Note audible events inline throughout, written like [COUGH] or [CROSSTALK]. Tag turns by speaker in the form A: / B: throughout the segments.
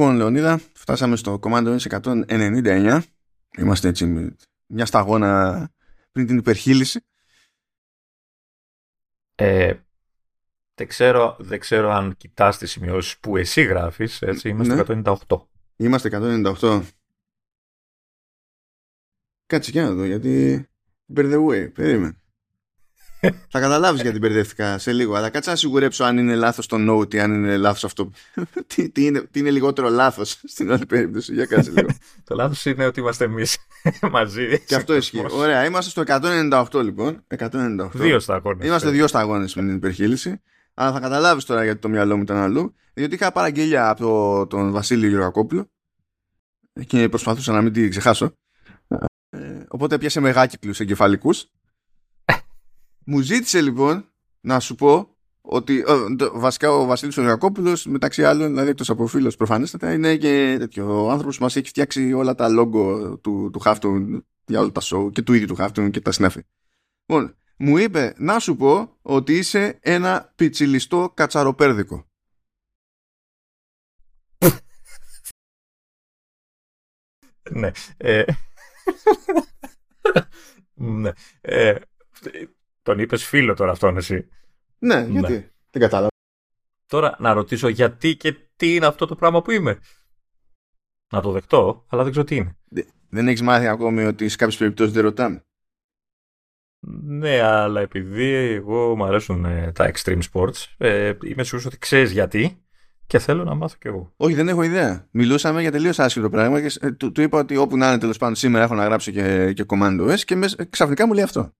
A: Λοιπόν, Λεωνίδα, φτάσαμε στο Commando S199. Είμαστε έτσι μια σταγόνα πριν την υπερχείληση.
B: Ε, δεν, ξέρω, δεν ξέρω αν κοιτάς τις σημειώσεις που εσύ γράφεις, έτσι, είμαστε ναι. 198.
A: Είμαστε 198. Κάτσε και να δω, γιατί... By the way, περίμενε θα καταλάβεις γιατί μπερδεύτηκα σε λίγο. Αλλά κάτσε να σιγουρέψω αν είναι λάθος το note ή αν είναι λάθος αυτό. [LAUGHS] τι, τι, είναι, τι είναι λιγότερο λάθος [LAUGHS] στην άλλη περίπτωση. Για κάτσε λίγο. [LAUGHS]
B: το λάθος είναι ότι είμαστε εμείς μαζί.
A: Και αυτό ισχύει. Ωραία, είμαστε στο 198 λοιπόν. 198.
B: Δύο σταγόνε.
A: Είμαστε δύο σταγόνε με την υπερχείληση. Αλλά θα καταλάβεις τώρα γιατί το μυαλό μου ήταν αλλού. Διότι είχα παραγγελία από το, τον Βασίλη Γεωργακόπουλο και προσπαθούσα να μην την ξεχάσω. Ε, οπότε πιάσε μεγάκυκλου εγκεφαλικούς μου ζήτησε λοιπόν να σου πω ότι βασικά ο Βασίλης ο μεταξύ άλλων, δηλαδή εκτός από φίλος προφανέστατα είναι και τέτοιο ο άνθρωπος που μας έχει φτιάξει όλα τα λόγο του, του Halftone για όλα τα show και του ίδιου του Halftone και τα συνέφη. Λοιπόν, μου είπε να σου πω ότι είσαι ένα πιτσιλιστό κατσαροπέρδικο.
B: ναι. Ε, [LAUGHS] ναι. Ε, τον είπες φίλο τώρα αυτόν εσύ.
A: Ναι, γιατί. Ναι. Δεν κατάλαβα.
B: Τώρα να ρωτήσω γιατί και τι είναι αυτό το πράγμα που είμαι. Να το δεχτώ, αλλά δεν ξέρω τι είναι.
A: Δεν έχεις μάθει ακόμη ότι σε κάποιες περιπτώσεις δεν ρωτάμε;
B: Ναι, αλλά επειδή εγώ μου αρέσουν ε, τα extreme sports, ε, είμαι σίγουρος ότι ξέρεις γιατί και θέλω να μάθω κι εγώ.
A: Όχι, δεν έχω ιδέα. Μιλούσαμε για τελείως άσχετο πράγμα και ε, του, του, είπα ότι όπου να είναι τέλος πάντων σήμερα έχω να γράψω και, και commando S και μες, ξαφνικά μου λέει αυτό.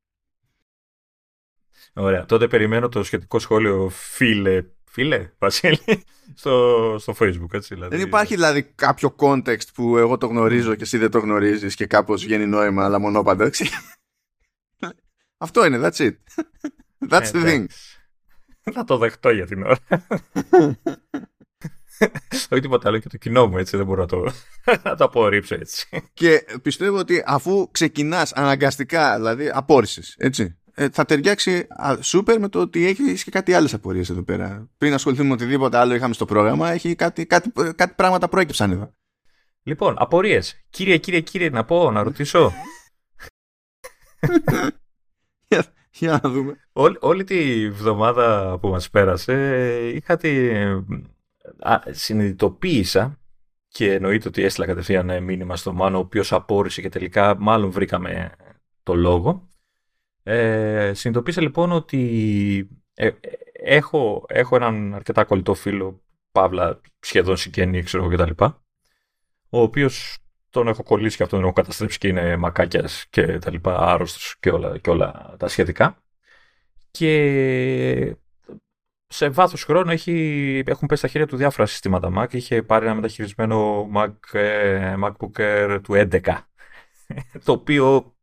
B: Ωραία. Τότε περιμένω το σχετικό σχόλιο φίλε, φίλε Βασίλη, στο, στο facebook. Έτσι, δηλαδή.
A: Δεν υπάρχει δηλαδή κάποιο context που εγώ το γνωρίζω και εσύ δεν το γνωρίζεις και κάπως βγαίνει νόημα αλλά μονόπαντα. [LAUGHS] Αυτό είναι, that's it. That's the thing.
B: Θα το δεχτώ για την ώρα. [LAUGHS] Όχι τίποτα άλλο και το κοινό μου έτσι δεν μπορώ να το, [LAUGHS] να το απορρίψω έτσι.
A: Και πιστεύω ότι αφού ξεκινάς αναγκαστικά, δηλαδή απόρρισες, έτσι, ε, θα ταιριάξει σούπερ με το ότι έχει και κάτι άλλες απορίες εδώ πέρα. Πριν ασχοληθούμε με οτιδήποτε άλλο είχαμε στο πρόγραμμα, έχει κάτι, κάτι, κάτι πράγματα προέκυψαν εδώ.
B: Λοιπόν, απορίες. Κύριε, κύριε, κύριε, να πω, να ρωτήσω.
A: για, να δούμε.
B: όλη τη βδομάδα που μας πέρασε είχα τη... συνειδητοποίησα και εννοείται ότι έστειλα κατευθείαν μήνυμα στο Μάνο ο οποίος απόρρισε και τελικά μάλλον βρήκαμε το λόγο ε, συνειδητοποίησα λοιπόν ότι ε, έχω, έχω έναν αρκετά κολλητό φίλο, Παύλα, σχεδόν συγγενή, ξέρω εγώ κτλ. Ο οποίος τον έχω κολλήσει και αυτόν τον έχω καταστρέψει και είναι μακάκιας και τα λοιπά, άρρωστος και όλα, και όλα τα σχετικά. Και σε βάθος χρόνου έχει, έχουν πέσει στα χέρια του διάφορα συστήματα Mac. Είχε πάρει ένα μεταχειρισμένο Mac, ε, MacBook Air του 11, το οποίο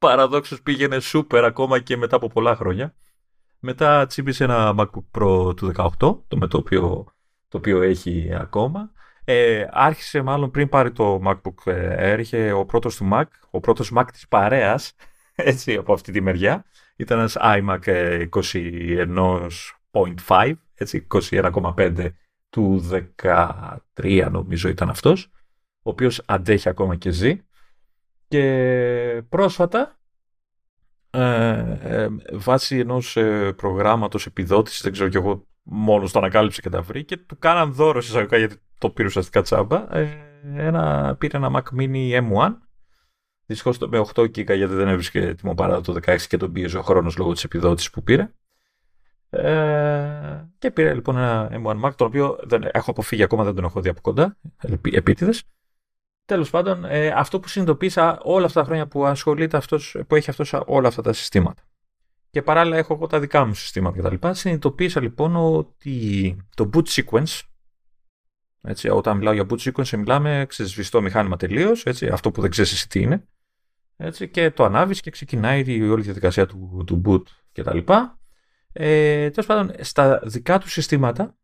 B: παραδόξως πήγαινε super ακόμα και μετά από πολλά χρόνια. Μετά τσίπησε ένα MacBook Pro του 18, το με το οποίο, το οποίο έχει ακόμα. Ε, άρχισε μάλλον πριν πάρει το MacBook Air, είχε ο πρώτος του Mac, ο πρώτος Mac της παρέας, [LAUGHS] έτσι από αυτή τη μεριά. Ήταν ένας iMac 21.5, έτσι 21.5 του 13 νομίζω ήταν αυτός, ο οποίος αντέχει ακόμα και ζει. Και πρόσφατα, ε, ε, βάσει ενός ε, προγράμματος επιδότησης, δεν ξέρω κι εγώ μόνος το ανακάλυψε και τα βρήκε, και του κάναν δώρο εισαγωγικά γιατί το πήρε ουσιαστικά τσάμπα, ε, ένα, πήρε ένα Mac Mini M1, δυστυχώς με 8 GB γιατί δεν έβρισκε έτοιμο παρά το 16 και τον πίεζε ο χρόνος λόγω της επιδότησης που πήρε. Ε, και πήρε λοιπόν ένα M1 Mac, τον οποίο δεν, έχω αποφύγει ακόμα, δεν τον έχω δει από κοντά, επίτηδες. Τέλος πάντων, ε, αυτό που συνειδητοποίησα όλα αυτά τα χρόνια που ασχολείται αυτός, που έχει αυτός όλα αυτά τα συστήματα. Και παράλληλα έχω εγώ τα δικά μου συστήματα κτλ. Συνειδητοποίησα λοιπόν ότι το boot sequence, έτσι, όταν μιλάω για boot sequence, μιλάμε ξεσβηστό μηχάνημα τελείως, αυτό που δεν ξέρεις εσύ τι είναι. Έτσι, και το ανάβεις και ξεκινάει η όλη διαδικασία του, του boot κτλ. Ε, Τέλος πάντων, στα δικά του συστήματα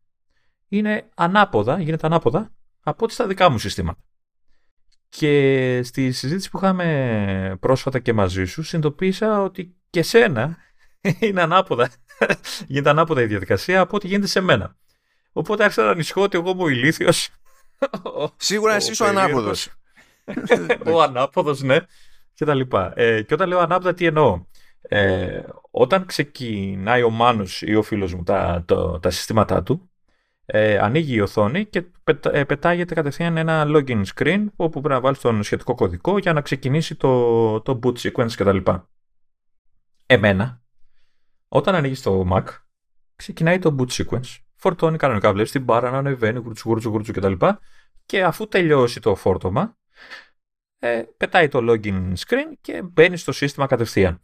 B: είναι ανάποδα, γίνεται ανάποδα από ό,τι στα δικά μου συστήματα. Και στη συζήτηση που είχαμε πρόσφατα και μαζί σου, συνειδητοποίησα ότι και σένα [LAUGHS] είναι ανάποδα. [LAUGHS] γίνεται ανάποδα η διαδικασία από ό,τι γίνεται σε μένα. Οπότε άρχισα να ανησυχώ ότι εγώ είμαι ο ηλίθιος [LAUGHS]
A: Σίγουρα εσύ ο ανάποδος.
B: ο ανάποδος, ναι. Και τα λοιπά. Ε, και όταν λέω ανάποδα, τι εννοώ; Ε, όταν ξεκινάει ο Μάνος ή ο φίλος μου τα, το, τα συστήματά του, ε, ανοίγει η οθόνη και πετα, ε, πετάγεται κατευθείαν ένα login screen όπου πρέπει να βάλει τον σχετικό κωδικό για να ξεκινήσει το, το boot sequence κτλ. Εμένα, όταν ανοίγεις το Mac, ξεκινάει το boot sequence. Φορτώνει κανονικά, βλέπεις την μπάρα να ανεβαίνει, γουρτσου γουρτσου γουρτσου κτλ. Και αφού τελειώσει το φόρτωμα, ε, πετάει το login screen και μπαίνει στο σύστημα κατευθείαν.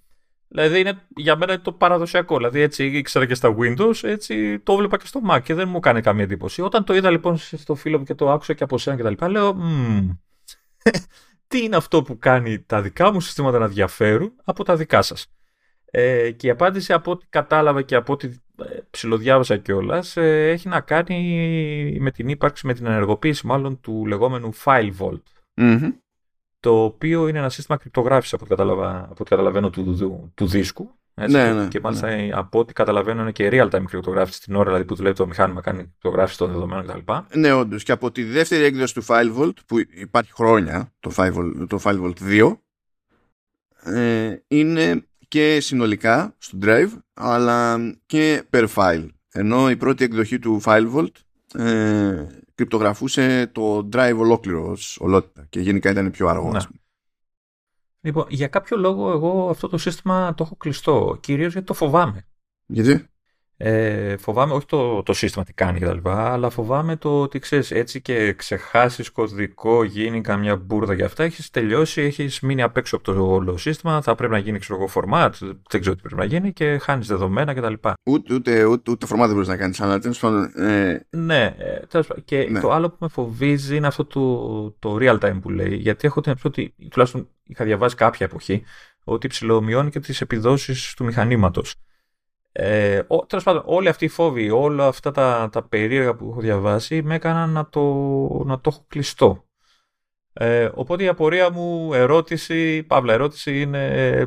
B: Δηλαδή είναι, για μένα είναι το παραδοσιακό. Δηλαδή έτσι ήξερα και στα Windows, έτσι το έβλεπα και στο Mac και δεν μου κάνει καμία εντύπωση. Όταν το είδα λοιπόν στο φίλο μου και το άκουσα και από σένα και τα λοιπά, λέω [LAUGHS] τι είναι αυτό που κάνει τα δικά μου συστήματα να διαφέρουν από τα δικά σας; Ε, και η απάντηση από ό,τι κατάλαβα και από ό,τι ε, ψιλοδιάβασα κιόλας ε, έχει να κάνει με την ύπαρξη, με την ενεργοποίηση μάλλον του λεγόμενου file vault. mm το οποίο είναι ένα σύστημα κρυπτογράφησης από, από ό,τι καταλαβαίνω του, του, του δίσκου. Έτσι, ναι, ναι, και μάλιστα ναι. από ό,τι καταλαβαίνω είναι και real-time κρυπτογράφηση την ώρα δηλαδή που δουλεύει το μηχάνημα, κάνει κρυπτογράφηση των δεδομένων κτλ.
A: Ναι, όντως. Και από τη δεύτερη έκδοση του FileVault που υπάρχει χρόνια, το FileVault, το FileVault 2, ε, είναι και συνολικά στο drive, αλλά και per file. Ενώ η πρώτη εκδοχή του FileVault ε, κρυπτογραφούσε το drive ολόκληρος ολότητα και γενικά ήταν πιο αργό. Ναι.
B: Λοιπόν, για κάποιο λόγο εγώ αυτό το σύστημα το έχω κλειστό, κυρίως γιατί το φοβάμαι.
A: Γιατί;
B: Ε, φοβάμαι όχι το, το σύστημα τι κάνει κτλ. Αλλά φοβάμαι το ότι ξέρεις έτσι και ξεχάσεις κωδικό, γίνει καμιά μπουρδα για αυτά. Έχεις τελειώσει, έχεις μείνει απ' έξω από το όλο σύστημα. Θα πρέπει να γίνει ξέρω εγώ format, δεν ξέρω τι πρέπει να γίνει και χάνεις δεδομένα κτλ.
A: Ούτε, ούτε, ούτε, ούτε format δεν μπορείς να κάνεις. Αλλά τέλος πάντων. Ε...
B: Ναι, ε, και ναι. το άλλο που με φοβίζει είναι αυτό το, το real time που λέει. Γιατί έχω την επιστήμη ότι τουλάχιστον είχα διαβάσει κάποια εποχή ότι ψηλομειώνει και τις επιδόσεις του μηχανήματος. Ε, Τέλος πάντων, όλοι αυτοί οι φόβοι, όλα αυτά τα, τα περίεργα που έχω διαβάσει με έκαναν να το, να το έχω κλειστό. Ε, οπότε η απορία μου ερώτηση, παύλα ερώτηση είναι ε,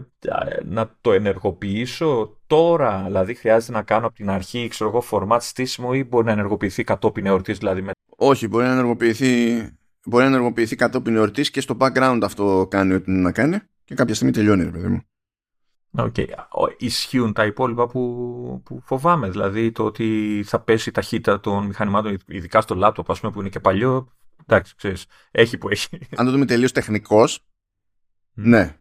B: να το ενεργοποιήσω τώρα, δηλαδή χρειάζεται να κάνω από την αρχή, ξέρω εγώ, format στήσιμο ή μπορεί να ενεργοποιηθεί κατόπιν εορτής, δηλαδή με...
A: Όχι, μπορεί να ενεργοποιηθεί, μπορεί να ενεργοποιηθεί κατόπιν εορτής και στο background αυτό κάνει ό,τι να κάνει και κάποια στιγμή τελειώνει, ρε παιδί μου.
B: Okay. Ισχύουν τα υπόλοιπα που, που φοβάμαι. Δηλαδή το ότι θα πέσει η ταχύτητα των μηχανημάτων, ειδικά στο λάπτοπ, ας πούμε, που είναι και παλιό. Εντάξει, ξέρεις, έχει που έχει.
A: Αν το δούμε τελείως τεχνικός, ναι.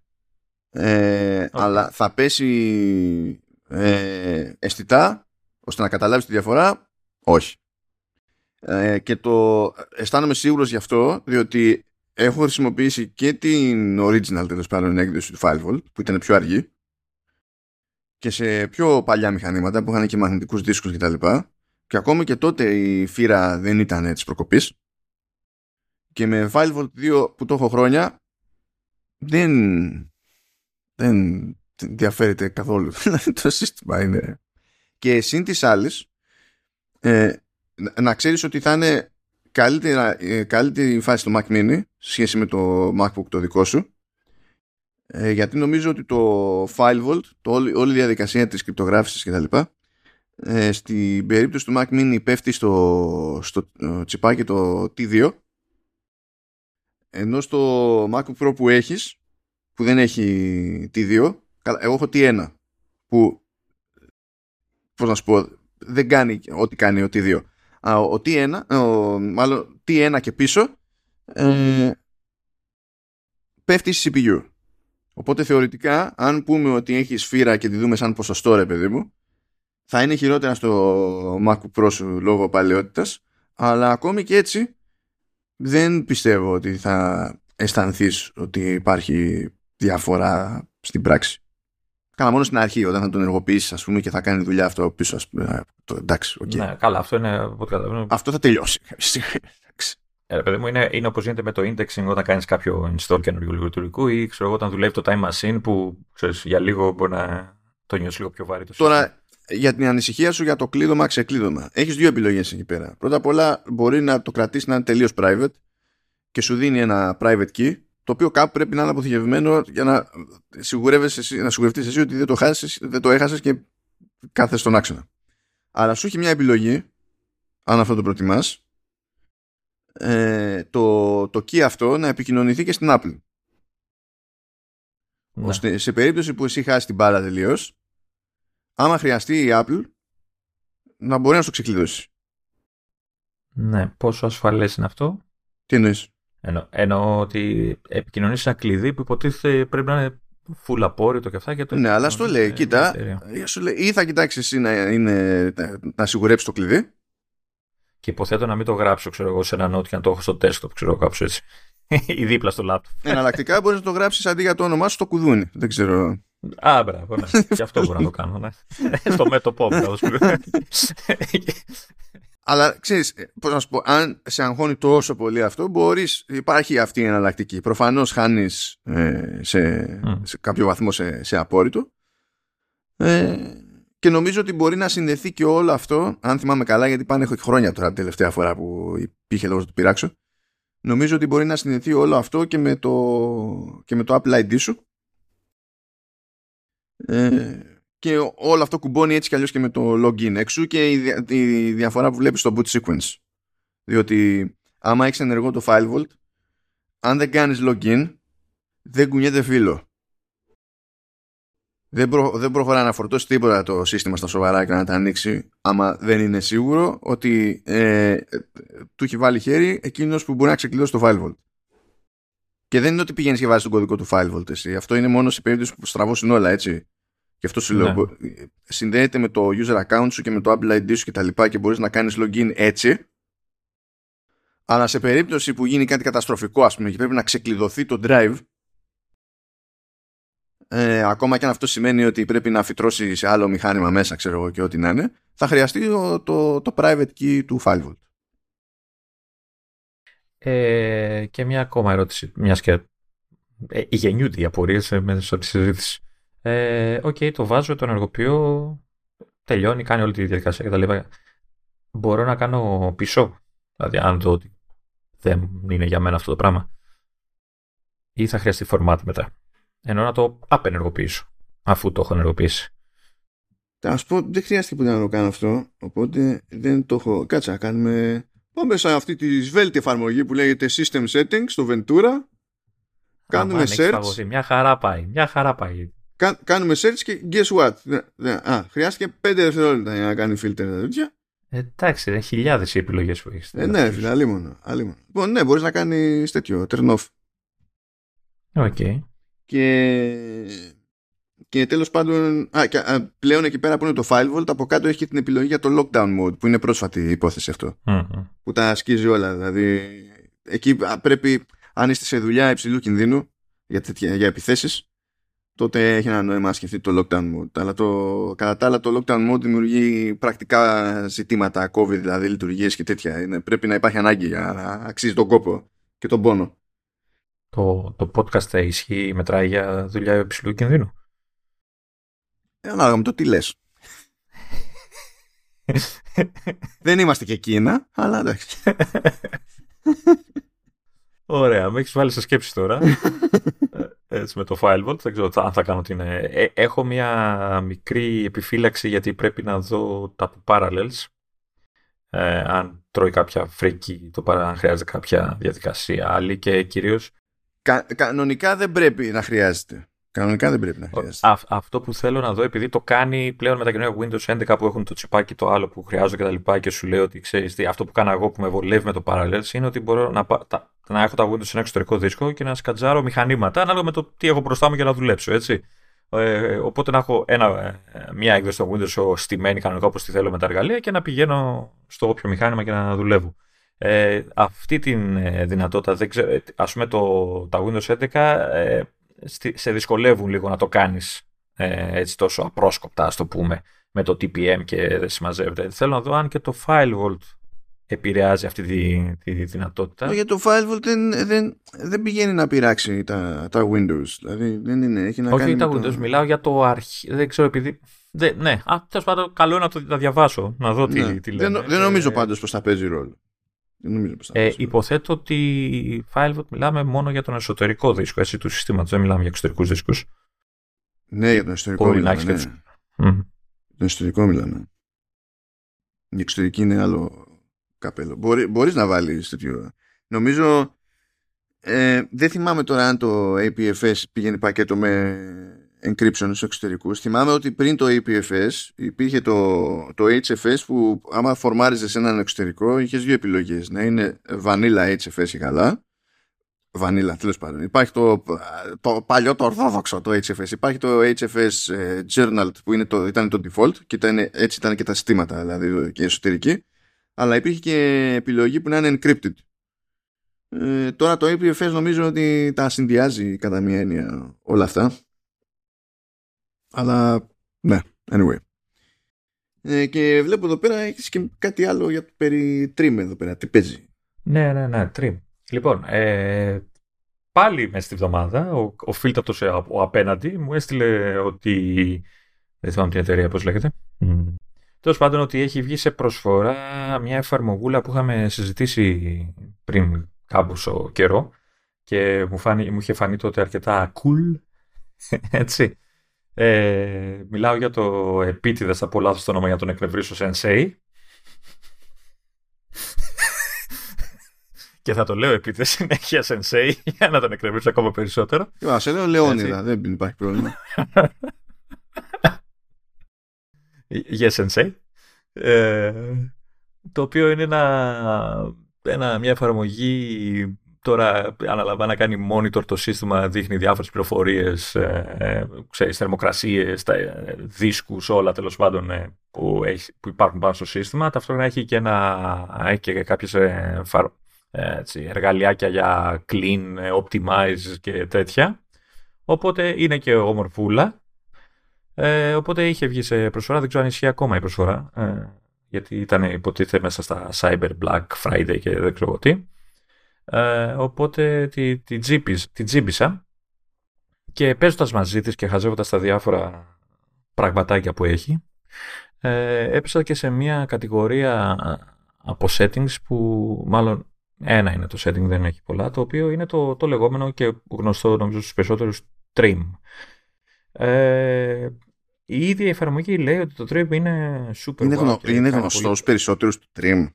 A: Ε, Αλλά θα πέσει ε, αισθητά, ώστε να καταλάβεις τη διαφορά, όχι. Ε, και το αισθάνομαι σίγουρος γι' αυτό, διότι έχω χρησιμοποιήσει και την original τέλος πάντων έκδοση του FileVault, που ήταν πιο αργή, και σε πιο παλιά μηχανήματα που είχαν και μαγνητικούς δίσκους και τα λοιπά. Και ακόμη και τότε η φύρα δεν ήταν της προκοπής. Και με FileVault 2 που το έχω χρόνια δεν δεν διαφέρεται καθόλου. [LAUGHS] Το σύστημα είναι. Και συν της άλλης ε, να ξέρεις ότι θα είναι καλύτερα, ε, καλύτερη φάση στο Mac Mini σχέση με το MacBook το δικό σου ε, γιατί νομίζω ότι το FileVault, το όλη, όλη η διαδικασία της κρυπτογράφησης κτλ. Ε, στην περίπτωση του Mac Mini πέφτει στο, στο ε, τσιπάκι το T2 ενώ στο MacBook Pro που έχεις που δεν έχει T2 εγώ έχω T1 που πώς να σου πω δεν κάνει ό,τι κάνει ο T2 ο T1 ο, μάλλον T1 και πίσω ε, πέφτει στη CPU Οπότε θεωρητικά, αν πούμε ότι έχεις σφύρα και τη δούμε σαν ποσοστό, ρε παιδί μου, θα είναι χειρότερα στο MacBook Pro σου λόγω παλαιότητας. Αλλά ακόμη και έτσι, δεν πιστεύω ότι θα αισθανθείς ότι υπάρχει διαφορά στην πράξη. Καλά, μόνο στην αρχή, όταν θα τον ενεργοποιήσεις, ας πούμε, και θα κάνει δουλειά αυτό πίσω. Ας πούμε, το, εντάξει, okay.
B: Ναι, καλά, αυτό είναι.
A: Αυτό θα τελειώσει.
B: Ε, παιδί μου, είναι, είναι όπως γίνεται με το indexing όταν κάνεις κάποιο install καινούργιου λειτουργικού ή ξέρω, όταν δουλεύει το time machine που ξέρεις, για λίγο μπορεί να το νιώσεις λίγο πιο βαρύ. Το
A: Τώρα, για την ανησυχία σου για το κλείδωμα, ξεκλείδωμα. Έχεις δύο επιλογές εκεί πέρα. Πρώτα απ' όλα, μπορεί να το κρατήσεις να είναι τελείως private και σου δίνει ένα private key, το οποίο κάπου πρέπει να είναι αποθηκευμένο για να, σιγουρεύεσαι, να σιγουρευτείς εσύ ότι δεν το, χάσεις, δεν το έχασες και κάθεσαι στον άξονα. Αλλά σου έχει μια επιλογή, αν αυτό το προτιμάς, ε, το, το key αυτό να επικοινωνηθεί και στην Apple.
B: Ναι.
A: Ώστε σε περίπτωση που εσύ χάσεις την μπάλα τελείως, άμα χρειαστεί η Apple να μπορεί να σου ξεκλειδώσει.
B: ναι. Πόσο ασφαλές είναι αυτό;
A: Τι εννοείς;
B: Εννο, εννοώ ότι επικοινωνεί σε ένα κλειδί που υποτίθεται πρέπει να είναι full απόρριτο και αυτά. Και το
A: Ναι, αλλά στο λέει,
B: ε,
A: κοίτα,
B: εταιρεία.
A: ε, σου λέει, ή θα κοιτάξεις εσύ να, είναι, να σιγουρέψεις το κλειδί,
B: Και υποθέτω να μην το γράψω, ξέρω εγώ, σε ένα note και να το έχω στο desktop, ξέρω εγώ, κάπως έτσι. [LAUGHS] ή δίπλα στο laptop.
A: εναλλακτικά μπορείς να το γράψεις αντί για το όνομά σου στο κουδούνι. Δεν ξέρω.
B: Α, μπράβο, ναι. και αυτό μπορώ να το κάνω, ναι. στο μέτωπό μου, θα σου πω.
A: Αλλά ξέρεις, πώς να σου πω, αν σε αγχώνει τόσο πολύ αυτό, μπορείς, υπάρχει αυτή η εναλλακτική. Προφανώς χάνεις ε, σε,
B: Μμ.
A: σε κάποιο βαθμό σε, σε απόρριτο. Ε, και νομίζω ότι μπορεί να συνδεθεί και όλο αυτό, αν θυμάμαι καλά, γιατί πάνε χρόνια τώρα την τελευταία φορά που υπήρχε λόγος να το πειράξω. Νομίζω ότι μπορεί να συνδεθεί όλο αυτό και με το, και με το Apple ID σου. Ε, και όλο αυτό κουμπώνει έτσι κι αλλιώς και με το login έξω και η, δια- η διαφορά που βλέπεις στο boot sequence. Διότι άμα έχεις ενεργό το file vault, αν δεν κάνεις login, δεν κουνιέται φύλλο. Δεν, προ, δεν προχωρά να φορτώσει τίποτα το σύστημα στα σοβαρά και να τα ανοίξει άμα δεν είναι σίγουρο ότι ε, ε, του έχει βάλει χέρι εκείνος που μπορεί να ξεκλειδώσει το file vault. Και δεν είναι ότι πηγαίνεις και βάζεις τον κωδικό του file vault εσύ. Αυτό είναι μόνο σε περίπτωση που στραβώσουν όλα έτσι. Και αυτό σου λέω,
B: Ναι.
A: μπο- συνδέεται με το user account σου και με το Apple ID σου και τα λοιπά και μπορείς να κάνεις login έτσι. Αλλά σε περίπτωση που γίνει κάτι καταστροφικό ας πούμε και πρέπει να ξεκλειδωθεί το drive ε, ακόμα και αν αυτό σημαίνει ότι πρέπει να φυτρώσει σε άλλο μηχάνημα μέσα ξέρω εγώ και ό,τι να είναι θα χρειαστεί το, το, το private key του file vault.
B: Ε, και μια ακόμα ερώτηση, μιας και ε, γεννιούνται οι απορίες ε, μέσα από τη συζήτηση. Ε, Οκ, το βάζω, το ενεργοποιώ, τελειώνει, κάνει όλη τη διαδικασία κτλ. Μπορώ να κάνω πίσω, δηλαδή αν δω ότι δεν είναι για μένα αυτό το πράγμα. Ή θα χρειαστεί format μετά; Εννοώ να το απενεργοποιήσω, αφού το έχω ενεργοποιήσει.
A: Θα σου πω, δεν χρειάστηκε ποτέ να το κάνω αυτό, οπότε δεν το έχω. Κάτσε να κάνουμε. Πάμε σε αυτή τη σβέλτη εφαρμογή που λέγεται System Settings στο Ventura. Κάνουμε
B: Αμάν, έχεις
A: search.
B: φαγωθεί. Μια χαρά πάει, μια χαρά πάει.
A: Κα- κάνουμε search και guess what. Δεν- δεν- α, χρειάστηκε 5 δευτερόλεπτα για να κάνει filter τα τέτοια.
B: Εντάξει, είναι χιλιάδες οι επιλογές που έχεις.
A: Ε, ναι, φίλε, αλίμονο, αλίμονο. Λοιπόν, ναι, μπορείς να κάνεις τέτοιο, turn off.
B: OK.
A: Και, και τέλος πάντων, α, και, α, πλέον εκεί πέρα που είναι το file vault, από κάτω έχει και την επιλογή για το lockdown mode, που είναι πρόσφατη υπόθεση αυτό.
B: Μμμ.
A: Που τα ασκίζει όλα. Δηλαδή, εκεί α, πρέπει, αν είστε σε δουλειά υψηλού κινδύνου για, τέτοια, για επιθέσεις, τότε έχει ένα νόημα να σκεφτεί το lockdown mode. Αλλά το, κατά τα άλλα το lockdown mode δημιουργεί πρακτικά ζητήματα, COVID δηλαδή, λειτουργίες και τέτοια. Είναι, πρέπει να υπάρχει ανάγκη για να αξίζει τον κόπο και τον πόνο.
B: Το, το podcast θα ισχύει, μετράει για δουλειά υψηλού κινδύνου.
A: Ε, Ανάλογα με το τι λες. [LAUGHS] Δεν είμαστε και εκείνα, αλλά εντάξει. [LAUGHS]
B: Ωραία, με έχεις βάλει σε σκέψη τώρα. [LAUGHS] Ε, Έτσι με το file vault, δεν ξέρω αν θα κάνω την. ε, ε, έχω μια μικρή επιφύλαξη γιατί πρέπει να δω τα parallels. Ε, αν τρώει κάποια φρίκη, το παρά, αν χρειάζεται κάποια διαδικασία άλλη και κυρίως
A: Κα, κανονικά δεν πρέπει να χρειάζεται. Κανονικά δεν πρέπει να χρειάζεται.
B: Α, αυτό που θέλω να δω, επειδή το κάνει πλέον με τα καινούργια Windows 11 που έχουν το τσιπάκι το άλλο που χρειάζονται και τα λοιπά και σου λέει ότι ξέρεις τι, αυτό που κάνω εγώ που με βολεύει με το Parallels είναι ότι μπορώ να, πα- τα, να έχω τα Windows σε ένα εξωτερικό δίσκο και να σκατζάρω μηχανήματα ανάλογα με το τι έχω μπροστά μου για να δουλέψω, έτσι. Ε, οπότε να έχω ένα, ε, μια έκδοση στο Windows στημένη κανονικά όπως τη θέλω με τα εργαλεία και να πηγαίνω στο όποιο μηχάνημα και να δουλεύω. Ε, αυτή τη δυνατότητα, δεν ξέρω, ε, ας πούμε το, τα Windows 11 ε, στη- σε δυσκολεύουν λίγο να το κάνεις ε, έτσι τόσο απρόσκοπτα, ας το πούμε, με το TPM και δεν συμμαζεύεται. Θέλω να δω αν και το File Vault επηρεάζει αυτή τη, τη δυνατότητα.
A: Γιατί το file vault δεν, δεν, δεν πηγαίνει να πειράξει τα, τα Windows. Δηλαδή δεν είναι. Έχει να
B: Όχι
A: κάνει
B: τα
A: με
B: Windows,
A: το...
B: μιλάω για το αρχή. Δεν ξέρω επειδή. Δεν, ναι, α, τέλος πάντων, καλό είναι να το να διαβάσω, να δω τι,
A: Ναι.
B: τι
A: δεν,
B: λένε.
A: δεν νομίζω
B: Ε,
A: πάντως πως θα παίζει ρόλο. Δεν νομίζω πως θα
B: Ε,
A: παίζει ρόλο.
B: υποθέτω ότι File Vault μιλάμε μόνο για τον εσωτερικό δίσκο έτσι, του συστήματος, δεν μιλάμε για εξωτερικούς δίσκους.
A: Ναι, για τον εσωτερικό
B: Μπορεί να
A: μιλάμε.
B: έχεις
A: Ναι.
B: και Μμ.
A: Για τον εσωτερικό μιλάμε. Η εξωτερική είναι άλλο καπέλο. Μπορεί, μπορείς να βάλεις τέτοιο. Νομίζω ε, δεν θυμάμαι τώρα αν το APFS πήγαινε πακέτο με encryption στους εξωτερικούς. Θυμάμαι ότι πριν το APFS υπήρχε το, το HFS που άμα φορμάριζες σε έναν εξωτερικό είχες δύο επιλογές. Να είναι vanilla HFS ή καλά. Vanilla, τέλος πάντων. Υπάρχει το, το παλιό, το ορθόδοξο το HFS. Υπάρχει το HFS ε, Journal που είναι το, ήταν το default και ήταν, έτσι ήταν και τα συστήματα, δηλαδή και εσωτερική. Αλλά υπήρχε και επιλογή που να είναι encrypted. Ε, τώρα το APFS νομίζω ότι τα συνδυάζει κατά μία έννοια όλα αυτά. Αλλά ναι, anyway. Ε, και βλέπω εδώ πέρα έχεις και κάτι άλλο για το περί Trim εδώ πέρα. Τι παίζει.
B: Ναι, ναι, ναι, Trim. Λοιπόν, ε, πάλι μέσα στη βδομάδα ο, ο φίλτατος ο απέναντι μου έστειλε ότι δεν θυμάμαι την εταιρεία πώς λέγεται. Mm. Τέλος πάντων ότι έχει βγει σε προσφορά μια εφαρμογούλα που είχαμε συζητήσει πριν κάμποσο καιρό και μου, φάνη, μου είχε φανεί τότε αρκετά cool. [LAUGHS] Έτσι. Ε, μιλάω για το επίτηδες από λάθος το όνομα για τον εκνευρίσω Sensei. και θα το λέω επίτηδες συνέχεια Sensei για να τον εκνευρίσω ακόμα περισσότερο.
A: Μα σε λέω Λεόνιδα, δεν υπάρχει πρόβλημα.
B: Yes, Sensei. Ε, το οποίο είναι ένα ένα, μια εφαρμογή τώρα αναλαμβάνει να κάνει monitor το σύστημα, δείχνει διάφορες πληροφορίες, ε, ε, ξέρεις, θερμοκρασίες, τα, ε, δίσκους, όλα τέλος πάντων ε, που, έχει, που υπάρχουν πάνω στο σύστημα. Ταυτόχρονα έχει και, ένα, έχει και κάποιες ε, έτσι, εργαλειάκια για clean, optimize και τέτοια. Οπότε είναι και ομορφούλα. Ε, οπότε είχε βγει σε προσφορά, δεν ξέρω αν ισχύει ακόμα η προσφορά γιατί ήταν υποτίθεται μέσα στα Cyber Black Friday και δεν ξέρω τι. Ε, οπότε τη, τη, τζίπις, τη τζίμπησα και παίζοντας μαζί της και χαζεύοντας τα διάφορα πραγματάκια που έχει ε, έπεσα και σε μια κατηγορία από settings που μάλλον ένα είναι το setting, δεν έχει πολλά, το οποίο είναι το, το λεγόμενο και γνωστό νομίζω στους περισσότερους trim. Ε, η ίδια εφαρμογή λέει ότι το Trim είναι super
A: Είναι, γνω, είναι γνωστό πολύ... στους περισσότερους του Trim.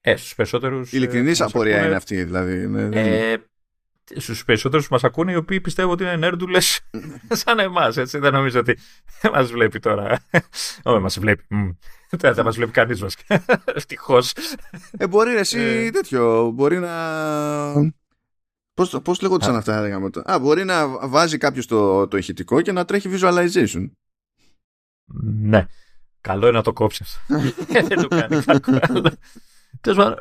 B: Ε, στους περισσότερους...
A: Ειλικρινής ε, απορία ακούνε... είναι αυτή, δηλαδή. Ναι,
B: ε, στους περισσότερους που μας ακούνε, οι οποίοι πιστεύω ότι είναι νέρντουλες [LAUGHS] σαν εμάς, έτσι. Δεν νομίζω ότι [LAUGHS] μας βλέπει τώρα. Όχι, μας βλέπει. Δεν θα μας βλέπει κανείς μας. [LAUGHS] Ευτυχώς.
A: Ε, μπορεί εσύ ε. τέτοιο, μπορεί να Πώς, πώς λέγονταν αυτά, λέγαμε Α, μπορεί να βάζει κάποιος το, το ηχητικό και να τρέχει visualization.
B: Ναι. Καλό είναι να το κόψεις Δεν το κάνει κακό.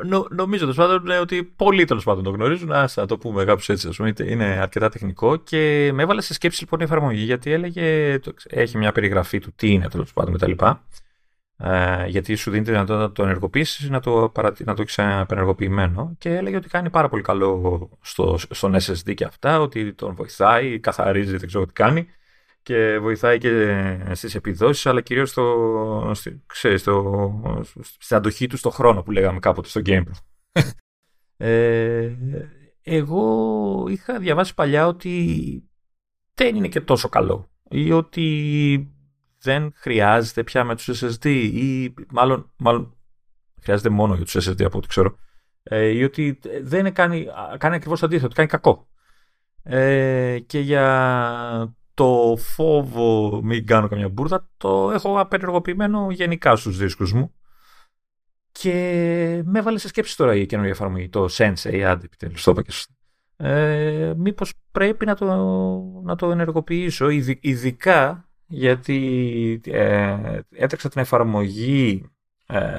B: Νο, νομίζω τέλος πάντων ναι, ότι πολλοί τέλος πάντων το γνωρίζουν. Α το πούμε κάπως έτσι. πούμε, είναι αρκετά τεχνικό και με έβαλε σε σκέψη λοιπόν η εφαρμογή γιατί έλεγε. Έχει μια περιγραφή του τι είναι τέλος πάντων κτλ. Ε, γιατί σου δίνει τη δυνατότητα να το ενεργοποιήσεις να το, να το έχεις απενεργοποιημένο και έλεγε ότι κάνει πάρα πολύ καλό στο, στον SSD και αυτά, ότι τον βοηθάει, καθαρίζει, δεν ξέρω τι κάνει και βοηθάει και στις επιδόσεις αλλά κυρίως στο, ξέρεις, στο, στην αντοχή του στο χρόνο που λέγαμε κάποτε στο gameplay. [LAUGHS] ε, εγώ είχα διαβάσει παλιά ότι δεν είναι και τόσο καλό ή ότι δεν χρειάζεται πια με τους SSD ή μάλλον, μάλλον χρειάζεται μόνο για τους SSD από ό,τι ξέρω ε, ή ότι δεν κάνει, κάνει ακριβώς το αντίθετο, κάνει κακό. Ε, και για το φόβο μην κάνω καμιά μπουρδα το έχω απενεργοποιημένο γενικά στους δίσκους μου. Και με έβαλε σε σκέψη τώρα η καινούργια εφαρμογή, το Sensei, άντε επιτέλους το είπα και ε, μήπως πρέπει να το, να το ενεργοποιήσω, ειδικά γιατί ε, έτρεξα την εφαρμογή ε,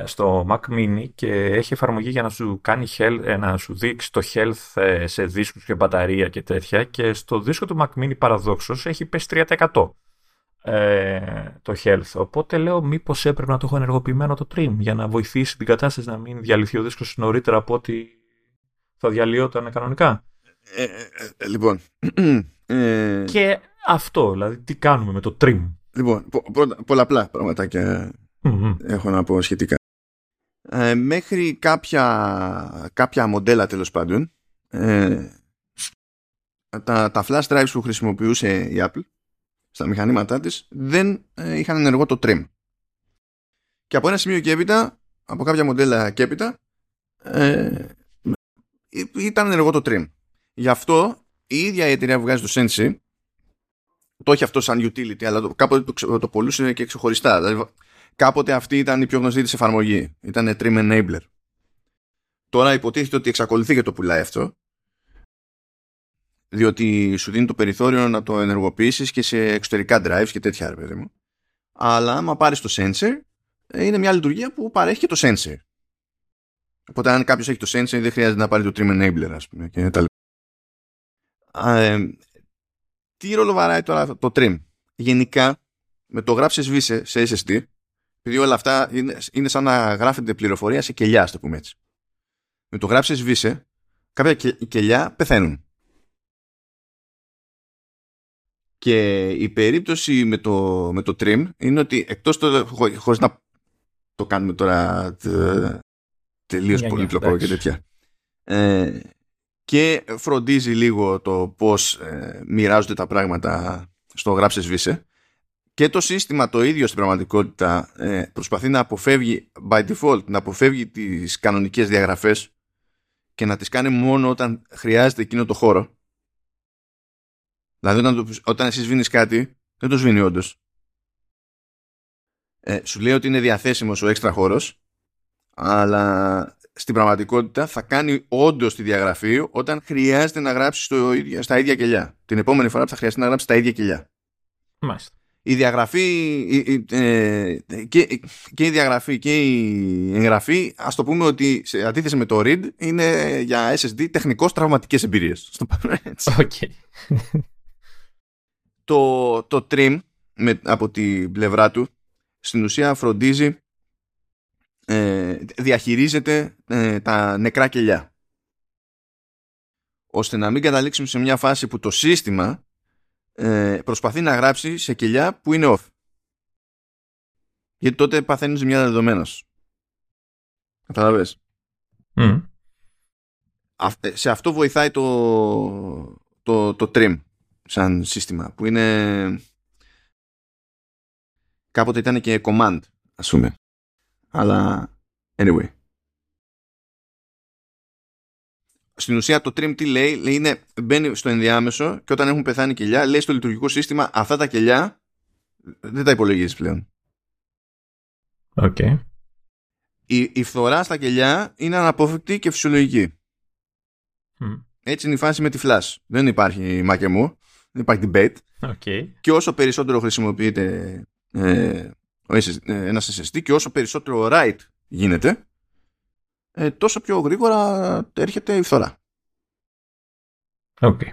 B: στο Mac Mini και έχει εφαρμογή για να σου κάνει health, ε, να σου δείξει το health ε, σε δίσκους και μπαταρία και τέτοια και στο δίσκο του Mac Mini παραδόξως έχει πέσει 3% ε, το health. Οπότε λέω μήπως έπρεπε να το έχω ενεργοποιημένο το trim για να βοηθήσει την κατάσταση να μην διαλυθεί ο δίσκος νωρίτερα από ότι θα διαλυόταν κανονικά.
A: Ε, λοιπόν. [CLEARS THROAT]
B: Και αυτό, δηλαδή τι κάνουμε με το trim;
A: Λοιπόν, πο, πολλαπλά πραγματάκια έχω να πω σχετικά. Ε, μέχρι κάποια, κάποια μοντέλα τέλος πάντων ε, τα, τα flash drives που χρησιμοποιούσε η Apple στα μηχανήματά της δεν ε, είχαν ενεργό το trim. Και από ένα σημείο και έπειτα, από κάποια μοντέλα και έπειτα, ε, ήταν ενεργό το trim. Γι' αυτό η ίδια η εταιρεία που βγάζει το Sensi το έχει αυτό σαν utility, αλλά το, κάποτε το, το πολλούσε και ξεχωριστά. Δηλαδή, κάποτε αυτή ήταν η πιο γνωστή της εφαρμογή. Ήταν trim enabler. Τώρα υποτίθεται ότι εξακολουθεί και το πουλάει αυτό διότι σου δίνει το περιθώριο να το ενεργοποιήσεις και σε εξωτερικά drives και τέτοια ρε παιδί μου. Αλλά άμα πάρεις το sensor είναι μια λειτουργία που παρέχει και το sensor. Οπότε αν κάποιος έχει το sensor δεν χρειάζεται να πάρει το trim enabler ας πούμε και τα ε, τι ρόλο βαράει τώρα το trim; Γενικά με το γράψεις βίσε σε SSD επειδή όλα αυτά είναι, είναι σαν να γράφεται πληροφορία σε κελιά, το πούμε έτσι. Με το γράψεις βίσε κάποια κελιά πεθαίνουν. Και η περίπτωση με το, με το trim είναι ότι εκτός το, χω, χωρίς να το κάνουμε τώρα τελείως πολύπλοκο και τέτοια ε, και φροντίζει λίγο το πώς ε, μοιράζονται τα πράγματα στο γράψες βίσε και το σύστημα το ίδιο στην πραγματικότητα ε, προσπαθεί να αποφεύγει by default να αποφεύγει τις κανονικές διαγραφές και να τις κάνει μόνο όταν χρειάζεται εκείνο το χώρο Δηλαδή όταν, όταν εσύ σβήνεις κάτι, δεν το σβήνει όντως. Ε, σου λέει ότι είναι διαθέσιμος ο έξτρα χώρος, αλλά στην πραγματικότητα θα κάνει όντως τη διαγραφή όταν χρειάζεται να γράψει στο, στα ίδια κελιά. Την επόμενη φορά που θα χρειαστεί να γράψει στα ίδια κελιά.
B: Μάλιστα.
A: Η διαγραφή ε, και, και η διαγραφή και η εγγραφή ας το πούμε ότι σε αντίθεση με το read είναι για SSD τεχνικώς τραυματικές εμπειρίες. Στο
B: έτσι. Okay
A: το, το trim με, από την πλευρά του στην ουσία φροντίζει ε, διαχειρίζεται ε, τα νεκρά κελιά ώστε να μην καταλήξουμε σε μια φάση που το σύστημα ε, προσπαθεί να γράψει σε κελιά που είναι off. Γιατί τότε παθαίνεις μια δεδομένος. Καταλαβες;
B: Mm.
A: σε αυτό βοηθάει το, το, το trim σαν σύστημα που είναι κάποτε ήταν και command ας πούμε. Αλλά anyway στην ουσία το trim τι λέει, λέει είναι, μπαίνει στο ενδιάμεσο και όταν έχουν πεθάνει κελιά λέει στο λειτουργικό σύστημα αυτά τα κελιά δεν τα υπολογίζεις πλέον
B: okay.
A: η, η φθορά στα κελιά είναι αναπόφευκτη και φυσιολογική έτσι είναι η φάση με τη flash δεν υπάρχει μακεμού δεν υπάρχει debate.
B: Okay.
A: Και όσο περισσότερο χρησιμοποιείται ε, ε, ένας SSD και όσο περισσότερο write γίνεται, ε, τόσο πιο γρήγορα έρχεται η φθορά.
B: Okay.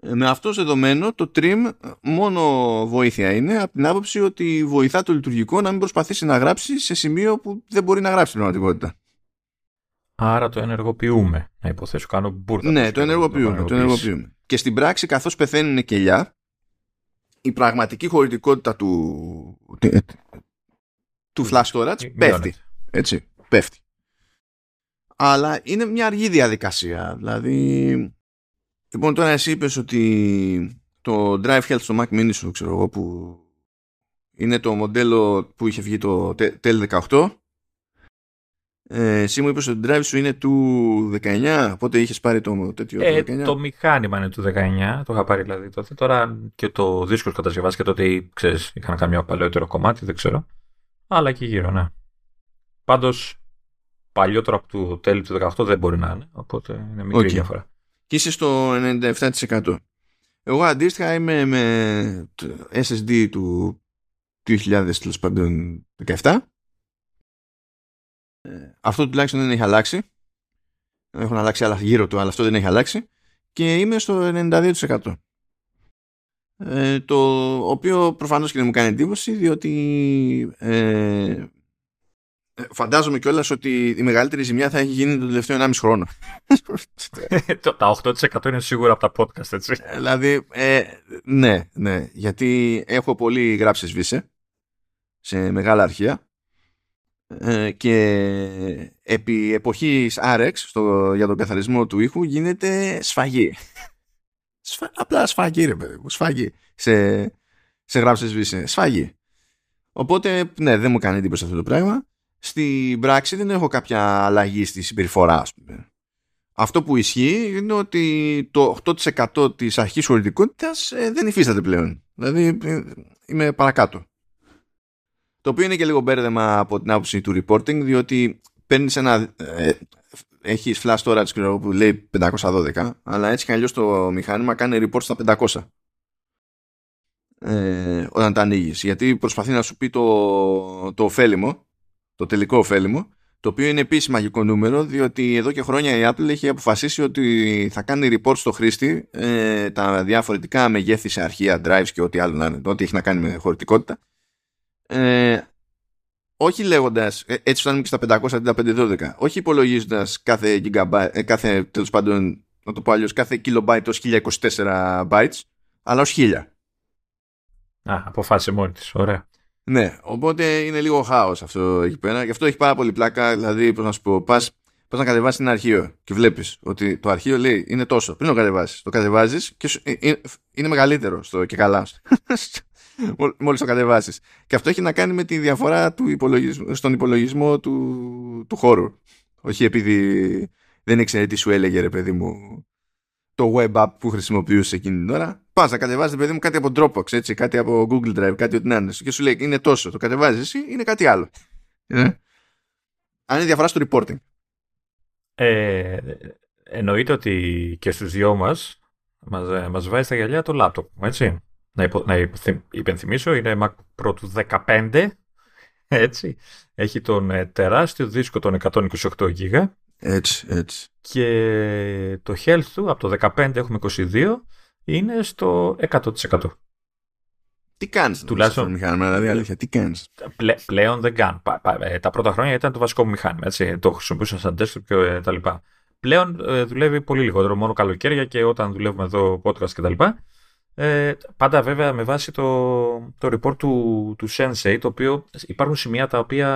A: Ε, με αυτό δεδομένο το trim μόνο βοήθεια είναι από την άποψη ότι βοηθά το λειτουργικό να μην προσπαθήσει να γράψει σε σημείο που δεν μπορεί να γράψει στην πραγματικότητα.
B: Άρα το ενεργοποιούμε. Να υποθέσω, κάνω μπουρδα.
A: Ναι, το ενεργοποιούμε, το ενεργοποιούμε. Και στην πράξη, καθώς πεθαίνουν κελιά, η πραγματική χωρητικότητα του, του flash storage πέφτει. Έτσι, πέφτει. Αλλά είναι μια αργή διαδικασία. Δηλαδή, λοιπόν τώρα εσύ είπες ότι το Drive Health στο Mac Mini σου, ξέρω εγώ, που είναι το μοντέλο που είχε βγει το Tel 18 ε, εσύ μου είπες ότι το drive σου είναι του 19, οπότε είχες πάρει το τέτοιο
B: ε,
A: το 19.
B: Το μηχάνημα είναι του 19, το είχα πάρει δηλαδή τότε. Τώρα και το δίσκος κατασκευάστηκε τότε, ξέρεις, είχαν καμιά παλαιότερο κομμάτι, δεν ξέρω. Αλλά εκεί γύρω, ναι. Πάντως, παλιότερο από το τέλη του 18 δεν μπορεί να είναι, οπότε είναι μικρή okay. διαφορά.
A: Και είσαι στο 97%. Εγώ αντίστοιχα είμαι με SSD του 2017 ε, αυτό τουλάχιστον δεν έχει αλλάξει. Έχουν αλλάξει άλλα γύρω του, αλλά αυτό δεν έχει αλλάξει. Και είμαι στο 92%. Ε, το οποίο προφανώς και δεν μου κάνει εντύπωση διότι ε, φαντάζομαι κιόλας ότι η μεγαλύτερη ζημιά θα έχει γίνει [LAUGHS] το τελευταίο 1,5 χρόνο.
B: τα 8% είναι σίγουρα από τα podcast, έτσι.
A: Ε, δηλαδή, ε, ναι, ναι, γιατί έχω πολύ γράψεις βίσε σε μεγάλα αρχεία ε, και επί εποχής RX στο, για τον καθαρισμό του ήχου γίνεται σφαγή. [LAUGHS] Σφα, απλά σφαγή ρε παιδί μου, σφαγή σε, σε γράψεις βίσε, σφαγή. Οπότε ναι δεν μου κάνει εντύπωση αυτό το πράγμα. Στην πράξη δεν έχω κάποια αλλαγή στη συμπεριφορά ας πούμε. Αυτό που ισχύει είναι ότι το 8% της αρχής χωρητικότητας ε, δεν υφίσταται πλέον. Δηλαδή ε, είμαι παρακάτω. Το οποίο είναι και λίγο μπέρδεμα από την άποψη του reporting, διότι παίρνεις ένα. Ε, έχει flash storage που λέει 512, αλλά έτσι κι αλλιώς το μηχάνημα κάνει report στα 500 ε, όταν τα ανοίγεις. Γιατί προσπαθεί να σου πει το, το ωφέλιμο, το τελικό ωφέλιμο, το οποίο είναι επίσης μαγικό νούμερο, διότι εδώ και χρόνια η Apple έχει αποφασίσει ότι θα κάνει report στο χρήστη ε, τα διαφορετικά μεγέθη σε αρχεία, drives και ό,τι άλλο να είναι, ό,τι έχει να κάνει με χωρητικότητα. Ε, όχι λέγοντας, ε, έτσι φτάνουμε και στα 500 αντί τα 512, όχι υπολογίζοντας κάθε gigabyte, ε, κάθε τέλος πάντων, να το πω αλλιώς, κάθε kilobyte ως 1024 bytes, αλλά ως 1000.
B: Α, αποφάσισε μόνη της. Ωραία.
A: Ναι, οπότε είναι λίγο χάος αυτό εκεί πέρα. Γι' αυτό έχει πάρα πολύ πλάκα. Δηλαδή, πώς να σου πω, πας πας να κατεβάσεις ένα αρχείο και βλέπεις ότι το αρχείο λέει είναι τόσο. Πριν το κατεβάσεις, το κατεβάζεις και ε, ε, είναι μεγαλύτερο στο και καλά. [LAUGHS] Μόλις το κατεβάσεις. Και αυτό έχει να κάνει με τη διαφορά του υπολογισμού, στον υπολογισμό του, του χώρου. Όχι επειδή δεν ήξερε τι σου έλεγε, ρε παιδί μου, το web app που χρησιμοποιούσε εκείνη την ώρα. Πας να κατεβάζει, παιδί μου, κάτι από Dropbox, έτσι, κάτι από Google Drive, κάτι ό,τι να είναι. Και σου λέει είναι τόσο. Το κατεβάζεις εσύ, είναι κάτι άλλο. Ε; Αν είναι διαφορά στο reporting.
B: Ε, εννοείται ότι και στους δυο μας μας, μας βάζει στα γυαλιά το λάπτοπ, έτσι. Να, υπο, να υπενθυμίσω, είναι Mac Pro του 15, έτσι. Έχει τον ε, τεράστιο δίσκο των 128 GB
A: έτσι, έτσι.
B: Και το health του από το 15 έχουμε 22 είναι στο 100%.
A: Τι κάνεις τουλάχιστον μηχάνημα, δηλαδή αλήθεια, τι κάνεις;
B: Πλέ, πλέον δεν κάνω. Ε, τα πρώτα χρόνια ήταν το βασικό μου μηχάνημα, έτσι, το χρησιμοποιούσα σαν desktop και ε, τα λοιπά. Πλέον ε, δουλεύει πολύ λιγότερο, μόνο καλοκαίρια και όταν δουλεύουμε εδώ podcast και τα λοιπά. Ε, πάντα βέβαια με βάση το, το report του, του Sensei, το οποίο υπάρχουν σημεία τα οποία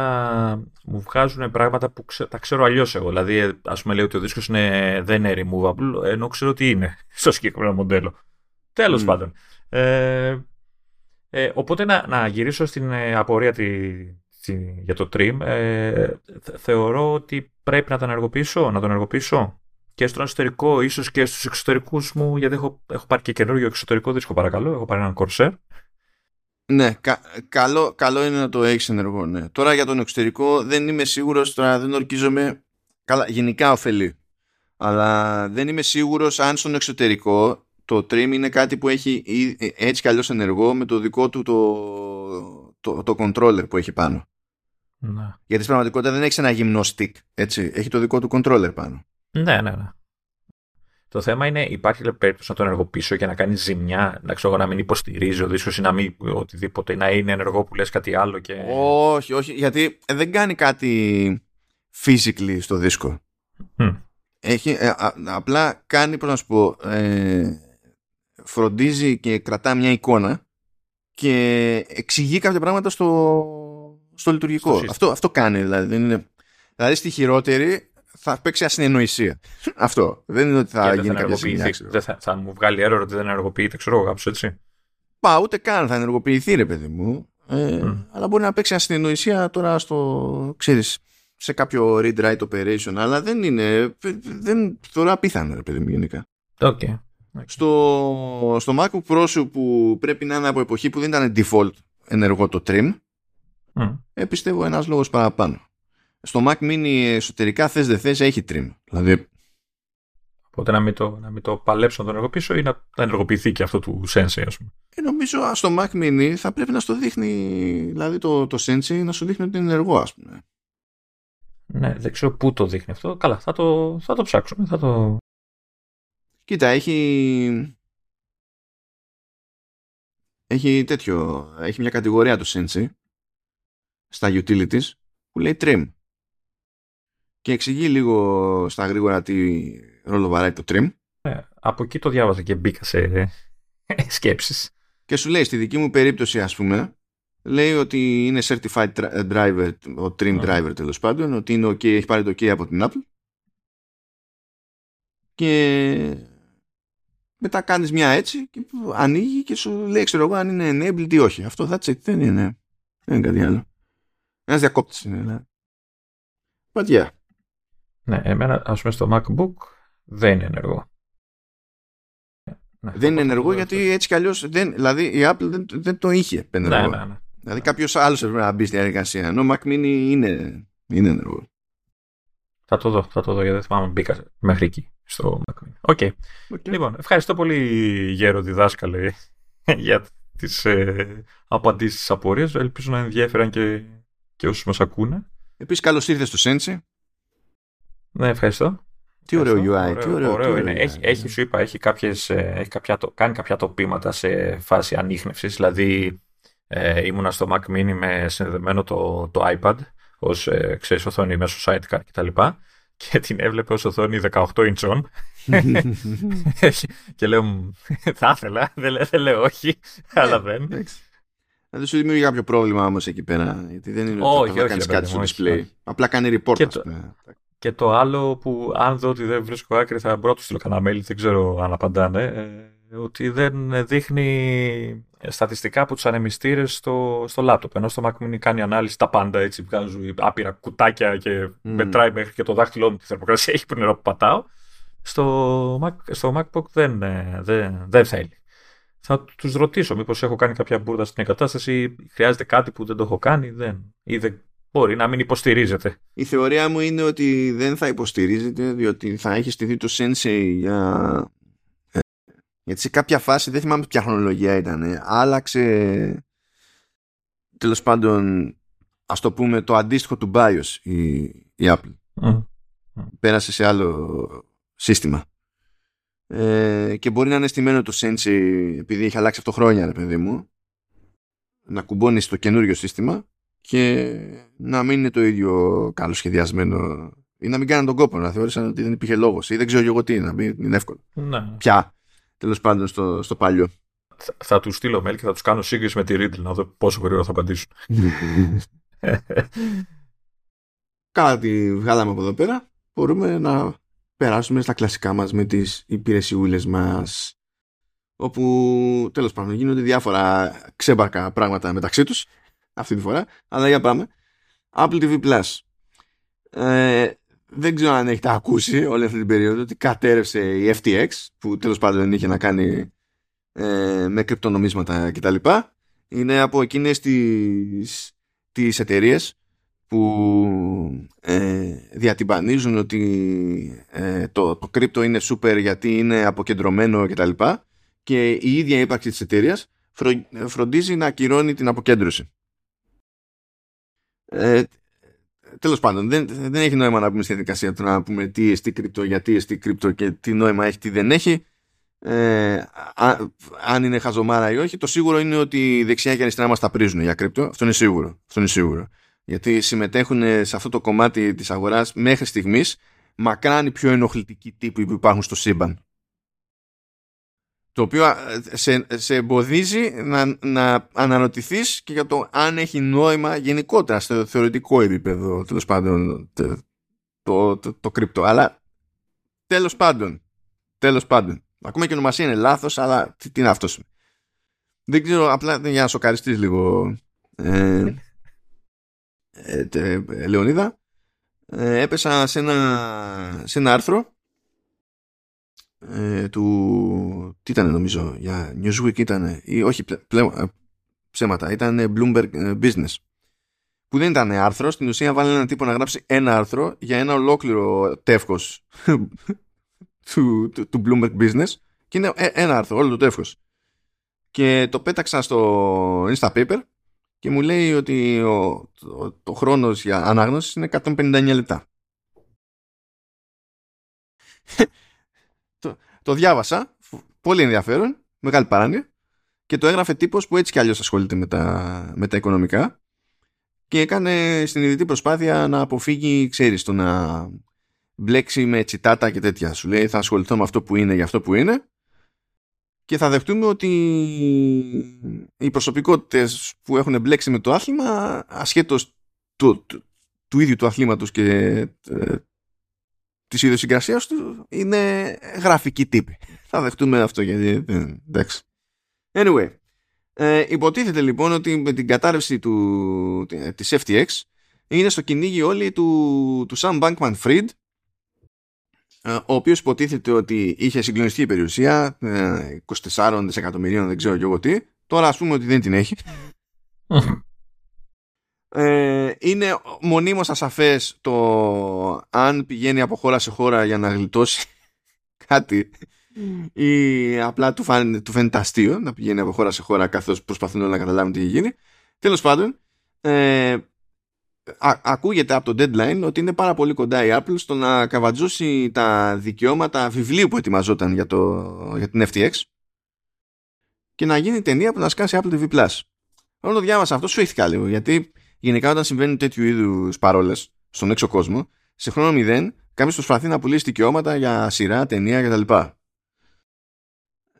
B: μου βγάζουν πράγματα που τα ξέρω αλλιώς εγώ. Δηλαδή, ας πούμε, λέει ότι ο δίσκος είναι, δεν είναι removable, ενώ ξέρω ότι είναι [LAUGHS] στο συγκεκριμένο μοντέλο. Τέλος πάντων. Ε, ε, οπότε να, να γυρίσω στην ε, απορία τη, για το trim. Ε, θεωρώ ότι πρέπει να τον ενεργοποιήσω, να τον ενεργοποιήσω και στον εσωτερικό, ίσως και στους εξωτερικούς μου, γιατί έχω, έχω πάρει και καινούργιο εξωτερικό δίσκο, παρακαλώ. Έχω πάρει έναν Corsair.
A: Ναι, κα, καλό, καλό είναι να το έχεις ενεργό. Ναι. Τώρα για τον εξωτερικό δεν είμαι σίγουρος, τώρα δεν ορκίζομαι. Καλά, γενικά ωφελεί. Αλλά δεν είμαι σίγουρος αν στον εξωτερικό το trim είναι κάτι που έχει έτσι κι αλλιώς ενεργό με το δικό του το, το, το controller που έχει πάνω.
B: Ναι.
A: Γιατί στην πραγματικότητα δεν έχει ένα γυμνό stick. Έτσι. Έχει το δικό του controller πάνω.
B: Ναι, ναι, ναι. Το θέμα είναι, υπάρχει περίπτωση να τον ενεργοποιήσω και να κάνει ζημιά, να ξέρω να μην υποστηρίζει ο δίσκος ή να μην οτιδήποτε, να είναι ενεργό που λες κάτι άλλο. Και...
A: Όχι, όχι, γιατί δεν κάνει κάτι physically στο δίσκο. Έχει, ε, απλά κάνει, πώς να σου πω, ε, φροντίζει και κρατά μια εικόνα και εξηγεί κάποια πράγματα στο, στο λειτουργικό. αυτό, αυτό κάνει δηλαδή. είναι, δηλαδή στη χειρότερη θα παίξει ασυνεννοησία. Αυτό. Δεν είναι ότι θα γίνει κάποια ζημιά.
B: Δεν θα, θα μου βγάλει έρω ότι δεν ενεργοποιείται, ξέρω εγώ κάπως έτσι.
A: Πα, ούτε καν θα ενεργοποιηθεί, ρε παιδί μου. Ε, mm. Αλλά μπορεί να παίξει ασυνεννοησία τώρα στο, ξέρεις, σε κάποιο read-write operation, αλλά δεν είναι, δεν θεωρώ απίθανο, ρε παιδί μου, γενικά.
B: Okay.
A: Στο, στο MacBook Pro σου που πρέπει να είναι από εποχή που δεν ήταν default ενεργό το trim, mm. ε, πιστεύω ένας λόγος παραπάνω στο Mac Mini εσωτερικά θες δεν θες έχει trim. Δηλαδή...
B: Οπότε να μην, το, να μην το παλέψω να το ενεργοποιήσω ή να ενεργοποιηθεί και αυτό του Sensei ας πούμε.
A: Ε, νομίζω στο Mac Mini θα πρέπει να στο δείχνει, δηλαδή το, το Sensei να σου δείχνει ότι είναι ενεργό ας πούμε.
B: Ναι, δεν ξέρω πού το δείχνει αυτό. Καλά, θα το, θα το ψάξουμε. Θα το...
A: Κοίτα, έχει... Έχει τέτοιο, έχει μια κατηγορία το Sensei στα utilities που λέει trim και εξηγεί λίγο στα γρήγορα τι ρόλο βαράει το trim.
B: Ε, από εκεί το διάβαζα και μπήκα σε σκέψεις.
A: Και σου λέει στη δική μου περίπτωση ας πούμε λέει ότι είναι certified driver, ο trim driver τέλος πάντων, ότι είναι okay, έχει πάρει το OK από την Apple και μετά κάνεις μια έτσι και ανοίγει και σου λέει ξέρω εγώ αν είναι enabled ή όχι. Αυτό θα it, δεν είναι. Δεν είναι κάτι άλλο. Ένας διακόπτης είναι. Δηλαδή. But yeah.
B: Ναι, εμένα ας πούμε στο MacBook Δεν είναι ενεργό.
A: Ναι, δεν είναι ενεργό γιατί έτσι κι αλλιώς. Δηλαδή η Apple δεν, δεν το είχε ενεργό.
B: Ναι, ναι, ναι.
A: Δηλαδή κάποιος άλλος έπρεπε να μπει στη διαδικασία. Ενώ ο Mac Mini είναι, είναι ενεργό.
B: Θα το δω, θα το δω γιατί δεν θυμάμαι μπήκα μέχρι εκεί στο Mac Mini. Okay. okay. Λοιπόν, ευχαριστώ πολύ Γέρο διδάσκαλε για τις ε, απαντήσεις στις απορίες. Ελπίζω να ενδιαφέραν και, και όσους μας ακούνε.
A: Επίσης καλώς ήρθες στο Sensi.
B: Ναι, ευχαριστώ.
A: Τι ωραίο UI, τι ωραίο,
B: ωραίο είναι. Έχει, έχει, σου είπα, έχει, κάποιες, ε, έχει κάποια, κάνει κάποια τοπήματα σε φάση ανείχνευσης. Δηλαδή, ε, ήμουνα στο Mac Mini με συνδεδεμένο το, το iPad ως, ε, ξέρεις, οθόνη μέσω sidecar κτλ. Και, και την έβλεπε ως οθόνη 18 inch [LAUGHS] και λέω, θα ήθελα, δεν, δεν λέω όχι, αλλά δεν.
A: Δεν σου δημιουργεί κάποιο πρόβλημα όμως εκεί πέρα. Γιατί δεν είναι ότι θα κάνεις κάτι στο display. Απλά κάνει report.
B: Και το, και το άλλο που αν δω ότι δεν βρίσκω άκρη θα μπορώ να του στείλω κανένα mail, δεν ξέρω αν απαντάνε. Ε, ότι δεν δείχνει στατιστικά από τους ανεμιστήρες στο, στο λάπτοπ. Ενώ στο Mac Mini κάνει ανάλυση τα πάντα έτσι. Βγάζουν άπειρα κουτάκια και mm. μετράει μέχρι και το δάχτυλό μου τη θερμοκρασία. Έχει που νερό που πατάω. Στο, Mac, στο MacBook δεν, ε, δεν, δεν θέλει. Θα τους ρωτήσω μήπως έχω κάνει κάποια μπουρδα στην εγκατάσταση, χρειάζεται κάτι που δεν το έχω κάνει, δεν. Ή δεν μπορεί να μην υποστηρίζεται.
A: Η θεωρία μου είναι ότι δεν θα υποστηρίζεται, διότι θα έχει στηθεί το Sensei για. Ε, γιατί σε κάποια φάση, δεν θυμάμαι ποια χρονολογία ήταν, άλλαξε τέλος πάντων, ας το πούμε, το αντίστοιχο του BIOS η, η Apple. Πέρασε σε άλλο σύστημα. Ε, και μπορεί να είναι στημένο το Sensei επειδή έχει αλλάξει αυτό χρόνια, ρε παιδί μου, να κουμπώνεις στο καινούριο σύστημα και να μην είναι το ίδιο καλό σχεδιασμένο ή να μην κάνουν τον κόπο να θεώρησαν ότι δεν υπήρχε λόγος ή δεν ξέρω εγώ τι, να μην είναι εύκολο.
B: Ναι.
A: Πια, τέλος πάντων, στο, στο παλιό.
B: Θα, θα τους στείλω mail και θα τους κάνω σύγκριση με τη Riddle να δω πόσο γρήγορα θα απαντήσουν. [LAUGHS]
A: Κάτι βγάλαμε από εδώ πέρα. Μπορούμε να περάσουμε στα κλασικά μας με τις υπηρεσιούλες μας όπου τέλος πάντων γίνονται διάφορα ξέμπαρκα πράγματα μεταξύ τους αυτή τη φορά, αλλά για πάμε Apple TV Plus ε, δεν ξέρω αν έχετε ακούσει όλη αυτή την περίοδο ότι κατέρευσε η FTX που τέλος πάντων είχε να κάνει ε, με κρυπτονομίσματα κτλ. Είναι από εκείνες τις, τις εταιρείες που ε, διατυμπανίζουν ότι ε, το, το κρύπτο είναι super γιατί είναι αποκεντρωμένο κτλ. Και, και η ίδια ύπαρξη της εταιρείας φροντίζει να ακυρώνει την αποκέντρωση. Ε, Τέλος πάντων, δεν, δεν έχει νόημα να πούμε στη διαδικασία του να πούμε τι εστί κρύπτο, γιατί εστί κρύπτο και τι νόημα έχει, τι δεν έχει. Ε, αν είναι χαζομάρα ή όχι. Το σίγουρο είναι ότι δεξιά και αριστερά μας τα πρίζουν για κρύπτο. Αυτό είναι σίγουρο. Αυτό είναι σίγουρο γιατί συμμετέχουν σε αυτό το κομμάτι της αγοράς μέχρι στιγμής μακράν οι πιο ενοχλητικοί τύποι που υπάρχουν στο σύμπαν. Το οποίο σε, σε εμποδίζει να, να αναρωτηθείς και για το αν έχει νόημα γενικότερα στο θεωρητικό επίπεδο τέλος πάντων το, το, το, το κρυπτο. Αλλά τέλος πάντων, τέλος πάντων. Ακόμα και η ονομασία είναι λάθος, αλλά τι, τι είναι αυτός. Δεν ξέρω, απλά για να σοκαριστείς λίγο. Ε, ε, ε, Λεωνίδα ε, έπεσα σε ένα, σε ένα άρθρο ε, του τι ήταν νομίζω για Newsweek ήταν ή όχι πλέον ψέματα ήταν Bloomberg Business που δεν ήταν άρθρο στην ουσία βάλει έναν τύπο να γράψει ένα άρθρο για ένα ολόκληρο τεύχος [LAUGHS] του, του, του Bloomberg Business και είναι ένα άρθρο όλο το τεύχος και το πέταξα στο Instapaper και μου λέει ότι ο, το, το χρόνος για ανάγνωση είναι 159 λεπτά. Το, το διάβασα, πολύ ενδιαφέρον, μεγάλη παράνοια και το έγραφε τύπος που έτσι κι αλλιώς ασχολείται με τα, με τα οικονομικά και έκανε στην ειδητή προσπάθεια να αποφύγει, ξέρεις, το να μπλέξει με τσιτάτα και τέτοια. Σου λέει θα ασχοληθώ με αυτό που είναι για αυτό που είναι και θα δεχτούμε ότι οι προσωπικότητες που έχουν μπλέξει με το άθλημα ασχέτως του, του, ίδιου του αθλήματος και ε, της ιδιοσυγκρασίας του είναι γραφική τύπη. Θα δεχτούμε αυτό γιατί εντάξει. Anyway, ε, υποτίθεται λοιπόν ότι με την κατάρρευση του, της FTX είναι στο κυνήγι όλοι του, του Sam Bankman Fried ε, ο οποίος υποτίθεται ότι είχε συγκλονιστική περιουσία 24 δισεκατομμυρίων δεν ξέρω και εγώ τι τώρα ας πούμε ότι δεν την έχει [LAUGHS] ε, είναι μονίμως ασαφές το αν πηγαίνει από χώρα σε χώρα για να γλιτώσει [LAUGHS] κάτι ή απλά του, φαν, του φαίνεται αστείο να πηγαίνει από χώρα σε χώρα καθώς προσπαθούν να καταλάβουν τι έχει γίνει. Τέλος πάντων, ε, α, ακούγεται από το deadline ότι είναι πάρα πολύ κοντά η Apple στο να καβατζώσει τα δικαιώματα βιβλίου που ετοιμαζόταν για, το, για την FTX και να γίνει ταινία που να σκάσει Apple TV+. Όταν το διάβασα αυτό σου λίγο γιατί γενικά όταν συμβαίνουν τέτοιου είδους παρόλες στον έξω κόσμο, σε χρόνο μηδέν κάποιος προσπαθεί να πουλήσει δικαιώματα για σειρά, ταινία κτλ.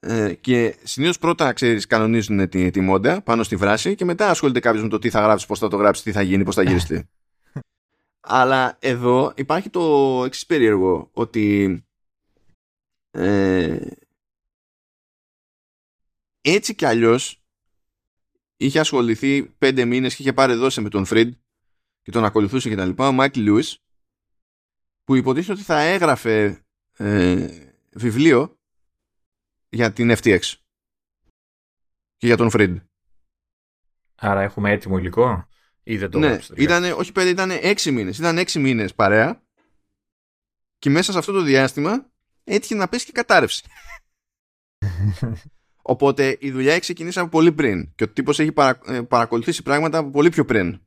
A: Ε, και συνήθως πρώτα ξέρεις, κανονίζουν τη, τη μόντα πάνω στη βράση και μετά ασχολείται κάποιος με το τι θα γράψεις, πώς θα το γράψεις, τι θα γίνει, πώς θα γυριστεί. [LAUGHS] Αλλά εδώ υπάρχει το εξής περίεργο ότι ε, έτσι κι αλλιώς είχε ασχοληθεί πέντε μήνες και είχε πάρει δόση με τον Φριντ και τον ακολουθούσε και τα λοιπά, ο Μάικλ Λούις που υποτίθεται ότι θα έγραφε ε, βιβλίο για την FTX και για τον Φριντ.
B: Άρα έχουμε έτοιμο υλικό ή δεν το
A: ναι, ήτανε, όχι πέντε, ήταν έξι μήνες. Ήταν έξι μήνες παρέα και μέσα σε αυτό το διάστημα έτυχε να πέσει και κατάρρευση. [LAUGHS] Οπότε η δουλειά έχει ξεκινήσει από πολύ πριν και ο τύπος έχει παρα, ε, παρακολουθήσει πράγματα από πολύ πιο πριν.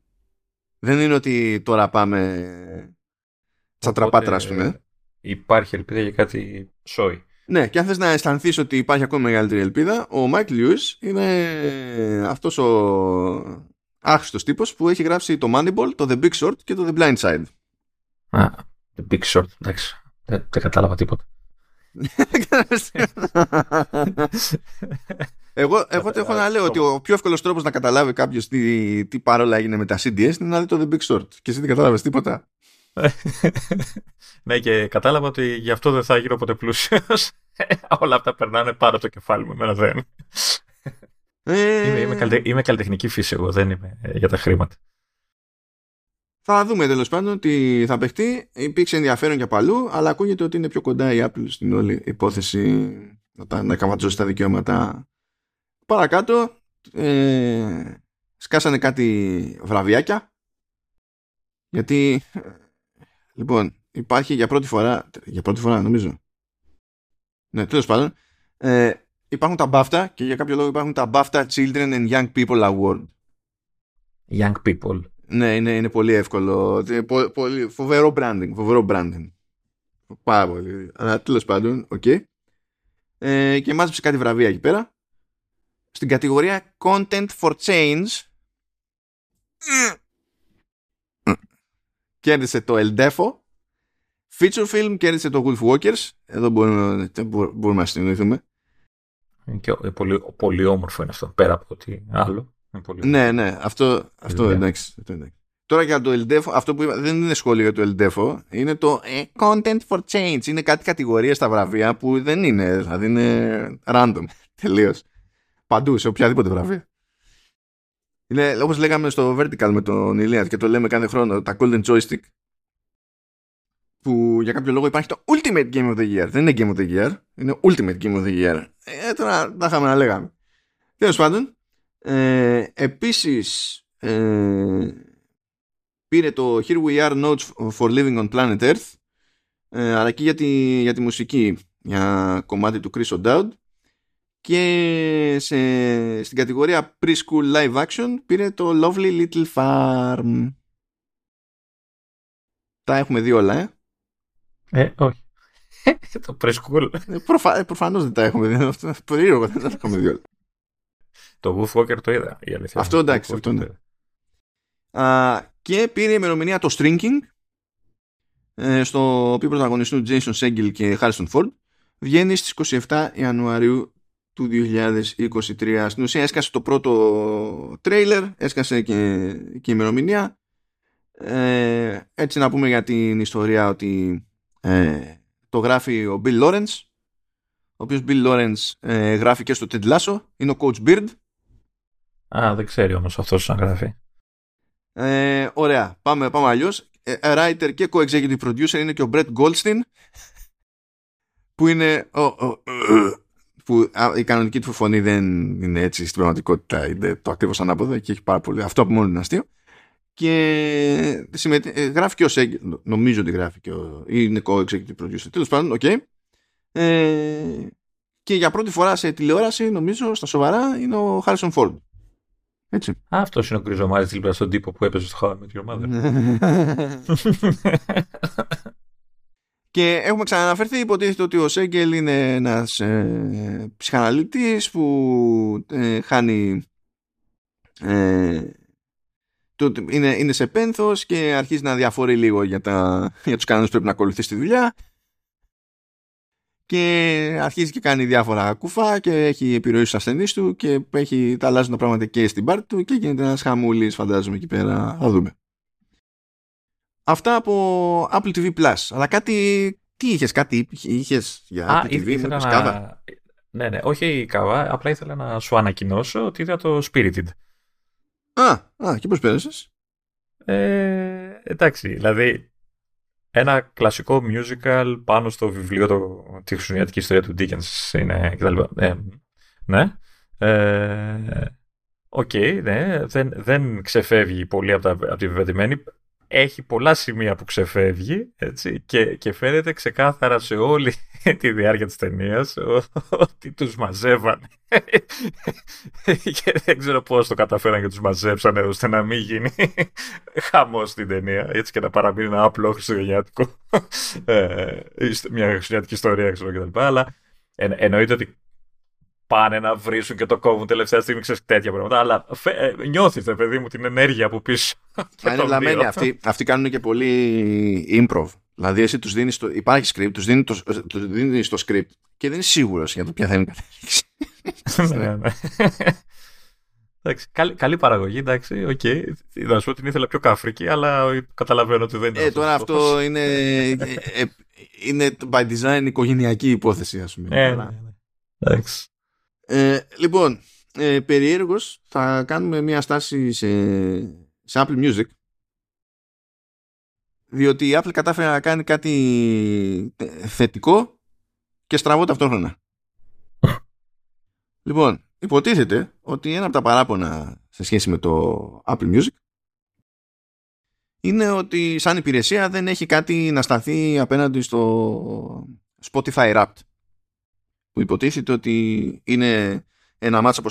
A: Δεν είναι ότι τώρα πάμε τσατραπάτρα, ας πούμε.
B: Υπάρχει ελπίδα για κάτι σόι.
A: Ναι, και αν θες να αισθανθείς ότι υπάρχει ακόμα μεγαλύτερη ελπίδα, ο Μάικλ Lewis είναι αυτός ο άχρηστος τύπος που έχει γράψει το Moneyball, το The Big Short και το The Blind Side.
B: Α, The Big Short, εντάξει. Δεν, δεν κατάλαβα τίποτα.
A: Εγώ εγώ έχω να λέω ότι ο πιο εύκολος τρόπος να καταλάβει κάποιος τι, τι παρόλα έγινε με τα CDS είναι να δει το The Big Short. Και εσύ δεν κατάλαβες τίποτα.
B: ναι, και κατάλαβα ότι γι' αυτό δεν θα γίνω ποτέ πλούσιος. Όλα αυτά περνάνε πάνω το κεφάλι μου. Εμένα δεν. Ε... Είμαι, είμαι, καλυτε... είμαι καλλιτεχνική φύση εγώ, δεν είμαι ε, για τα χρήματα.
A: Θα δούμε τέλος πάντων τι θα παιχτεί. Υπήρξε ενδιαφέρον για παλού, αλλά ακούγεται ότι είναι πιο κοντά η Apple στην όλη υπόθεση να, να καματζώσει τα δικαιώματα. Παρακάτω, ε, σκάσανε κάτι βραβιάκια. Γιατί, λοιπόν, υπάρχει για πρώτη φορά, για πρώτη φορά νομίζω. Ναι, τέλος πάντων, ε, υπάρχουν τα BAFTA και για κάποιο λόγο υπάρχουν τα BAFTA Children and Young People Award.
B: Young People.
A: Ναι, είναι, είναι πολύ εύκολο. Πολύ, φοβερό branding. Φοβερό branding. Πάρα πολύ. Αλλά τέλος πάντων, OK. Okay. Ε, και μάζεψε κάτι βραβεία εκεί πέρα. Στην κατηγορία Content for Change κέρδισε το Eldefo. Feature Film κέρδισε το Wolf Walkers. Εδώ μπορούμε, μπορούμε να συνεννοηθούμε.
B: Και πολύ, πολύ όμορφο είναι αυτό, πέρα από ότι άλλο.
A: Ναι, ναι, αυτό, αυτό εντάξει, εντάξει. Τώρα για το LDFO, αυτό που είπα δεν είναι σχόλιο για το LDFO, είναι το ε, Content for Change. Είναι κάτι κατηγορία στα βραβεία που δεν είναι, δηλαδή είναι random, [LAUGHS] τελείως. Παντού, σε οποιαδήποτε βραβεία. Είναι όπως λέγαμε στο Vertical με τον Ηλία και το λέμε κάθε χρόνο, τα Golden Joystick. Που για κάποιο λόγο υπάρχει το Ultimate Game of the Year. Δεν είναι Game of the Year, είναι Ultimate Game of the Year. Ε, τώρα τα είχαμε να λέγαμε. Τέλος πάντων, ε, επίσης ε, πήρε το Here We Are Notes for Living on Planet Earth ε, αλλά και για τη, για τη μουσική για κομμάτι του Chris O'Dowd. Και σε, στην κατηγορία Preschool Live Action πήρε το Lovely Little Farm. Τα έχουμε δει όλα ε.
B: Ε, όχι. [LAUGHS] Το Preschool.
A: Ε, προφα, προφανώς δεν τα έχουμε δει. Αυτό περίεργο δεν τα έχουμε δει όλα
B: το Wolf Walker το είδα. Η αλήθεια.
A: Αυτό εντάξει. Αυτό ναι. Α, και πήρε ημερομηνία το Strinking ε, στο οποίο πρωταγωνιστούν Jason Segel και Harrison Ford βγαίνει στις 27 Ιανουαρίου του 2023 στην ουσία έσκασε το πρώτο τρέιλερ έσκασε και, και η ημερομηνία ε, έτσι να πούμε για την ιστορία ότι ε, το γράφει ο Bill Lawrence ο οποίος Bill Lawrence ε, γράφει και στο Ted Lasso είναι ο Coach Beard
B: Α, δεν ξέρει όμως αυτός να γράφει.
A: Ε, ωραία. Πάμε, πάμε αλλιώς. Ε, writer και co-executive producer είναι και ο Brett Goldstein. που είναι που η κανονική του φωνή δεν είναι έτσι στην πραγματικότητα είναι το ακριβώς ανάποδο και έχει πάρα πολύ αυτό από μόνο είναι αστείο και συμμετεί, γράφει και ο Σέγγελ νομίζω ότι γράφει και ο είναι co-executive producer τέλος πάντων, οκ okay. ε, και για πρώτη φορά σε τηλεόραση νομίζω στα σοβαρά είναι ο Χάρισον Φόρντ έτσι.
B: Αυτός είναι ο Κρυζομάρη δίπλα στον τύπο που έπαιζε στο How με τη Mother. [LAUGHS]
A: Και έχουμε ξαναναφερθεί, υποτίθεται ότι ο Σέγγελ είναι ένας ε, ψυχαναλυτής που ε, χάνει ε, το, είναι, είναι σε πένθος και αρχίζει να διαφορεί λίγο για, τα, για τους κανόνες που πρέπει να ακολουθεί στη δουλειά και αρχίζει και κάνει διάφορα κουφά και έχει επιρροή στους ασθενείς του και έχει, τα αλλάζουν τα πράγματα και στην πάρτη του και γίνεται ένας χαμούλης φαντάζομαι εκεί πέρα θα δούμε Αυτά από Apple TV Plus. Αλλά κάτι. Τι είχες, κάτι είχες για Apple TV, ήθελα να... κάβα.
B: Ναι, ναι, όχι κάβα. Απλά ήθελα να σου ανακοινώσω ότι είδα το Spirited.
A: Α, α και πώς πέρασες;
B: Ε, εντάξει, δηλαδή ένα κλασικό musical πάνω στο βιβλίο το, τη χρησιμοποιητική ιστορία του Dickens είναι κτλ. Ε, ναι. Ε, OK, okay, ναι, δεν, δεν ξεφεύγει πολύ από, τα, από τη βεβαιωμένη έχει πολλά σημεία που ξεφεύγει έτσι, και, και φαίνεται ξεκάθαρα σε όλη [LAUGHS] τη διάρκεια της ταινίας ότι τους μαζεύανε. [LAUGHS] και δεν ξέρω πώς το καταφέραν και τους μαζέψανε ώστε να μην γίνει [LAUGHS] χαμός στην ταινία έτσι και να παραμείνει ένα απλό χριστουγεννιάτικο ε, μια χριστουγεννιάτικη ιστορία ξέρω κτλ. Αλλά εννοείται ότι πάνε να βρίσουν και το κόβουν τελευταία στιγμή, ξέρεις τέτοια πράγματα. Αλλά ε, νιώθεις, παιδί μου, την ενέργεια από πίσω. [LAUGHS]
A: είναι καμένοι αυτοί. Αυτοί κάνουν και πολύ improv. Δηλαδή, εσύ τους δίνεις. Το... Υπάρχει script, τους δίνεις το, τους δίνεις το script και δεν είναι σίγουρος για το ποια θα είναι η κατάληξη. [LAUGHS]
B: ναι, ναι. Εντάξει, καλή, καλή παραγωγή, εντάξει, OK. Okay. Να σου πω την ήθελα πιο καφρική, αλλά καταλαβαίνω ότι δεν είναι.
A: Ε, τώρα αυτό είναι, ε, ε, είναι by design οικογενειακή υπόθεση, ας πούμε.
B: Ε, ναι, ναι. Εντάξει.
A: Ε, λοιπόν, ε, περιέργως θα κάνουμε μια στάση σε, σε Apple Music διότι η Apple κατάφερε να κάνει κάτι θετικό και στραβό ταυτόχρονα. [LAUGHS] λοιπόν, υποτίθεται ότι ένα από τα παράπονα σε σχέση με το Apple Music είναι ότι σαν υπηρεσία δεν έχει κάτι να σταθεί απέναντι στο Spotify Wrapped που υποτίθεται ότι είναι ένα μάτσα από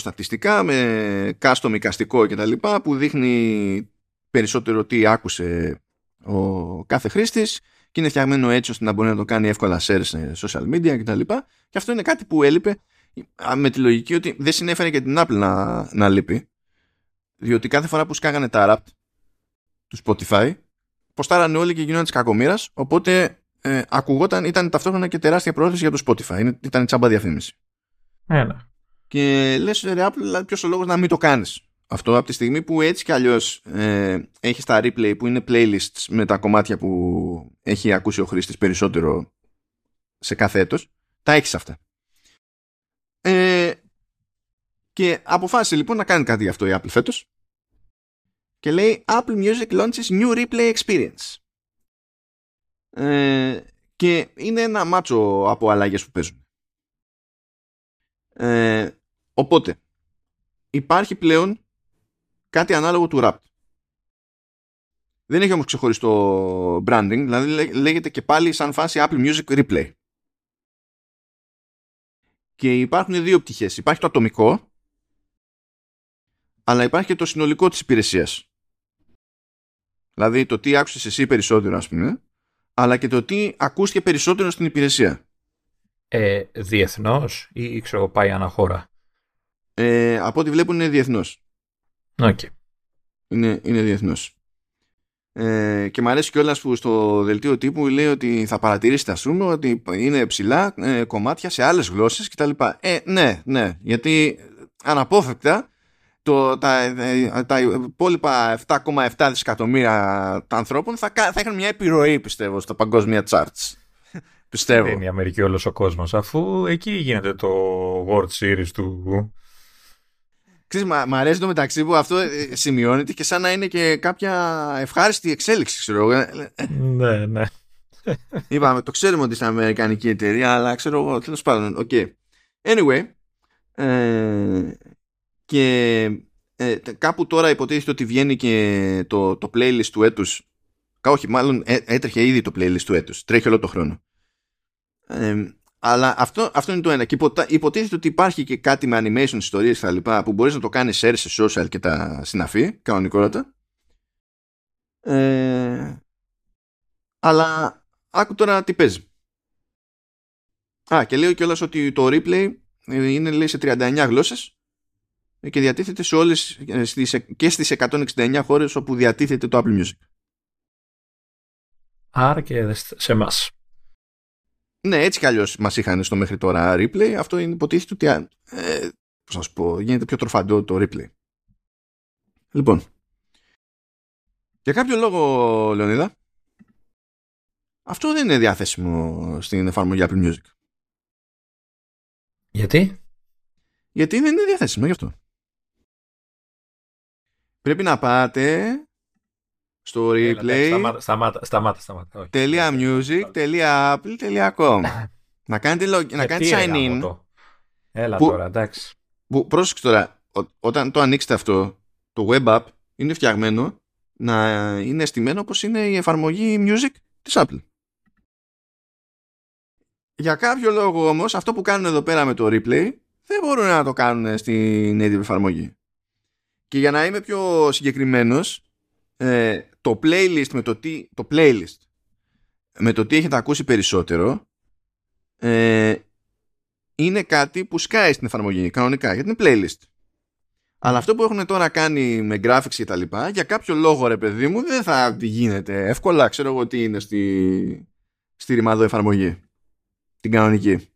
A: με custom οικαστικό κτλ. που δείχνει περισσότερο τι άκουσε ο κάθε χρήστης και είναι φτιαγμένο έτσι ώστε να μπορεί να το κάνει εύκολα share σε social media κτλ. Και, και αυτό είναι κάτι που έλειπε με τη λογική ότι δεν συνέφερε και την Apple να, να λείπει διότι κάθε φορά που σκάγανε τα rap του Spotify ποστάρανε όλοι και γίνονταν της κακομοίρας. Οπότε ε, ακουγόταν, ήταν ταυτόχρονα και τεράστια πρόθεση για το Spotify. Ήταν τσάμπα διαφήμιση.
B: Ένα.
A: Και λες, ρε Apple, ποιος ο λόγος να μην το κάνεις αυτό από τη στιγμή που έτσι κι αλλιώς ε, έχεις τα replay που είναι playlists με τα κομμάτια που έχει ακούσει ο χρήστης περισσότερο σε κάθε έτος, τα έχεις αυτά. Ε, και αποφάσισε λοιπόν να κάνει κάτι γι' αυτό η Apple φέτος και λέει Apple Music launches new replay experience. Ε, και είναι ένα μάτσο από αλλαγές που παίζουν. Ε, οπότε, υπάρχει πλέον κάτι ανάλογο του rap. Δεν έχει όμως ξεχωριστό branding, δηλαδή λέγεται και πάλι σαν φάση Apple Music Replay. Και υπάρχουν δύο πτυχές. Υπάρχει το ατομικό, αλλά υπάρχει και το συνολικό της υπηρεσίας. Δηλαδή το τι άκουσες εσύ περισσότερο, ας πούμε, αλλά και το τι ακούστηκε περισσότερο στην υπηρεσία.
B: Ε, διεθνώς ή ξέρω πάει αναχώρα.
A: Ε, από ό,τι βλέπουν είναι διεθνώς.
B: Okay.
A: Είναι, είναι διεθνώς. Ε, και μου αρέσει κιόλας που στο δελτίο τύπου λέει ότι θα παρατηρήσετε ας πούμε ότι είναι ψηλά ε, κομμάτια σε άλλες γλώσσες κτλ. Ε, ναι, ναι, γιατί αναπόφευκτα το, τα, τα υπόλοιπα 7,7 δισεκατομμύρια ανθρώπων θα, θα είχαν μια επιρροή πιστεύω στα παγκόσμια charts. [LAUGHS] πιστεύω.
B: Δεν είναι η Αμερική όλος ο κόσμος αφού εκεί γίνεται το World Series του...
A: Ξέρεις, μ' αρέσει το μεταξύ που αυτό ε, σημειώνεται και σαν να είναι και κάποια ευχάριστη εξέλιξη, ξέρω εγώ.
B: Ναι, ναι. [LAUGHS]
A: Είπαμε, το ξέρουμε ότι είναι αμερικανική εταιρεία, αλλά ξέρω εγώ, τέλος πάντων. Okay. Anyway, ε, και ε, κάπου τώρα υποτίθεται ότι βγαίνει και το, το playlist του έτους. Όχι μάλλον έ, έτρεχε ήδη το playlist του έτους. Τρέχει όλο το χρόνο. Ε, αλλά αυτό, αυτό είναι το ένα. Και υποτίθεται ότι υπάρχει και κάτι με animation ιστορίες και τα λοιπά που μπορείς να το κάνεις share σε social και τα συναφή κανονικότατα. Ε, αλλά άκου τώρα τι παίζει. Α, και λέω κιόλας ότι το replay είναι λέει σε 39 γλώσσες και διατίθεται σε όλες, και στις 169 χώρες όπου διατίθεται το Apple Music.
B: Άρα και σε εμάς.
A: Ναι, έτσι κι αλλιώς μας είχαν στο μέχρι τώρα replay. Αυτό είναι υποτίθεται ότι ε, πώς να σου πω, γίνεται πιο τροφαντό το replay. Λοιπόν, για κάποιο λόγο, Λεωνίδα, αυτό δεν είναι διαθέσιμο στην εφαρμογή Apple Music.
B: Γιατί;
A: Γιατί δεν είναι διαθέσιμο γι' αυτό. Πρέπει να πάτε στο replay
B: σταμάτα, σταμάτα, σταμάτα, σταμάτα.
A: .music.apple.com Να κάνετε, log, να ε, κάνετε sign in.
B: Έλα που, τώρα, εντάξει.
A: Που, πρόσεξε τώρα, όταν το ανοίξετε αυτό, το web app είναι φτιαγμένο να είναι αισθημένο όπως είναι η εφαρμογή music της Apple. Για κάποιο λόγο όμως αυτό που κάνουν εδώ πέρα με το replay δεν μπορούν να το κάνουν στην native εφαρμογή. Και για να είμαι πιο συγκεκριμένος, ε, το playlist με το τι, το playlist με το τι έχετε ακούσει περισσότερο ε, είναι κάτι που σκάει στην εφαρμογή κανονικά γιατί είναι playlist. Αλλά αυτό που έχουν τώρα κάνει με graphics και τα λοιπά, για κάποιο λόγο ρε παιδί μου δεν θα γίνεται εύκολα. Ξέρω εγώ τι είναι στη, στη ρημαδοεφαρμογή. Την κανονική.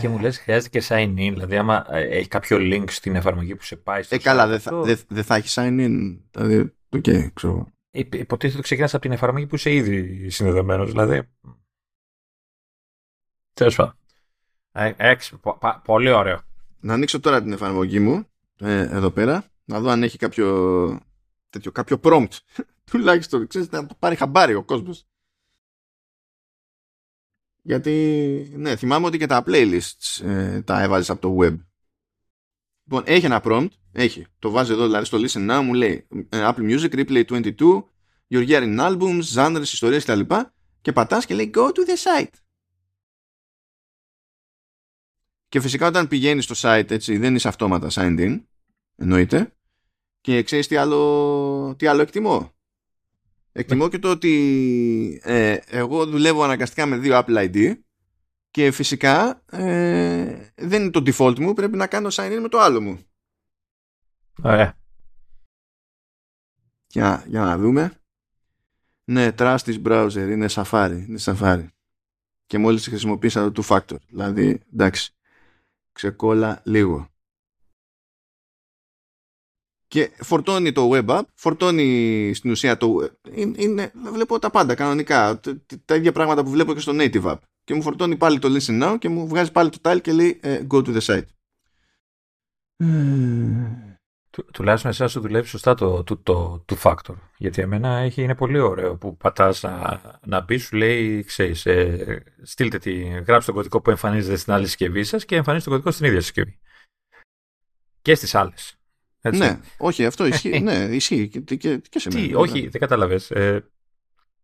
B: Και μου λες χρειάζεται και sign in, δηλαδή άμα ε, έχει κάποιο link στην εφαρμογή που σε πάει στο
A: Ε, καλά, δεν θα, δε, θα έχει sign in. Δηλαδή, OK, okay, ξέρω.
B: Υποτίθεται ότι ξεκινάς από την εφαρμογή που είσαι ήδη συνδεδεμένος, δηλαδή. Τέλος πάντων. Ε, πολύ ωραίο.
A: Να ανοίξω τώρα την εφαρμογή μου, ε, εδώ πέρα, να δω αν έχει κάποιο, τέτοιο, κάποιο prompt. [LAUGHS] Τουλάχιστον, ξέρεις, να πάρει χαμπάρι ο κόσμος. Γιατί, ναι, θυμάμαι ότι και τα playlists ε, τα έβαζες από το web. Λοιπόν, έχει ένα prompt, έχει. Το βάζεις εδώ, δηλαδή στο listen now, μου λέει ε, Apple Music, Replay 22, Your Year in Albums, Genres, ιστορίες κτλ. Και πατάς και λέει Go to the site. Και φυσικά όταν πηγαίνεις στο site, έτσι, δεν είσαι αυτόματα signed in, εννοείται. Και ξέρεις τι άλλο, τι άλλο εκτιμώ; Εκτιμώ και το ότι ε, εγώ δουλεύω αναγκαστικά με δύο Apple ID και φυσικά ε, δεν είναι το default μου, πρέπει να κάνω sign in με το άλλο μου.
B: Ωραία.
A: Για, για να δούμε. Ναι, trust is browser, είναι Safari, είναι Safari. Και μόλις χρησιμοποίησα το two factor, δηλαδή εντάξει, ξεκόλα λίγο και φορτώνει το web app, φορτώνει στην ουσία το είναι, βλέπω τα πάντα κανονικά, τα ίδια πράγματα που βλέπω και στο native app και μου φορτώνει πάλι το listen now και μου βγάζει πάλι το tile και λέει ε, go to the site.
B: Του, τουλάχιστον εσάς σου δουλεύει σωστά το, το, το, το factor. Γιατί εμένα έχει, είναι πολύ ωραίο που πατάς να, να πει, σου λέει, ξέρεις, ε, στείλτε τη, γράψτε τον κωδικό που εμφανίζεται στην άλλη συσκευή σας και εμφανίζετε τον κωδικό στην ίδια συσκευή. Και στις άλλες.
A: Έτσι. Ναι, όχι, αυτό ισχύει. ναι, ισχύει και, και, και σε
B: μένα. Τι, όχι, δεν κατάλαβες. Ε,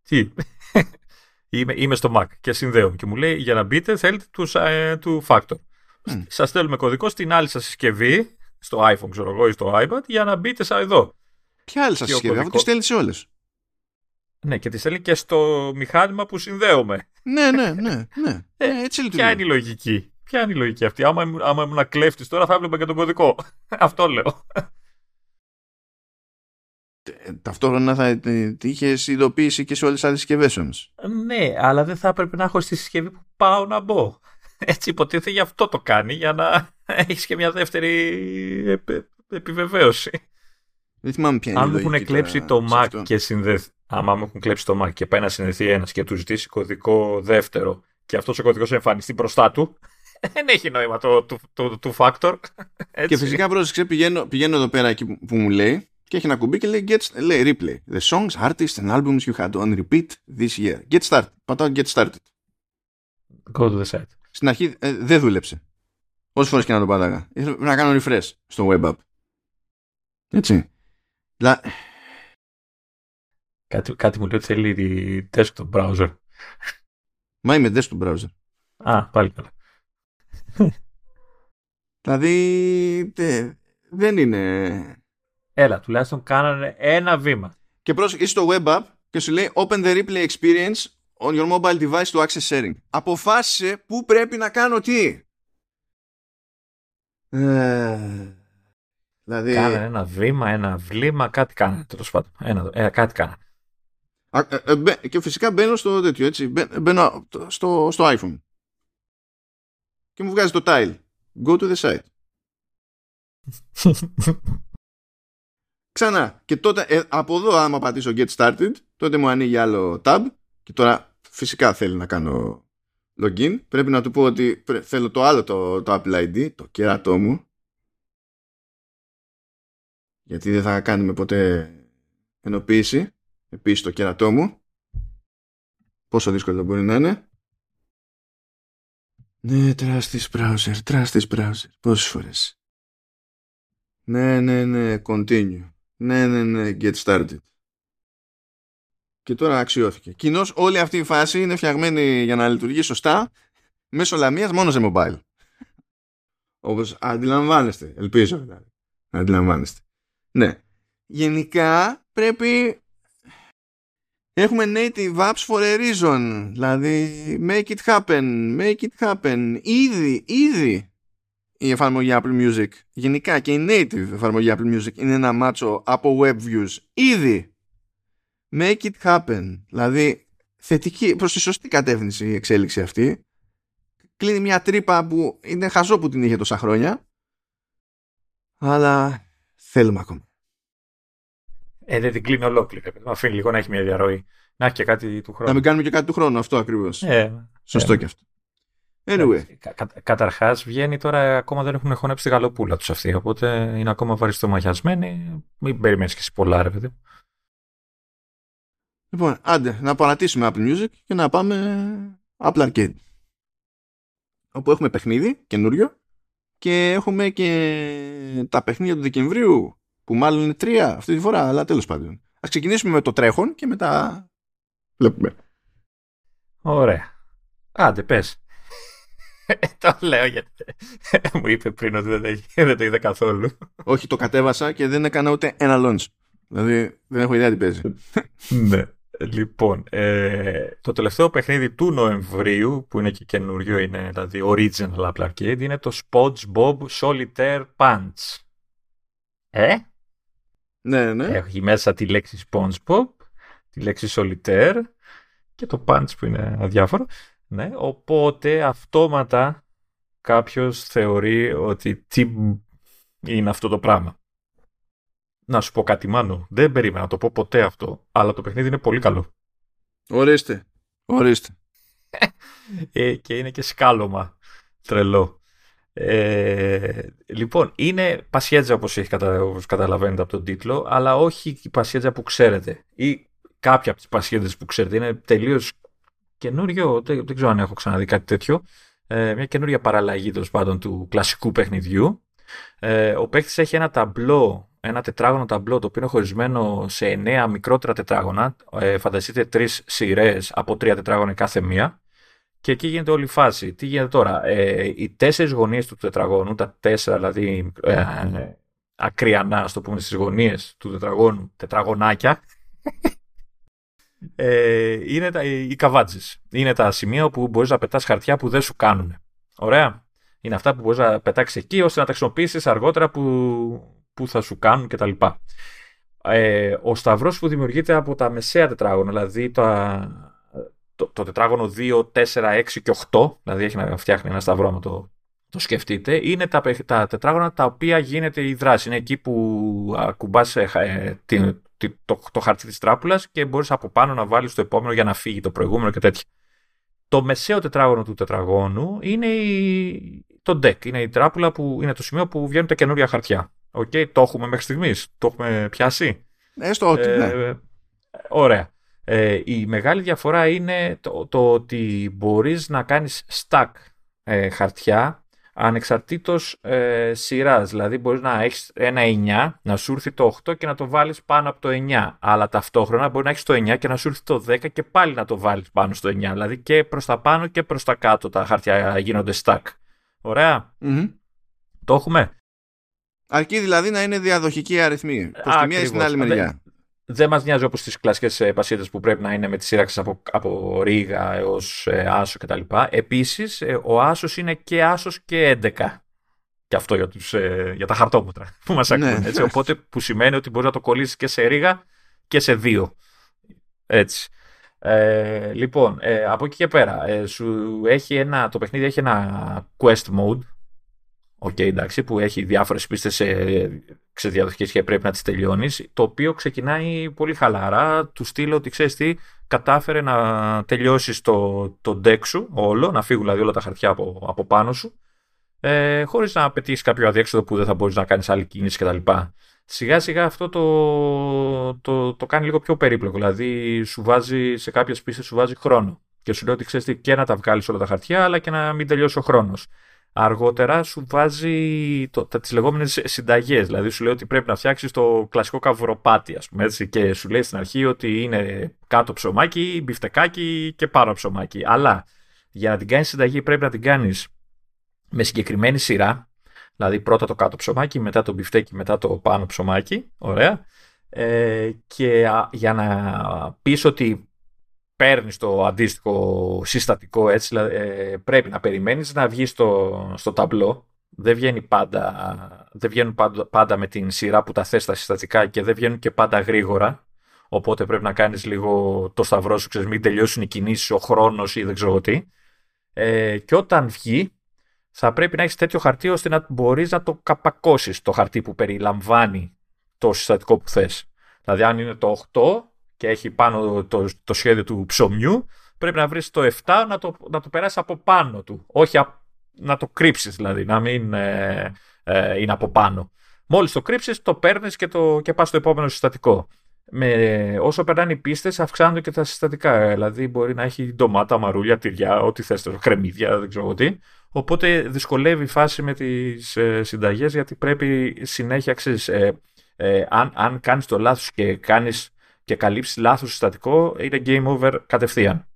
B: τι; [LAUGHS] είμαι, είμαι στο Mac και συνδέω και μου λέει για να μπείτε θέλετε του, ε, του Factor. Mm. Σας στέλνουμε κωδικό στην άλλη σας συσκευή, στο iPhone ξέρω εγώ ή στο iPad, για να μπείτε σαν εδώ.
A: Ποια άλλη σας συσκευή, κωδικό... αφού τη στέλνεις σε όλες.
B: Ναι, και τη στέλνει και στο μηχάνημα που συνδέομαι.
A: ναι, ναι, ναι. ναι. Ε, έτσι λειτουργεί.
B: Ποια είναι η λογική; Ποια είναι η λογική αυτή; Άμα, άμα ήμουν κλέφτης τώρα θα έβλεπα και τον κωδικό. [LAUGHS] Αυτό λέω.
A: Ταυτόχρονα θα είχες ειδοποίηση και σε όλες τις άλλες συσκευές όμως.
B: Ναι, αλλά δεν θα έπρεπε να έχω στη συσκευή που πάω να μπω. [LAUGHS] Έτσι υποτίθεται γι' αυτό το κάνει, για να [LAUGHS] έχεις και μια δεύτερη επιβεβαίωση.
A: Δεν θυμάμαι ποια είναι
B: Αν μου έχουν κλέψει το Mac και συνδεθεί. Άμα μου έχουν κλέψει το Mac και πάει να συνδεθεί ένας και τους ζητήσει κωδικό δεύτερο και αυτός ο κωδικός εμφανιστεί μπροστά του, δεν έχει νόημα το, το, το, το factor.
A: Έτσι. Και φυσικά πρόσεξε, πηγαίνω, πηγαίνω εδώ πέρα εκεί που μου λέει και έχει ένα κουμπί και λέει, get, λέει replay. The songs, artists and albums you had on repeat this year. Get started. Πατάω get started.
B: Go to the site.
A: Στην αρχή ε, δεν δούλεψε. Όσες φορές και να το πάταγα. Ήθελα να κάνω refresh στο web app. Έτσι. Λα...
B: Κάτι, κάτι μου λέει ότι θέλει τη desktop browser.
A: Μα είμαι desktop browser.
B: Α, πάλι καλά.
A: Δηλαδή δεν είναι...
B: Έλα, τουλάχιστον κάνανε ένα βήμα.
A: Και πρόσεχε, είσαι στο web app και σου λέει Open the replay experience on your mobile device to access sharing. Αποφάσισε πού πρέπει να κάνω τι. Ε, δηλαδή...
B: Κάνανε ένα βήμα, ένα βλήμα, κάτι κάνανε τέλος πάντων. Ένα, ε, κάτι κάνανε.
A: Ε, ε, και φυσικά μπαίνω στο τέτοιο, έτσι. Μπαίνω στο, στο iPhone. Και μου βγάζει το tile. Go to the site. [LAUGHS] Ξανά. Και τότε ε, από εδώ άμα πατήσω get started τότε μου ανοίγει άλλο tab και τώρα φυσικά θέλει να κάνω login. Πρέπει να του πω ότι θέλω το άλλο το, το Apple ID, το κέρατό μου. Γιατί δεν θα κάνουμε ποτέ ενοποίηση. Επίσης το κέρατό μου. Πόσο δύσκολο μπορεί να είναι. Ναι, trust this browser, trust this browser. Πόσες φορές. Ναι, ναι, ναι, continue. Ναι, ναι, ναι, get started. Και τώρα αξιώθηκε. Κοινώς όλη αυτή η φάση είναι φτιαγμένη για να λειτουργεί σωστά μέσω λαμίας μόνο σε mobile. Όπως αντιλαμβάνεστε. Ελπίζω δηλαδή. Να αντιλαμβάνεστε. Ναι. Γενικά πρέπει Έχουμε native apps for a reason. Δηλαδή, make it happen, make it happen. Ήδη, ήδη η εφαρμογή Apple Music, γενικά και η native εφαρμογή Apple Music είναι ένα μάτσο από web views. Ήδη. Make it happen. Δηλαδή, θετική, προς τη σωστή κατεύθυνση η εξέλιξη αυτή. Κλείνει μια τρύπα που είναι χαζό που την είχε τόσα χρόνια. Αλλά θέλουμε ακόμα.
B: Ε, δεν την κλείνει ολόκληρη. Να αφήνει λίγο να έχει μια διαρροή. Να έχει και κάτι του χρόνου.
A: Να μην κάνουμε και κάτι του χρόνου, αυτό ακριβώς. Ε, Σωστό ε. και αυτό. Anyway.
B: Κα, Καταρχάς, βγαίνει τώρα ακόμα δεν έχουν χωνέψει τη γαλοπούλα τους αυτοί. Οπότε είναι ακόμα βαριστομαχιασμένοι. Μην περιμένεις και εσύ πολλά, ρε παιδί.
A: Λοιπόν, άντε, να παρατήσουμε Apple Music και να πάμε Apple Arcade. Όπου έχουμε παιχνίδι καινούριο και έχουμε και τα παιχνίδια του Δεκεμβρίου που μάλλον είναι τρία αυτή τη φορά, αλλά τέλος πάντων. Ας ξεκινήσουμε με το τρέχον και μετά βλέπουμε.
B: Ωραία. Άντε, πες. το λέω γιατί μου είπε πριν ότι δεν, δεν το είδε καθόλου.
A: Όχι, το κατέβασα και δεν έκανα ούτε ένα launch. Δηλαδή δεν έχω ιδέα τι παίζει.
B: ναι. Λοιπόν, ε, το τελευταίο παιχνίδι του Νοεμβρίου, που είναι και καινούριο, είναι δηλαδή original Apple Arcade, είναι το SpongeBob Solitaire Punch. Ε;
A: Ναι, ναι.
B: Έχει μέσα τη λέξη SpongeBob, τη λέξη Solitaire και το Punch που είναι αδιάφορο. Ναι, οπότε αυτόματα κάποιος θεωρεί ότι τι είναι αυτό το πράγμα. Να σου πω κάτι μάνο, δεν περίμενα να το πω ποτέ αυτό, αλλά το παιχνίδι είναι πολύ καλό.
A: Ορίστε, ορίστε.
B: ε, και είναι και σκάλωμα, τρελό. Ε, λοιπόν, είναι πασιέτζα όπως, έχεις, όπως καταλαβαίνετε από τον τίτλο, αλλά όχι η πασιέτζα που ξέρετε ή κάποια από τις πασιέτζες που ξέρετε. Είναι τελείως καινούριο, δεν, δεν ξέρω αν έχω ξαναδεί κάτι τέτοιο, ε, μια καινούρια παραλλαγή τέλος πάντων του κλασικού παιχνιδιού. Ε, ο παίκτης έχει ένα ταμπλό, ένα τετράγωνο ταμπλό, το οποίο είναι χωρισμένο σε εννέα μικρότερα τετράγωνα. Ε, φανταστείτε τρεις σειρές από τρία τετράγωνα κάθε μία. Και εκεί γίνεται όλη η φάση. Τι γίνεται τώρα; Ε, οι τέσσερις γωνίες του τετραγώνου, τα τέσσερα δηλαδή ε, ακριανά, ας το πούμε, στις γωνίες του τετραγώνου, τετραγωνάκια, ε, είναι τα, οι καβάτζες. Είναι τα σημεία όπου μπορείς να πετάς χαρτιά που δεν σου κάνουν. Ωραία. Είναι αυτά που μπορείς να πετάξεις εκεί ώστε να τα χρησιμοποιήσεις αργότερα που, που θα σου κάνουν κτλ. Ε, ο σταυρός που δημιουργείται από τα μεσαία τετράγωνα, δηλαδή τα, το, το τετράγωνο 2, 4, 6 και 8, δηλαδή έχει να φτιάχνει ένα σταυρό με το, το σκεφτείτε, είναι τα, τα τετράγωνα τα οποία γίνεται η δράση. Είναι εκεί που ακουμπάς ε, ε το, το, χαρτί της τράπουλας και μπορείς από πάνω να βάλεις το επόμενο για να φύγει το προηγούμενο και τέτοια. Το μεσαίο τετράγωνο του τετραγώνου είναι η, το deck, είναι η τράπουλα που είναι το σημείο που βγαίνουν τα καινούρια χαρτιά. Οκ, το έχουμε μέχρι στιγμής. Το έχουμε πιάσει.
A: Έστω ότι. ναι.
B: Ε, ωραία. Ε, η μεγάλη διαφορά είναι το, το ότι μπορείς να κάνεις stack ε, χαρτιά ανεξαρτήτως ε, σειράς. Δηλαδή μπορείς να έχεις ένα 9, να σου έρθει το 8 και να το βάλεις πάνω από το 9. Αλλά ταυτόχρονα μπορεί να έχεις το 9 και να σου έρθει το 10 και πάλι να το βάλεις πάνω στο 9. Δηλαδή και προς τα πάνω και προς τα κάτω τα χαρτιά γίνονται stack. Ωραία. Το έχουμε.
A: Αρκεί δηλαδή να είναι διαδοχική αριθμή. Προς τη μία ή στην άλλη μεριά
B: δεν μας νοιάζει όπως τις κλασικές πασίδε που πρέπει να είναι με τη σύραξη από, από Ρίγα έως ε, Άσο κτλ. Επίσης, ε, ο Άσος είναι και Άσος και 11. Και αυτό για, τους, ε, για τα χαρτόμετρα που μας ακούνε. Ναι. Έτσι, οπότε που σημαίνει ότι μπορείς να το κολλήσεις και σε Ρίγα και σε δύο. Έτσι. Ε, λοιπόν, ε, από εκεί και πέρα, ε, σου έχει ένα, το παιχνίδι έχει ένα quest mode Οκ, εντάξει, που έχει διάφορες πίστες έτσι διαδοχικές και πρέπει να τις τελειώνεις. Το οποίο ξεκινάει πολύ χαλαρά. Του στυλ ότι ξέρεις τι, κατάφερε να τελειώσεις το, το deck σου όλο, να φύγουν δηλαδή όλα τα χαρτιά από, από πάνω σου, ε, χωρίς να πετύχεις κάποιο αδιέξοδο που δεν θα μπορείς να κάνεις άλλη κίνηση κτλ. Σιγά σιγά αυτό το, το, το κάνει λίγο πιο περίπλοκο. Δηλαδή, σου βάζει σε κάποιες πίστες σου βάζει χρόνο. Και σου λέει ότι ξέρεις τι, και να τα βγάλεις όλα τα χαρτιά, αλλά και να μην τελειώσει ο χρόνος αργότερα σου βάζει το, τα, τις λεγόμενες συνταγές. Δηλαδή σου λέει ότι πρέπει να φτιάξεις το κλασικό Krabby Patty ας πούμε έτσι και σου λέει στην αρχή ότι είναι κάτω ψωμάκι, μπιφτεκάκι και πάνω ψωμάκι. Αλλά για να την κάνεις συνταγή πρέπει να την κάνεις με συγκεκριμένη σειρά. Δηλαδή πρώτα το κάτω ψωμάκι, μετά το μπιφτέκι, μετά το πάνω ψωμάκι. Ωραία. Ε, και για να πεις ότι παίρνεις το αντίστοιχο συστατικό έτσι, δηλαδή, ε, πρέπει να περιμένεις να βγει στο, στο ταμπλό. Δεν, βγαίνει πάντα, δεν βγαίνουν πάντα, με την σειρά που τα θες τα συστατικά και δεν βγαίνουν και πάντα γρήγορα. Οπότε πρέπει να κάνεις λίγο το σταυρό σου, ξέρεις, μην τελειώσουν οι κινήσεις, ο χρόνος ή δεν ξέρω τι. Ε, και όταν βγει, θα πρέπει να έχεις τέτοιο χαρτί ώστε να μπορείς να το καπακώσεις το χαρτί που περιλαμβάνει το συστατικό που θες. Δηλαδή αν είναι το 8, και έχει πάνω το, το σχέδιο του ψωμιού, πρέπει να βρεις το 7 να το, να το περάσεις από πάνω του. Όχι να το κρύψεις δηλαδή, να μην ε, ε, είναι από πάνω. Μόλις το κρύψεις, το παίρνεις και, το, και πας στο επόμενο συστατικό. Με, όσο περνάνε οι πίστες, αυξάνονται και τα συστατικά. Δηλαδή, μπορεί να έχει ντομάτα, μαρούλια, τυριά, ό,τι θες, κρεμμύδια, δεν ξέρω τι. Οπότε δυσκολεύει η φάση με τις ε, συνταγές, γιατί πρέπει συνέχεια, ξέρεις, ε, ε, αν, αν κάνεις το λάθος και κάνεις και καλύψει λάθος συστατικό, είναι game over κατευθείαν.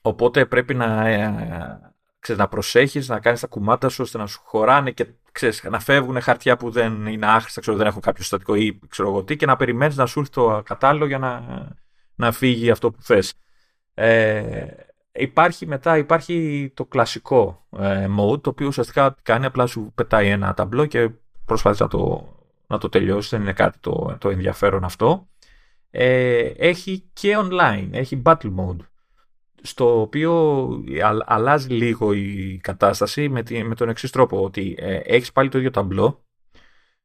B: Οπότε πρέπει να, ε, ξέρεις, να προσέχεις, να κάνεις τα κουμάτα σου ώστε να σου χωράνε και ξέρεις, να φεύγουν χαρτιά που δεν είναι άχρηστα, ξέρω, δεν έχουν κάποιο συστατικό ή ξέρω εγώ τι και να περιμένεις να σου έρθει το κατάλληλο για να, να φύγει αυτό που θες. Ε, υπάρχει μετά υπάρχει το κλασικό ε, mode το οποίο ουσιαστικά κάνει απλά σου πετάει ένα ταμπλό και προσπαθείς να το, να το τελειώσεις δεν είναι κάτι το, το ενδιαφέρον αυτό ε, έχει και online, έχει battle mode στο οποίο αλλάζει λίγο η κατάσταση με, τη, με τον εξής τρόπο ότι ε, έχεις πάλι το ίδιο ταμπλό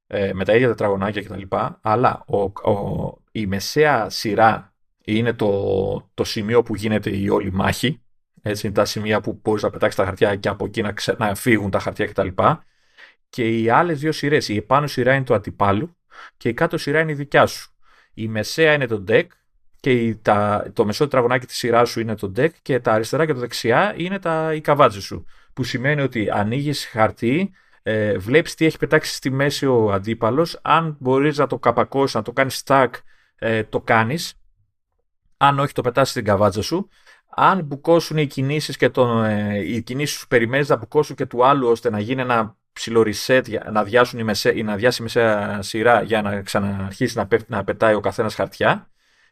B: ε, με τα ίδια τετραγωνάκια κτλ. Αλλά ο, ο, η μεσαία σειρά είναι το, το σημείο που γίνεται η όλη μάχη. Έτσι είναι τα σημεία που μπορείς να πετάξεις τα χαρτιά και από εκεί να, να φύγουν τα χαρτιά κτλ. Και οι άλλες δύο σειρές, η επάνω σειρά είναι το αντιπάλου και η κάτω σειρά είναι η δικιά σου η μεσαία είναι το deck και η, τα, το μεσό τετραγωνάκι της σειράς σου είναι το deck και τα αριστερά και το δεξιά είναι τα, οι καβάτζες σου. Που σημαίνει ότι ανοίγεις χαρτί, ε, βλέπεις τι έχει πετάξει στη μέση ο αντίπαλος, αν μπορείς να το καπακώσεις, να το κάνεις stack, ε, το κάνεις. Αν όχι το πετάς στην καβάτζα σου. Αν μπουκώσουν οι κινήσεις και το, ε, οι κινήσεις σου περιμένεις να μπουκώσουν και του άλλου ώστε να γίνει ένα ψηλό reset να, διάσουν η μεσέ, ή να διάσει η μεσαία σειρά για να ξαναρχίσει να, να πετάει ο καθένας χαρτιά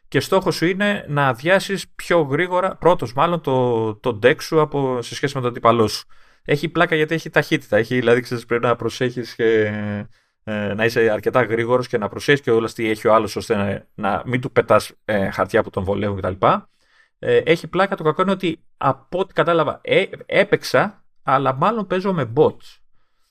B: και στόχος σου είναι να αδειάσεις πιο γρήγορα, πρώτος μάλλον, το, το deck σου από, σε σχέση με τον αντίπαλό σου. Έχει πλάκα γιατί έχει ταχύτητα, έχει, δηλαδή ξέρεις, πρέπει να προσέχεις και ε, να είσαι αρκετά γρήγορος και να προσέχεις και όλα τι έχει ο άλλος ώστε να, να μην του πετάς ε, χαρτιά που τον βολεύουν κτλ. Ε, έχει πλάκα το κακό είναι ότι από ό,τι κατάλαβα ε, έπαιξα, αλλά μάλλον παίζω με bots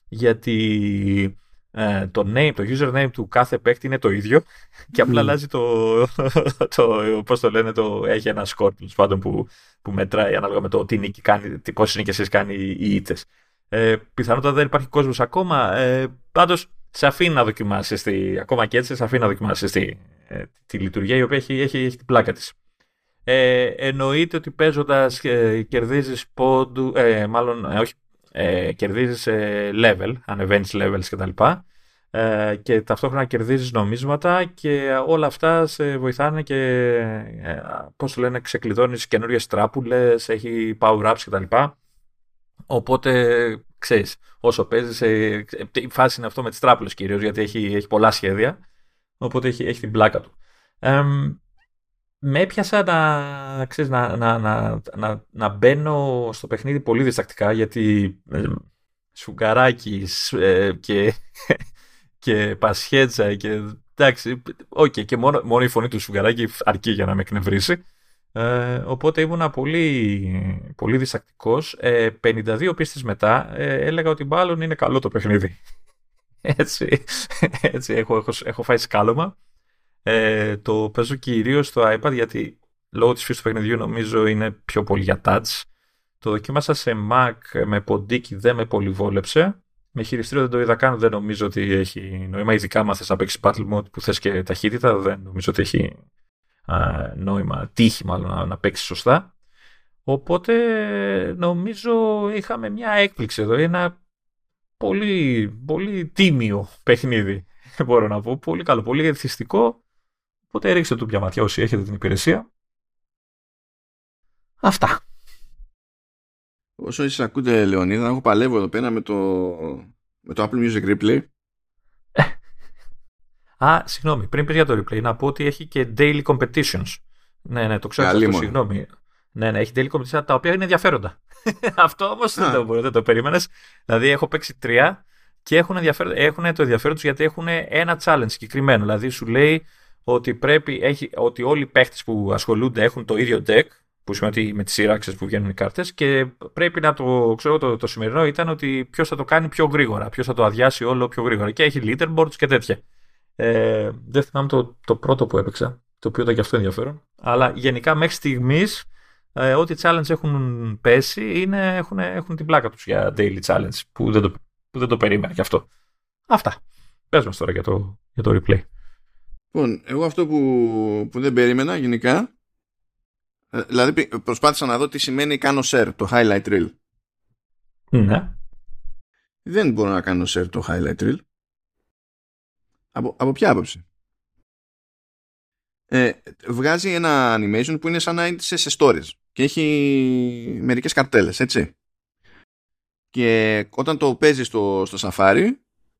B: γιατί ε, το name, το username του κάθε παίκτη είναι το ίδιο [LAUGHS] και απλά αλλάζει το, [LAUGHS] το, πώς το λένε, το, έχει ένα σκορ πάντων που, που μετράει ανάλογα με το τι νίκη κάνει, τι, πόσες νίκες κάνει οι ήττες. Ε, πιθανότατα δεν υπάρχει κόσμος ακόμα. Ε, πάντως σε αφήνει να δοκιμάσει, τη, ακόμα και έτσι, σε αφήνει να δοκιμάσει τη, ε, τη λειτουργία η οποία έχει, έχει, έχει την πλάκα της. Ε, εννοείται ότι παίζοντας ε, κερδίζεις πόντου, ε, μάλλον ε, όχι, ε, κερδίζεις ε, level, ανεβαίνει levels κτλ. Ε, και ταυτόχρονα κερδίζεις νομίσματα και όλα αυτά σε βοηθάνε και ε, πώς το λένε ξεκλειδώνεις καινούριες τράπουλες, έχει power-ups κτλ. Οπότε ξέρεις, όσο παίζεις, ε, η φάση είναι αυτό με τις τράπουλες κυρίως γιατί έχει, έχει πολλά σχέδια, οπότε έχει, έχει την πλάκα του. Ε, με έπιασα να, ξέρεις, να, να, να, να, να μπαίνω στο παιχνίδι πολύ διστακτικά γιατί ε, σουγκαράκις ε, και [LAUGHS] και Πασχέτσα και εντάξει, okay, και μόνο, μόνο η φωνή του Σουγκαράκη αρκεί για να με εκνευρίσει. Ε, οπότε ήμουνα πολύ, πολύ διστακτικός. Ε, 52 πίστες μετά ε, έλεγα ότι μάλλον είναι καλό το παιχνίδι. [LAUGHS] έτσι, έτσι έχω, έχω, έχω φάει σκάλωμα. Ε, το παίζω κυρίως στο iPad γιατί λόγω της φύσης του παιχνιδιού νομίζω είναι πιο πολύ για touch. Το δοκίμασα σε Mac με ποντίκι, δεν με πολύ βόλεψε. Με χειριστήριο δεν το είδα καν, δεν νομίζω ότι έχει νόημα. Ειδικά αν θες να παίξεις battle mode που θες και ταχύτητα, δεν νομίζω ότι έχει α, νόημα, τύχη μάλλον να, να παίξεις σωστά. Οπότε νομίζω είχαμε μια έκπληξη εδώ, ένα πολύ, πολύ τίμιο παιχνίδι, [LAUGHS] μπορώ να πω. Πολύ καλό, πολύ εθιστικό. Οπότε ρίξτε του μια ματιά όσοι έχετε την υπηρεσία. Αυτά.
A: Όσο εσείς ακούτε Λεωνίδα, εγώ παλεύω εδώ πέρα με το, με το Apple Music Replay.
B: Α, συγγνώμη, πριν πεις για το replay, να πω ότι έχει και daily competitions. Ναι, ναι, το ξέρω αυτό, συγγνώμη. Ναι, ναι, έχει daily competitions τα οποία είναι ενδιαφέροντα. [LAUGHS] αυτό όμως δεν το, δεν το περίμενες. Δηλαδή, έχω παίξει τρία και έχουν, έχουν το ενδιαφέρον τους γιατί έχουν ένα challenge συγκεκριμένο. Δηλαδή, σου λέει ότι, πρέπει, έχει, ότι όλοι οι παίχτες που ασχολούνται έχουν το ίδιο deck που σημαίνει ότι με τις σειράξεις που βγαίνουν οι κάρτες. Και πρέπει να το ξέρω, το, το σημερινό ήταν ότι ποιος θα το κάνει πιο γρήγορα, ποιος θα το αδειάσει όλο πιο γρήγορα. Και έχει leaderboards και τέτοια. Ε, δεν θυμάμαι το, το πρώτο που έπαιξα, το οποίο ήταν και αυτό ενδιαφέρον. Αλλά γενικά μέχρι στιγμής, ε, ό,τι challenge έχουν πέσει είναι, έχουν, έχουν την πλάκα τους για daily challenge που δεν το, που δεν το περίμενα κι αυτό. Αυτά. Πες μας τώρα για το, για το replay.
A: Λοιπόν, εγώ αυτό που, που δεν περίμενα γενικά ε, δηλαδή προσπάθησα να δω τι σημαίνει κάνω share το highlight reel.
B: Ναι.
A: Δεν μπορώ να κάνω share το highlight reel. Από, από ποια άποψη; Ε, βγάζει ένα animation που είναι σαν να είναι σε stories και έχει μερικές καρτέλες, έτσι. Και όταν το παίζει στο, στο Safari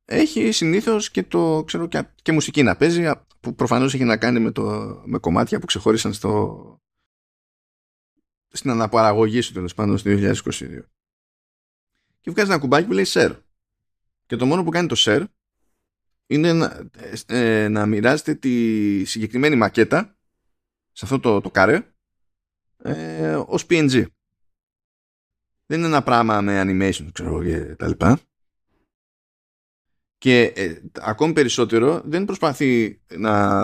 A: έχει συνήθως και, το, ξέρω, και, και μουσική να παίζει που προφανώς έχει να κάνει με, το, με κομμάτια που ξεχώρισαν στο, στην αναπαραγωγή σου τέλος πάντων στο 2022. Και βγάζει ένα κουμπάκι που λέει share. Και το μόνο που κάνει το share είναι να, ε, να μοιράζεται τη συγκεκριμένη μακέτα σε αυτό το, το κάρε ε, ως PNG. Δεν είναι ένα πράγμα με animation ξέρω και τα λοιπά. Και ε, ακόμη περισσότερο δεν προσπαθεί να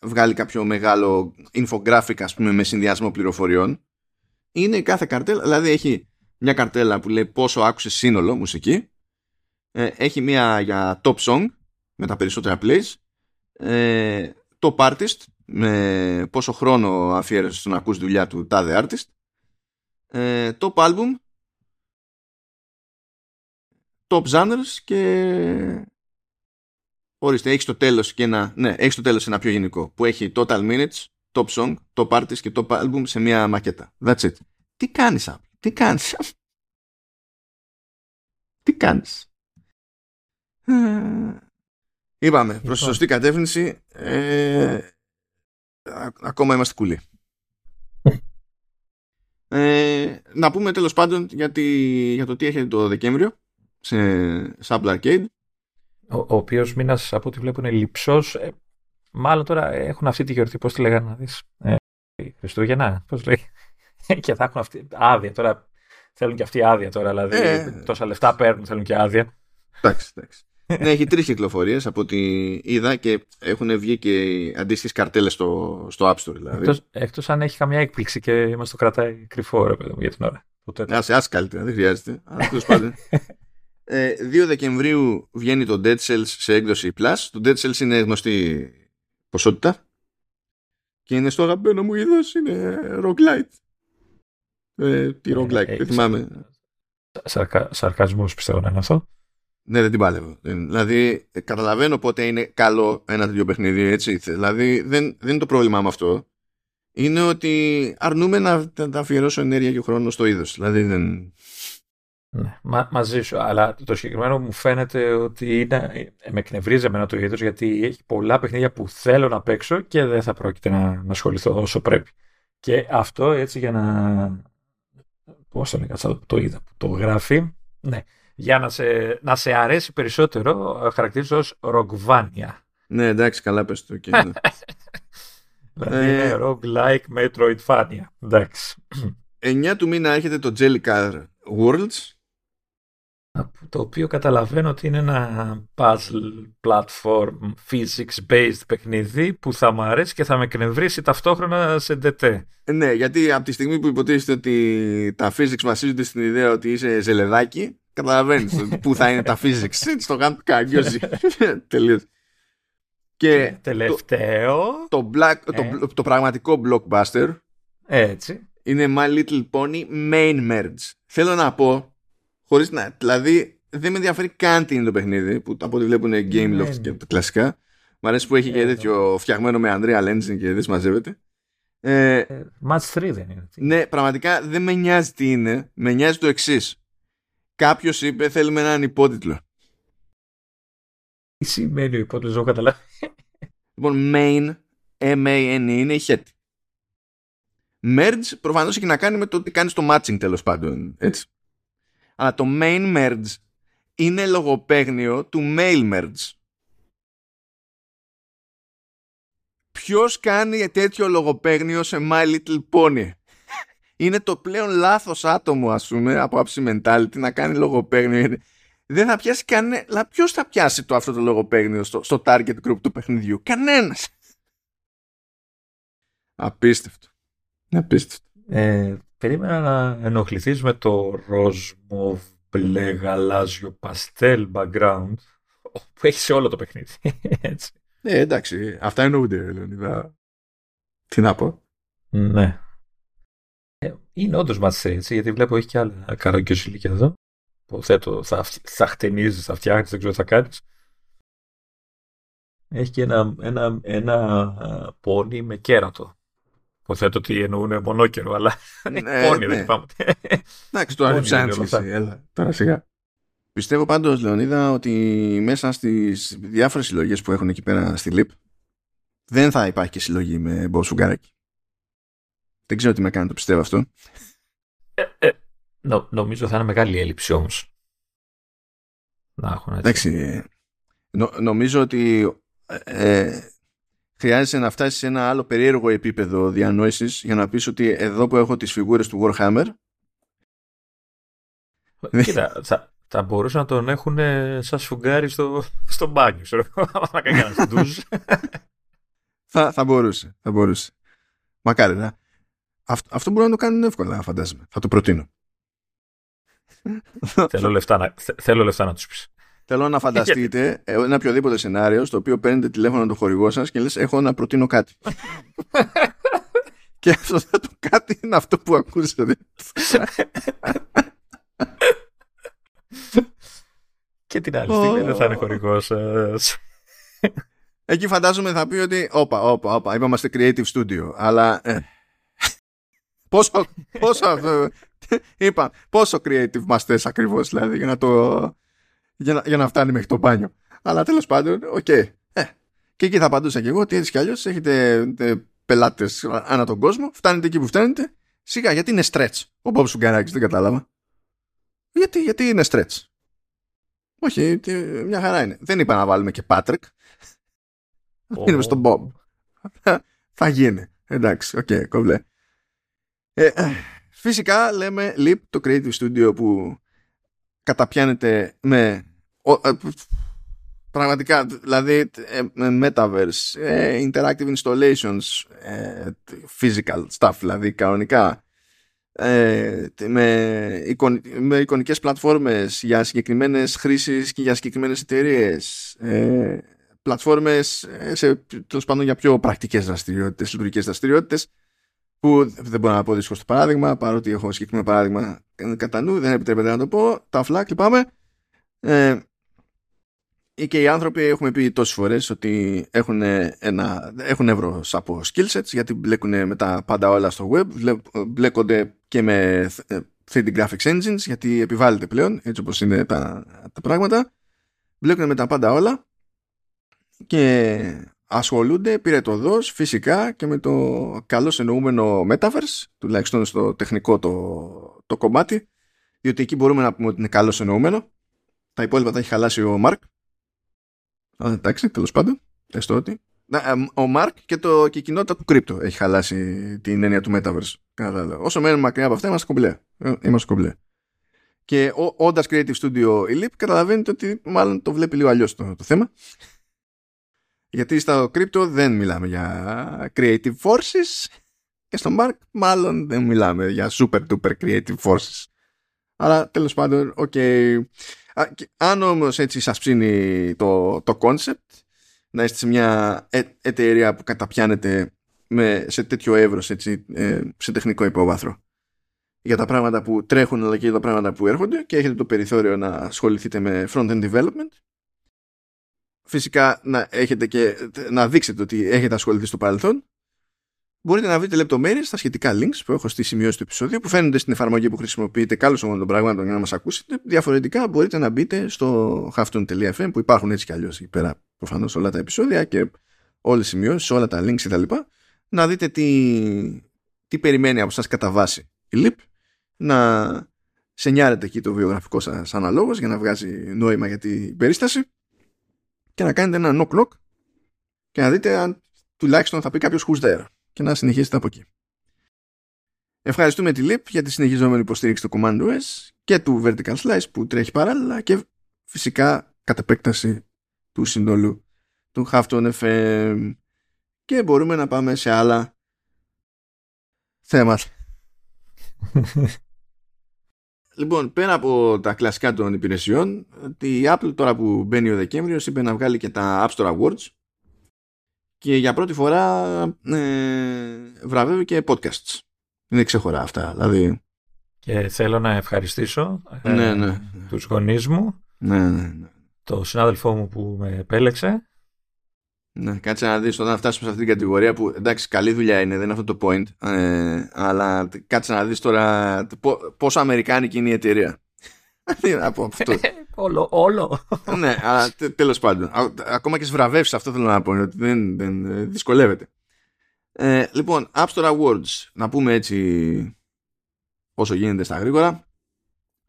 A: βγάλει κάποιο μεγάλο infographic ας πούμε με συνδυασμό πληροφοριών. Είναι κάθε καρτέλα, δηλαδή έχει μια καρτέλα που λέει πόσο άκουσες σύνολο μουσική, ε, έχει μια για top song με τα περισσότερα plays, ε, top artist με πόσο χρόνο αφιέρωσε στον ακούς δουλειά του τάδε artist, ε, top album, top genres και ορίστε, έχει στο τέλος και ένα, ναι, έχει στο τέλος ένα πιο γενικό που έχει total minutes, top song, top artist και top album σε μια μακέτα. That's it. Τι κάνεις, Apple. Τι κάνεις; [LAUGHS] Τι κάνεις; Είπαμε, προς τη λοιπόν. σωστή κατεύθυνση ε, ακόμα είμαστε κουλοί. [LAUGHS] Ε, να πούμε τέλος πάντων για, για το τι έχετε το Δεκέμβριο σε, σε Apple Arcade.
B: Ο, ο οποίος μήνας από ό,τι βλέπω είναι λυψός. Ε, Μάλλον τώρα έχουν αυτή τη γιορτή, πώς τη λέγανε να δεις. Ε, Χριστούγεννα, πώς λέει. [LAUGHS] και θα έχουν αυτή άδεια τώρα. Θέλουν και αυτή άδεια τώρα, δηλαδή ε, τόσα λεφτά παίρνουν, θέλουν και άδεια.
A: Εντάξει, εντάξει. ναι, έχει τρεις κυκλοφορίες από ό,τι είδα και έχουν βγει και αντίστοιχες καρτέλες στο, στο App Store. Δηλαδή.
B: Εκτός, αν έχει καμιά έκπληξη και μας το κρατάει κρυφό, ρε παιδί μου, για την ώρα.
A: Α, σε καλύτερα, δεν χρειάζεται. Αλλά τέλος πάντων. [LAUGHS] Ε, 2 Δεκεμβρίου βγαίνει το Dead Cells σε έκδοση Plus. Το Dead Cells είναι γνωστή ποσότητα. Και είναι στο αγαπημένο μου είδος, είναι roguelite. Ε, τι roguelite,
B: ε,
A: δεν θυμάμαι.
B: Σαρκα, σαρκασμός πιστεύω να είναι αυτό.
A: Ναι, δεν την πάλευω. Δηλαδή, καταλαβαίνω πότε είναι καλό ένα τέτοιο παιχνίδι, έτσι. Δηλαδή, δεν, δεν είναι το πρόβλημά με αυτό. Είναι ότι αρνούμε να, να αφιερώσω ενέργεια και χρόνο στο είδος. Δηλαδή, δεν.
B: Ναι, μα, μαζί σου. Αλλά το συγκεκριμένο μου φαίνεται ότι είναι, με εκνευρίζει εμένα το είδο γιατί έχει πολλά παιχνίδια που θέλω να παίξω και δεν θα πρόκειται να, να ασχοληθώ όσο πρέπει. Και αυτό έτσι για να. Πώς το λέγα, το είδα που το γράφει. Ναι, για να σε, να σε αρέσει περισσότερο, χαρακτηρίζω ως Ρογβάνια.
A: Ναι, εντάξει, καλά πες το. Και... Ναι. [LAUGHS]
B: δηλαδή είναι roguelike Metroidvania. Εντάξει.
A: 9 του μήνα έρχεται το Jellycar Worlds.
B: Το οποίο καταλαβαίνω ότι είναι ένα puzzle platform physics based παιχνίδι που θα μου αρέσει και θα με εκνευρίσει ταυτόχρονα σε DT.
A: Ναι, γιατί από τη στιγμή που υποτίθεται ότι τα physics βασίζονται στην ιδέα ότι είσαι ζελεδάκι, Καταλαβαίνεις πού θα είναι τα physics. Στο γάμο του Καγκιόζη. [LAUGHS] Τελείως.
B: Και τελευταίο.
A: Το, black, το, ε. το, πραγματικό blockbuster.
B: Έτσι.
A: Είναι My Little Pony Main Merge. Θέλω να πω, χωρίς να. Δηλαδή, δεν με ενδιαφέρει καν τι είναι το παιχνίδι, που από ό,τι βλέπουν Game Loft και τα κλασικά. Μ' αρέσει που έχει και ε, τέτοιο φτιαγμένο με Unreal Engine και δεν συμμαζεύεται.
B: Ε, Match 3 δεν είναι.
A: Ναι, πραγματικά δεν με νοιάζει τι είναι. Με νοιάζει το εξής κάποιος είπε θέλουμε έναν υπότιτλο.
B: Τι σημαίνει ο υπότιτλος, δεν καταλάβει.
A: Λοιπόν, main, M-A-N-E, είναι η head. Merge προφανώς έχει να κάνει με το ότι κάνεις το matching τέλος πάντων, έτσι. Αλλά το main merge είναι λογοπαίγνιο του mail merge. Ποιος κάνει τέτοιο λογοπαίγνιο σε My Little Pony; Είναι το πλέον λάθος άτομο ας πούμε από άψη mentality να κάνει λογοπαίγνιο. Δεν θα πιάσει κανένα αλλά ποιος θα πιάσει το αυτό το λογοπαίγνιο στο, στο target group του παιχνιδιού; Κανένας. Απίστευτο. Απίστευτο.
B: Ε, περίμενα να ενοχληθείς με το ροζ μπλε γαλάζιο παστέλ background που έχεις σε όλο το παιχνίδι [LAUGHS] έτσι.
A: Ε, εντάξει, αυτά εννοούνται, Λεωνίδα. Τι να πω.
B: Ναι. Ε, είναι όντως μάτι έτσι, γιατί βλέπω έχει και άλλα καραγκιόζηλικια εδώ. Υποθέτω θα, θα χτενίζεις, θα φτιάχνεις, δεν ξέρω τι θα κάνεις. Έχει και ένα, ένα, ένα πόνι με κέρατο. Υποθέτω ότι εννοούν μονόκερο, αλλά ναι, [LAUGHS] πόνι ναι. δεν πάμε.
A: Εντάξει, το αρρυψάντσι. Έλα, τώρα σιγά. Πιστεύω πάντως, Λεωνίδα, ότι μέσα στις διάφορες συλλογές που έχουν εκεί πέρα στη ΛΥΠ δεν θα υπάρχει και συλλογή με μποσουγκάρακι. Δεν ξέρω τι με κάνει το πιστεύω αυτό.
B: Ε, ε, νο, νομίζω θα είναι μεγάλη έλλειψη όμως. Να έχουν έτσι.
A: Εντάξει, νο, νομίζω ότι ε, χρειάζεσαι να φτάσεις σε ένα άλλο περίεργο επίπεδο διανόησης για να πεις ότι εδώ που έχω τις φιγούρες του Warhammer
B: Κοίτα, θα, θα μπορούσαν να τον έχουν σαν σφουγγάρι στο, στο μπάνιο. [LAUGHS] να κάνει ένα
A: θα, θα μπορούσε, θα μπορούσε. Μακάρι, να. Αυτό, αυτό μπορούν να το κάνουν εύκολα, φαντάζομαι. Θα το προτείνω.
B: θέλω, λεφτά να, θέλω λεφτά να τους πεις.
A: Θέλω να φανταστείτε [LAUGHS] ένα οποιοδήποτε σενάριο στο οποίο παίρνετε τηλέφωνο το χορηγό σας και λες έχω να προτείνω κάτι. [LAUGHS] και αυτό το κάτι είναι αυτό που ακούσατε.
B: και την άλλη στιγμή δεν θα είναι χορηγός
A: Εκεί φαντάζομαι θα πει ότι όπα, όπα, όπα, είμαστε creative studio, αλλά ε, Πόσο, πόσο, είπα, πόσο creative είμαστε ακριβώς δηλαδή για να, το, για, να, για να φτάνει μέχρι το μπάνιο. Αλλά τέλος πάντων, οκ. Okay. Ε, και εκεί θα απαντούσα και εγώ ότι έτσι κι αλλιώς έχετε ε, πελάτες ανά τον κόσμο, φτάνετε εκεί που φτάνετε. Σιγά, γιατί είναι stretch. Ο Μπομπ Σφουγγαράκης, δεν κατάλαβα. Γιατί, γιατί είναι stretch. Όχι, μια χαρά είναι. Δεν είπα να βάλουμε και Patrick. Oh. στον Bob. θα γίνει. Εντάξει, οκ, okay, κοβλέ. Ε, φυσικά λέμε Leap, το creative studio που καταπιάνεται με ε, πραγματικά, δηλαδή ε, metaverse, interactive installations, physical stuff, δηλαδή κανονικά ε, με, εικον, με εικονικές πλατφόρμες για συγκεκριμένες χρήσεις και για συγκεκριμένες εταιρείες. Ε, πλατφόρμες ε, σε, τέλος πάντων για πιο πρακτικές δραστηριότητες, λειτουργικές δραστηριότητες που δεν μπορώ να πω δύσκολο στο παράδειγμα παρότι έχω συγκεκριμένο παράδειγμα κατά νου, δεν επιτρέπεται να το πω, τα φλά και πάμε. Ε, και οι άνθρωποι έχουμε πει τόσες φορές ότι έχουν, ένα, έχουν εύρος από skill sets γιατί μπλέκουν με τα πάντα όλα στο web, μπλέκονται και με 3D ε, graphics engines γιατί επιβάλλεται πλέον έτσι όπως είναι τα, τα πράγματα. Μπλέκουν με τα πάντα όλα και ασχολούνται πυρετοδός φυσικά και με το καλό εννοούμενο metaverse τουλάχιστον στο τεχνικό το, το κομμάτι διότι εκεί μπορούμε να πούμε ότι είναι καλό εννοούμενο. Τα υπόλοιπα τα έχει χαλάσει ο Μάρκ εντάξει τέλος πάντων έστω ότι ο Μάρκ και, το, και η κοινότητα του κρύπτο έχει χαλάσει την έννοια του Metaverse. Όσο μένουμε μακριά από αυτά, είμαστε κομπλέ. Ε, είμαστε κομπλέ. Και όντας Creative Studio η Leap, καταλαβαίνετε ότι μάλλον το βλέπει λίγο αλλιώς το, το θέμα. Γιατί στο crypto δεν μιλάμε για creative forces και στο Mark μάλλον δεν μιλάμε για super duper creative forces. Αλλά τέλος πάντων, οκ. Okay. Αν όμως έτσι σας ψήνει το, το concept, να είστε σε μια ε, εταιρεία που καταπιάνεται με, σε τέτοιο εύρος, έτσι, ε, σε τεχνικό υπόβαθρο. Για τα πράγματα που τρέχουν αλλά και για τα πράγματα που έρχονται και έχετε το περιθώριο να ασχοληθείτε με front-end development. Φυσικά να, έχετε και, να δείξετε ότι έχετε ασχοληθεί στο παρελθόν μπορείτε να βρείτε λεπτομέρειες στα σχετικά links που έχω στη σημειώση του επεισόδου που φαίνονται στην εφαρμογή που χρησιμοποιείτε κάλος όλων των πραγμάτων για να μας ακούσετε. Διαφορετικά μπορείτε να μπείτε στο halftone.fm που υπάρχουν έτσι κι αλλιώς εκεί πέρα προφανώς όλα τα επεισόδια και όλες οι σημειώσεις, όλα τα links κτλ. Να δείτε τι, τι περιμένει από σας κατά βάση η LIP, να σενιάρετε εκεί το βιογραφικό σας αναλόγως για να βγάζει νόημα για την περίσταση. Και να κάνετε ένα knock knock και να δείτε αν τουλάχιστον θα πει κάποιος who's there και να συνεχίσετε από εκεί. Ευχαριστούμε τη LIP για τη συνεχιζόμενη υποστήριξη του Command OS και του Vertical Slice που τρέχει παράλληλα και φυσικά κατ' επέκταση του συνόλου του Halftone FM και μπορούμε να πάμε σε άλλα θέματα. [LAUGHS] λοιπόν, πέρα από τα κλασικά των υπηρεσιών, η Apple τώρα που μπαίνει ο Δεκέμβριος είπε να βγάλει και τα App Store Awards και για πρώτη φορά ε, βραβεύει και podcasts. Είναι ξεχωρά αυτά, δηλαδή...
B: Και θέλω να ευχαριστήσω
A: ε, ναι, ναι.
B: τους γονείς μου.
A: Ναι, ναι, ναι
B: το συνάδελφό μου που με επέλεξε.
A: Ναι, κάτσε να δεις όταν φτάσουμε σε αυτή την κατηγορία που εντάξει καλή δουλειά είναι, δεν είναι αυτό το point ε, αλλά κάτσε να δεις τώρα πόσο αμερικάνικη είναι η εταιρεία. [LAUGHS] από αυτό.
B: όλο, όλο.
A: ναι, αλλά τέλος πάντων. Ακόμα και σβραβεύσεις αυτό θέλω να πω ότι δεν, δεν ε, δυσκολεύεται. Ε, λοιπόν, App Store Awards, να πούμε έτσι όσο γίνεται στα γρήγορα.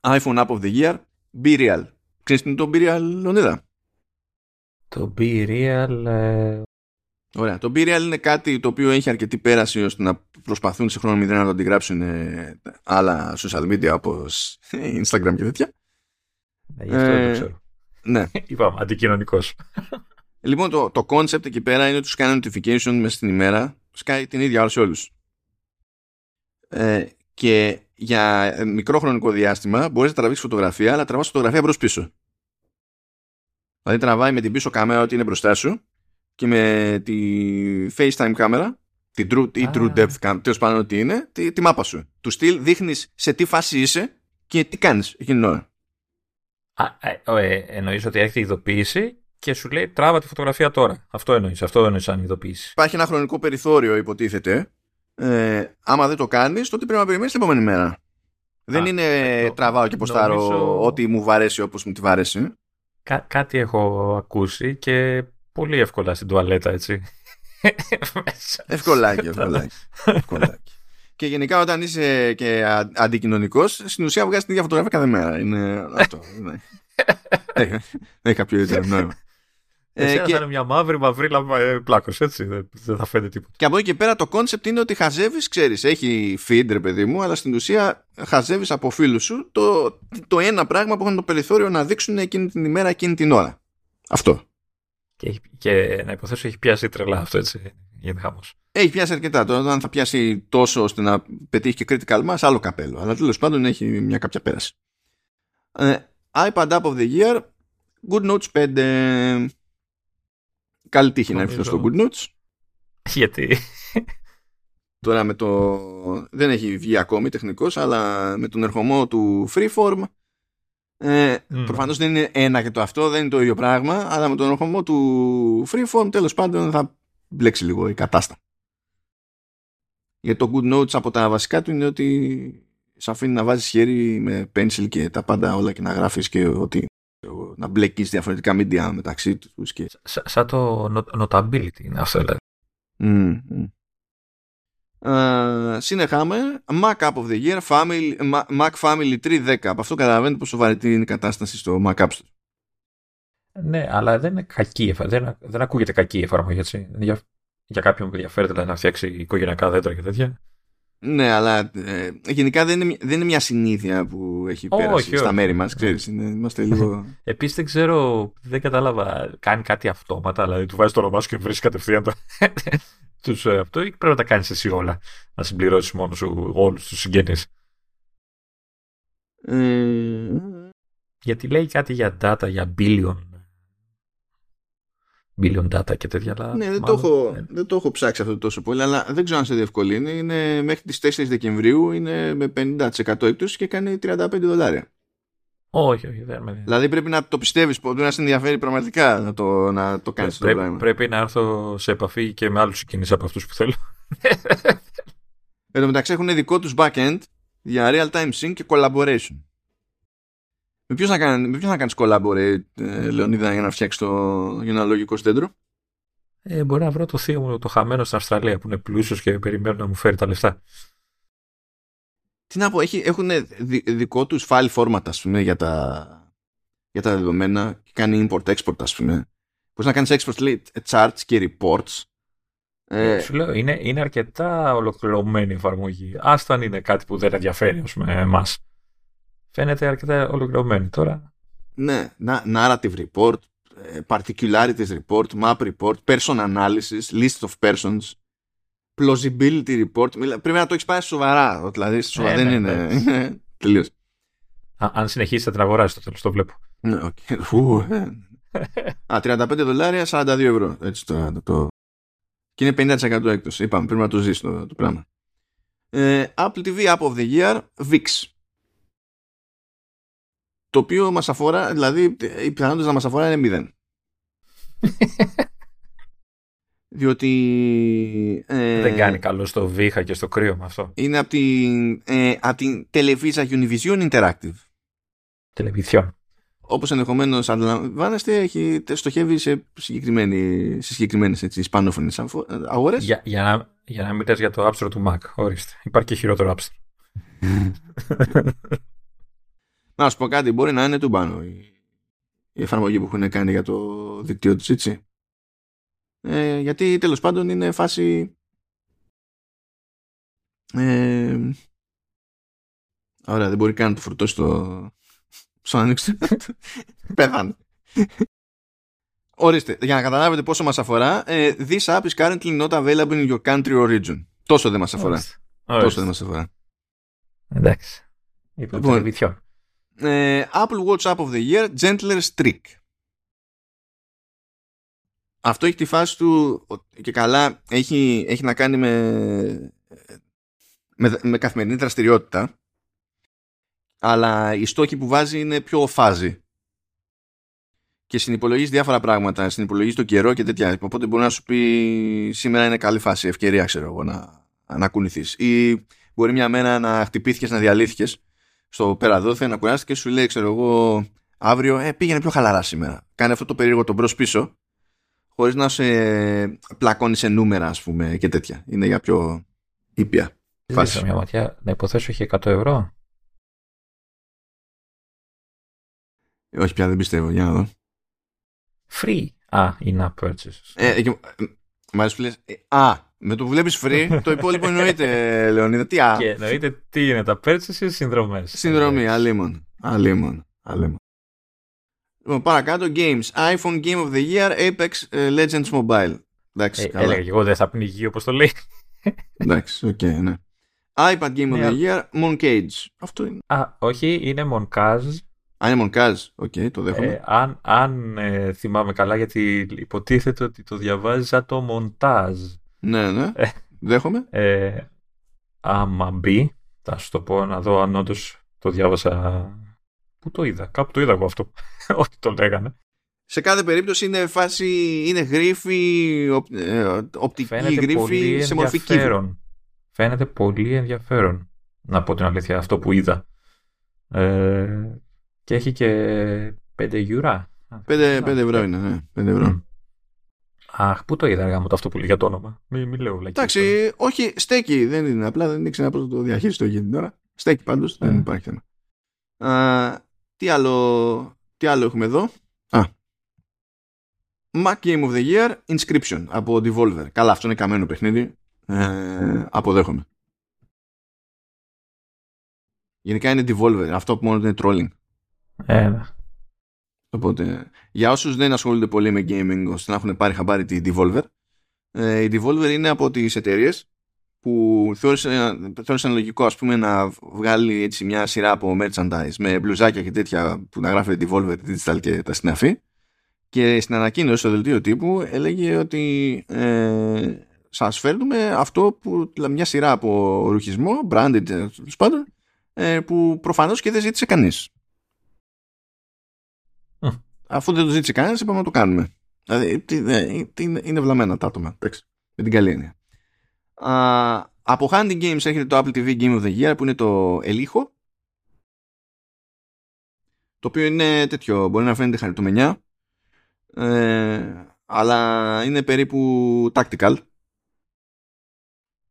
A: iPhone App of the Year, Be Real. Ξέρεις τι είναι το Be Real, Λονίδα;
B: Το Be Real... Ε...
A: Ωραία. Το Be Real είναι κάτι το οποίο έχει αρκετή πέραση ώστε να προσπαθούν σε χρόνο μηδέν να το αντιγράψουν ε, άλλα social media όπως Instagram και τέτοια.
B: Ναι, γι' αυτό δεν το ε, ξέρω.
A: Ναι. [LAUGHS]
B: Είπαμε, αντικοινωνικός. [LAUGHS]
A: Λοιπόν, το, το concept εκεί πέρα είναι ότι σου κάνει notification μέσα στην ημέρα, σκάει την ίδια ώρα σε όλους. Ε, και για μικρό χρονικό διάστημα μπορείς να τραβήξεις φωτογραφία, αλλά τραβάς φωτογραφία προς πίσω. Δηλαδή τραβάει με την πίσω κάμερα ότι είναι μπροστά σου και με τη FaceTime κάμερα, την True, ή True Depth Cam, τέλος πάντων ότι είναι, τη, τη μάπα σου. Του στυλ δείχνεις σε τι φάση είσαι και τι κάνεις εκείνη την ώρα.
B: ε, ε, εννοείς ότι έχει ειδοποίηση και σου λέει τράβα τη φωτογραφία τώρα. Αυτό εννοείς, αυτό εννοείς σαν ειδοποίηση.
A: Υπάρχει ένα χρονικό περιθώριο υποτίθεται ε, άμα δεν το κάνεις τότε πρέπει να περιμένεις την επόμενη μέρα δεν είναι τραβάω και ποστάρω νομίζω... ό,τι μου βαρέσει όπως μου τη βαρέσει
B: Κά- κάτι έχω ακούσει και πολύ εύκολα στην τουαλέτα έτσι [LAUGHS]
A: ευκολάκι, ευκολάκι, ευκολάκι. Και γενικά όταν είσαι και αντικοινωνικός, στην ουσία βγάζεις την ίδια φωτογραφία κάθε μέρα. Είναι αυτό. Ναι. Δεν [LAUGHS] έχει κάποιο ιδιαίτερο νόημα.
B: Ε, και... θα είναι μια μαύρη μαυρίλα ε, πλάκος, έτσι. Δεν θα φαίνεται τίποτα.
A: Και από εκεί και πέρα το concept είναι ότι χαζεύεις, ξέρεις, έχει feed ρε παιδί μου, αλλά στην ουσία χαζεύεις από φίλους σου το, το ένα πράγμα που έχουν το περιθώριο να δείξουν εκείνη την ημέρα, εκείνη την ώρα. Αυτό.
B: Και, και να υποθέσω έχει πιάσει τρελά αυτό, έτσι. γίνεται χαμός.
A: Έχει πιάσει αρκετά. Τώρα, αν θα πιάσει τόσο ώστε να πετύχει και critical mass, άλλο καπέλο. Αλλά τέλος πάντων έχει μια κάποια πέραση. Ε, iPad App of the Year, Good Notes 5. Καλή τύχη να έρθει στο Good Notes.
B: Γιατί; [LAUGHS]
A: Τώρα με το. Δεν έχει βγει ακόμη τεχνικός, αλλά με τον ερχομό του Freeform. Ε, mm. Προφανώς δεν είναι ένα και το αυτό, δεν είναι το ίδιο πράγμα, αλλά με τον ερχομό του Freeform τέλος πάντων θα μπλέξει λίγο η κατάσταση. Για το Good Notes από τα βασικά του είναι ότι σε αφήνει να βάζεις χέρι με pencil και τα πάντα όλα και να γράφεις και ότι να μπλέκεις διαφορετικά media μεταξύ τους και...
B: Σαν το notability είναι αυτό δηλαδή.
A: Mm, mm. Uh, συνεχάμε. Mac App of the Year Family, Mac Family 310 από αυτό καταλαβαίνετε πόσο βαρετή είναι η κατάσταση στο Mac App Store.
B: Ναι αλλά δεν είναι κακή δεν, δεν ακούγεται κακή εφαρμογή έτσι. Για, για κάποιον που ενδιαφέρεται δηλαδή, να φτιάξει οικογενειακά δέντρα και τέτοια.
A: Ναι, αλλά ε, γενικά δεν είναι, δεν είναι μια συνήθεια που έχει πέρασει όχι, στα μέρη μας, ξέρεις, είναι, είμαστε λίγο... [LAUGHS]
B: Επίσης δεν ξέρω, δεν κατάλαβα, κάνει κάτι αυτόματα, δηλαδή του βάζει το όνομά σου και βρίσκει κατευθείαν το... τους, ε, αυτό ή πρέπει να τα κάνεις εσύ όλα, να συμπληρώσεις μόνος σου όλους τους συγγενείς.
A: Ε...
B: Γιατί λέει κάτι για data, για billion billion data και τέτοια. Αλλά
A: ναι, δεν, το έχω, ναι. δεν το έχω ψάξει αυτό τόσο πολύ, αλλά δεν ξέρω αν σε διευκολύνει. Είναι μέχρι τις 4 Δεκεμβρίου είναι με 50% έκπτωση και κάνει 35 δολάρια.
B: Όχι, όχι, δεν με
A: Δηλαδή πρέπει να το πιστεύεις, πρέπει να σε ενδιαφέρει πραγματικά να το, να το κάνεις
B: πρέπει, το Πρέπει να έρθω σε επαφή και με άλλους συγκινήσεις από αυτούς που θέλω.
A: Εν τω μεταξύ έχουν δικό τους backend για real-time sync και collaboration. Με ποιος να, κάνεις, με ποιος να κάνεις collaborate, ε, Λεωνίδα, για να φτιάξεις το, για ένα λογικό στέντρο.
B: Ε, μπορεί να βρω το θείο μου το χαμένο στην Αυστραλία που είναι πλούσιος και περιμένω να μου φέρει τα λεφτά.
A: Τι να πω, έχει, έχουν δικό τους file format, ας πούμε, για τα, για τα δεδομένα και κάνει import-export, ας πούμε. Μπορείς να κάνεις export, λέει, charts και reports.
B: Ε, σου λέω, είναι, είναι αρκετά ολοκληρωμένη η εφαρμογή. Άστα αν είναι κάτι που δεν ενδιαφέρει, ας πούμε, εμάς φαίνεται αρκετά ολοκληρωμένη τώρα.
A: Ναι, narrative report, ε, particularities report, map report, person analysis, list of persons, plausibility report. Πρέπει να το έχεις πάει σοβαρά. Δηλαδή, σοβαρά ε, δεν ναι, είναι. [LAUGHS] Ναι. Τελείω.
B: Αν συνεχίσει θα την αγοράσει το τέλος, το βλέπω.
A: Ναι, okay. Ε. Α, 35 δολάρια, 42 ευρώ. Έτσι το, το... Και είναι 50% έκπτωση. Είπαμε, πρέπει να το ζήσει το, το πράγμα. Ε, Apple TV App of the Year, VIX το οποίο μας αφορά, δηλαδή οι πιθανότητες να μας αφορά είναι μηδέν. [LAUGHS] Διότι...
B: Ε, Δεν κάνει καλό στο βήχα και στο κρύο με αυτό.
A: Είναι από την, ε, από την Televisa Univision Interactive.
B: Τελεβισιόν.
A: Όπως ενδεχομένως αντιλαμβάνεστε, έχει, στοχεύει σε, συγκεκριμένη, σε συγκεκριμένες έτσι, ισπανόφωνες αγορές.
B: Για, για, να, για να μην για το App Store του Mac, ορίστε. Υπάρχει και χειρότερο App Store. [LAUGHS]
A: Να σου πω κάτι, μπορεί να είναι του πάνω η, η εφαρμογή που έχουν κάνει για το δικτύο τους έτσι. Ε, γιατί τέλος πάντων είναι φάση... Ε, ωραία, δεν μπορεί καν να το φορτώσει το... Στο ανοίξει. [LAUGHS] Πέθανε. Ορίστε, για να καταλάβετε πόσο μας αφορά, ε, this app is currently not available in your country or region. Τόσο δεν μας αφορά. Τόσο δεν μας αφορά.
B: Εντάξει. Λοιπόν,
A: ε, Apple Watch App of the Year Gentler Streak. Αυτό έχει τη φάση του και καλά έχει, έχει να κάνει με, με, με καθημερινή δραστηριότητα. Αλλά οι στόχοι που βάζει είναι πιο φάζι και συνυπολογίζεις διάφορα πράγματα συνυπολογίζεις το καιρό και τέτοια. Οπότε μπορεί να σου πει σήμερα είναι καλή φάση ευκαιρία ξέρω εγώ να, να κουνηθείς ή μπορεί μια μέρα να χτυπήθηκες να διαλύθηκες στο πέρα να κουράστηκες και σου λέει, ξέρω εγώ, αύριο, ε, πήγαινε πιο χαλαρά σήμερα. Κάνε αυτό το περίεργο τον μπρος πίσω, χωρίς να σε πλακώνεις σε νούμερα, ας πούμε, και τέτοια. Είναι για πιο ήπια.
B: Φάση. μια ματιά, να υποθέσω έχει 100 ευρώ.
A: Ε, όχι πια, δεν πιστεύω. Για να δω.
B: Free. Α, in-app purchases.
A: Ε, και, μ' αρέσει που λες, ε, α, με το που βλέπεις free, το υπόλοιπο εννοείται, [LAUGHS] Λεωνίδα. Τι α.
B: Και εννοείται τι είναι τα purchases ή συνδρομές.
A: Συνδρομή, αλίμονο. Αλίμονο. αλίμονο. Λοιπόν, παρακάτω, games. iPhone Game of the Year, Apex ε, Legends Mobile. Εντάξει,
B: Ε,
A: καλά.
B: έλεγα και εγώ δεν θα πνιγεί όπως το λέει. [LAUGHS]
A: Εντάξει, οκ, ναι. iPad Game of
B: Ναι,
A: the Year, Moncage. Αυτό είναι.
B: Α, όχι, είναι Moncage.
A: Α, είναι Moncage. Οκ, το δέχομαι.
B: Ε, αν αν ε, θυμάμαι καλά, γιατί υποτίθεται ότι το διαβάζει σαν το μοντάζ.
A: ναι, ναι.
B: ε.
A: Δέχομαι.
B: Ε, άμα μπει, θα σου το πω να δω αν όντως το διάβασα. Πού το είδα, κάπου το είδα εγώ αυτό. [LAUGHS] Ότι το λέγανε.
A: Σε κάθε περίπτωση είναι φάση, είναι γρίφη, οπ, ε, οπτική
B: Φαίνεται
A: γρίφη
B: πολύ
A: σε μορφή κύβου.
B: ενδιαφέρον. Φαίνεται πολύ ενδιαφέρον. Να πω την αλήθεια, αυτό που είδα. Ε, και έχει και 5 γιουρά.
A: 5, ευρώ είναι, ναι. 5 ευρώ.
B: Μμ. Αχ, πού το είδα αργά μου το αυτό που λέει για το όνομα. Μην, μην λέω βλακίες τώρα.
A: Εντάξει, όχι, στέκει. Δεν είναι απλά, δεν ήξερα πώς να το διαχειριστώ για την ώρα. Στέκει πάντως, δεν
B: Ε.
A: υπάρχει θέμα. Α, τι, άλλο, τι άλλο έχουμε εδώ; Α. Mac Game of the Year Inscription από Devolver. Καλά, αυτό είναι καμένο παιχνίδι. Ε, αποδέχομαι. Γενικά είναι Devolver. Αυτό που μόνο είναι trolling.
B: Ε, ναι.
A: Οπότε, για όσους δεν ασχολούνται πολύ με gaming ώστε να έχουν πάρει χαμπάρι τη Devolver, ε, η Devolver είναι από τις εταιρείες που θεώρησαν, θεώρησαν λογικό ας πούμε να βγάλει έτσι μια σειρά από merchandise με μπλουζάκια και τέτοια που να γράφει Devolver Digital και τα συναφή και στην ανακοίνωση στο δελτίο τύπου έλεγε ότι ε, σας φέρνουμε αυτό που μια σειρά από ρουχισμό, branded ε, τέλος πάντων, ε, που προφανώς και δεν ζήτησε κανείς.
B: Μμ.
A: Αφού δεν το ζήτησε κανένας είπαμε να το κάνουμε. Δηλαδή τι- ε, τι είναι, είναι βλαμμένα τα άτομα. Εντάξει, με την καλή έννοια. Α, από Handy Games έχετε το Apple TV Game of the Year που είναι το Ελίχο. Το οποίο είναι τέτοιο, μπορεί να φαίνεται χαριτομενιά ε, αλλά είναι περίπου tactical.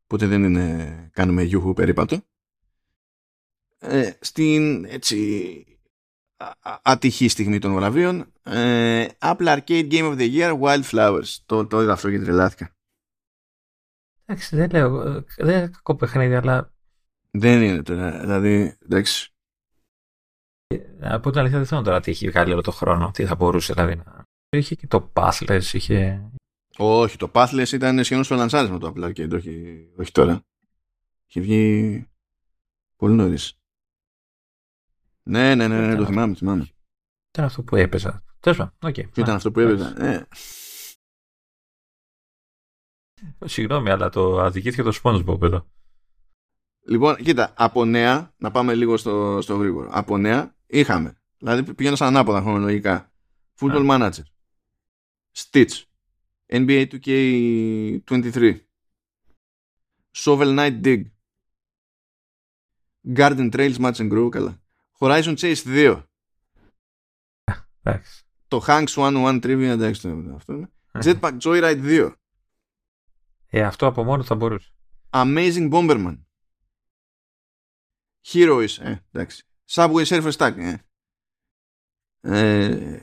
A: Οπότε δεν είναι κάνουμε γιούχου περίπατο. Ε, στην έτσι α- α- ατυχή στιγμή των βραβείων ε, Apple Arcade Game of the Year Wildflowers. Το, το είδα αυτό και τρελάθηκα
B: Εντάξει, δεν λέω. ε, Δεν είναι κακό παιχνίδι, αλλά
A: δεν είναι τώρα δηλαδή εντάξει
B: να πω την αλήθεια δεν θέλω τώρα τι έχει βγάλει όλο το χρόνο. Τι θα μπορούσε δηλαδή να. Είχε και το Pathless, είχε.
A: όχι το Pathless ήταν σχεδόν στο λανσάρισμα το Apple Arcade όχι, όχι τώρα είχε βγει πολύ νωρίς ναι ναι ναι, ναι,
B: Ήταν
A: το
B: αυτό.
A: θυμάμαι, θυμάμαι.
B: Ήταν αυτό που έπαιζα. Τέλος πάντων, οκ.
A: Ποιο ήταν αυτό που έπαιζα. Ε,
B: Συγγνώμη, αλλά το αδικήθηκε το SpongeBob εδώ.
A: Λοιπόν, κοίτα, από νέα, να πάμε λίγο στο, στο γρήγορο. Από νέα είχαμε, δηλαδή πηγαίνω σαν ανάποδα χρονολογικά. Football Manager, Stitch, NBA 2K23, Shovel Knight Dig, Garden Trails Match and Grow, καλά. Horizon Chase 2,
B: Εντάξει.
A: το Hanks 101 Trivia, εντάξει, το- αυτό είναι. Jetpack Joyride 2,
B: Ε, αυτό από μόνο θα μπορούσε.
A: Amazing Bomberman. Heroes, ε, εντάξει. Subway Surfers Tag, ε. Ε,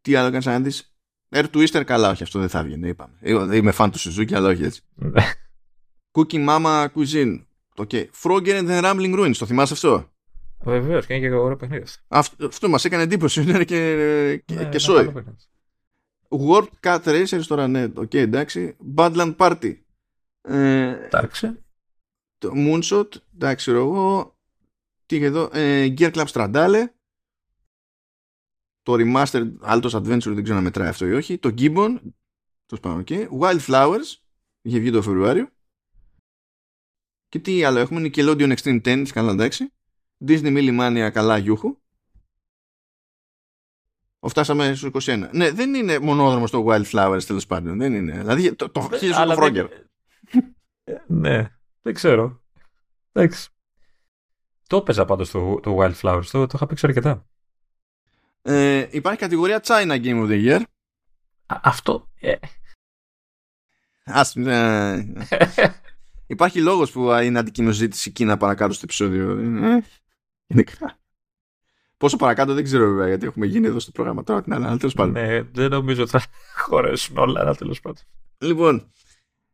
A: τι άλλο κάνεις να δεις. Air Twister, καλά, όχι, αυτό δεν θα βγαίνει, είπαμε. Εγώ Είμαι φαν του Suzuki, αλλά όχι έτσι. Cooking Mama Cuisine. Okay. Frogger and the Rambling Ruins, το θυμάσαι αυτό;
B: Βεβαίως και είναι και ωραίο παιχνίδι. αυτό.
A: Αυτό, αυτό μας έκανε εντύπωση, ήταν [LAUGHS] και, και,
B: Ναι,
A: και
B: είναι
A: σόι.
B: Καλό παιχνίδι.
A: Warped Cat Racers, τώρα ναι, οκ, εντάξει. Badland Party. Ε,
B: Εντάξει.
A: το Moonshot, εντάξει, ξέρω εγώ. Τι είχε εδώ, ε, Gear Club Strandale. Το Remastered Altos Adventure, δεν ξέρω να μετράει αυτό ή όχι. Το Gibbon, το σπάνω εκεί. Wildflowers, είχε βγει το Φεβρουάριο. Και τι άλλο έχουμε, Nickelodeon Extreme Tennis, καλά εντάξει. Disney Millie Mania, καλά γιούχου. Φτάσαμε στους 21. Ναι, δεν είναι μονόδρομος το Wildflowers τέλος πάντων. Δεν είναι. Δηλαδή το, το χίλιο
B: Αλλά
A: το
B: δεν-
A: Frogger.
B: Ε, Ναι, δεν ξέρω. Εντάξει. Το έπαιζα πάντως το, το Wildflowers, το, το είχα παίξει αρκετά.
A: Ε, υπάρχει κατηγορία China Game of the Year.
B: Α, αυτό. Ε,
A: Ας, ε, [LAUGHS] υπάρχει λόγος που είναι αντικείμενο ζήτηση Κίνα παρακάτω στο επεισόδιο. Ε, γενικά. Πόσο παρακάτω δεν ξέρω βέβαια γιατί έχουμε γίνει εδώ στο πρόγραμμα τώρα την άλλη, αλλά τέλος πάντων.
B: ναι, δεν νομίζω ότι θα [LAUGHS] χωρέσουν όλα, αλλά τέλος πάντων.
A: Λοιπόν,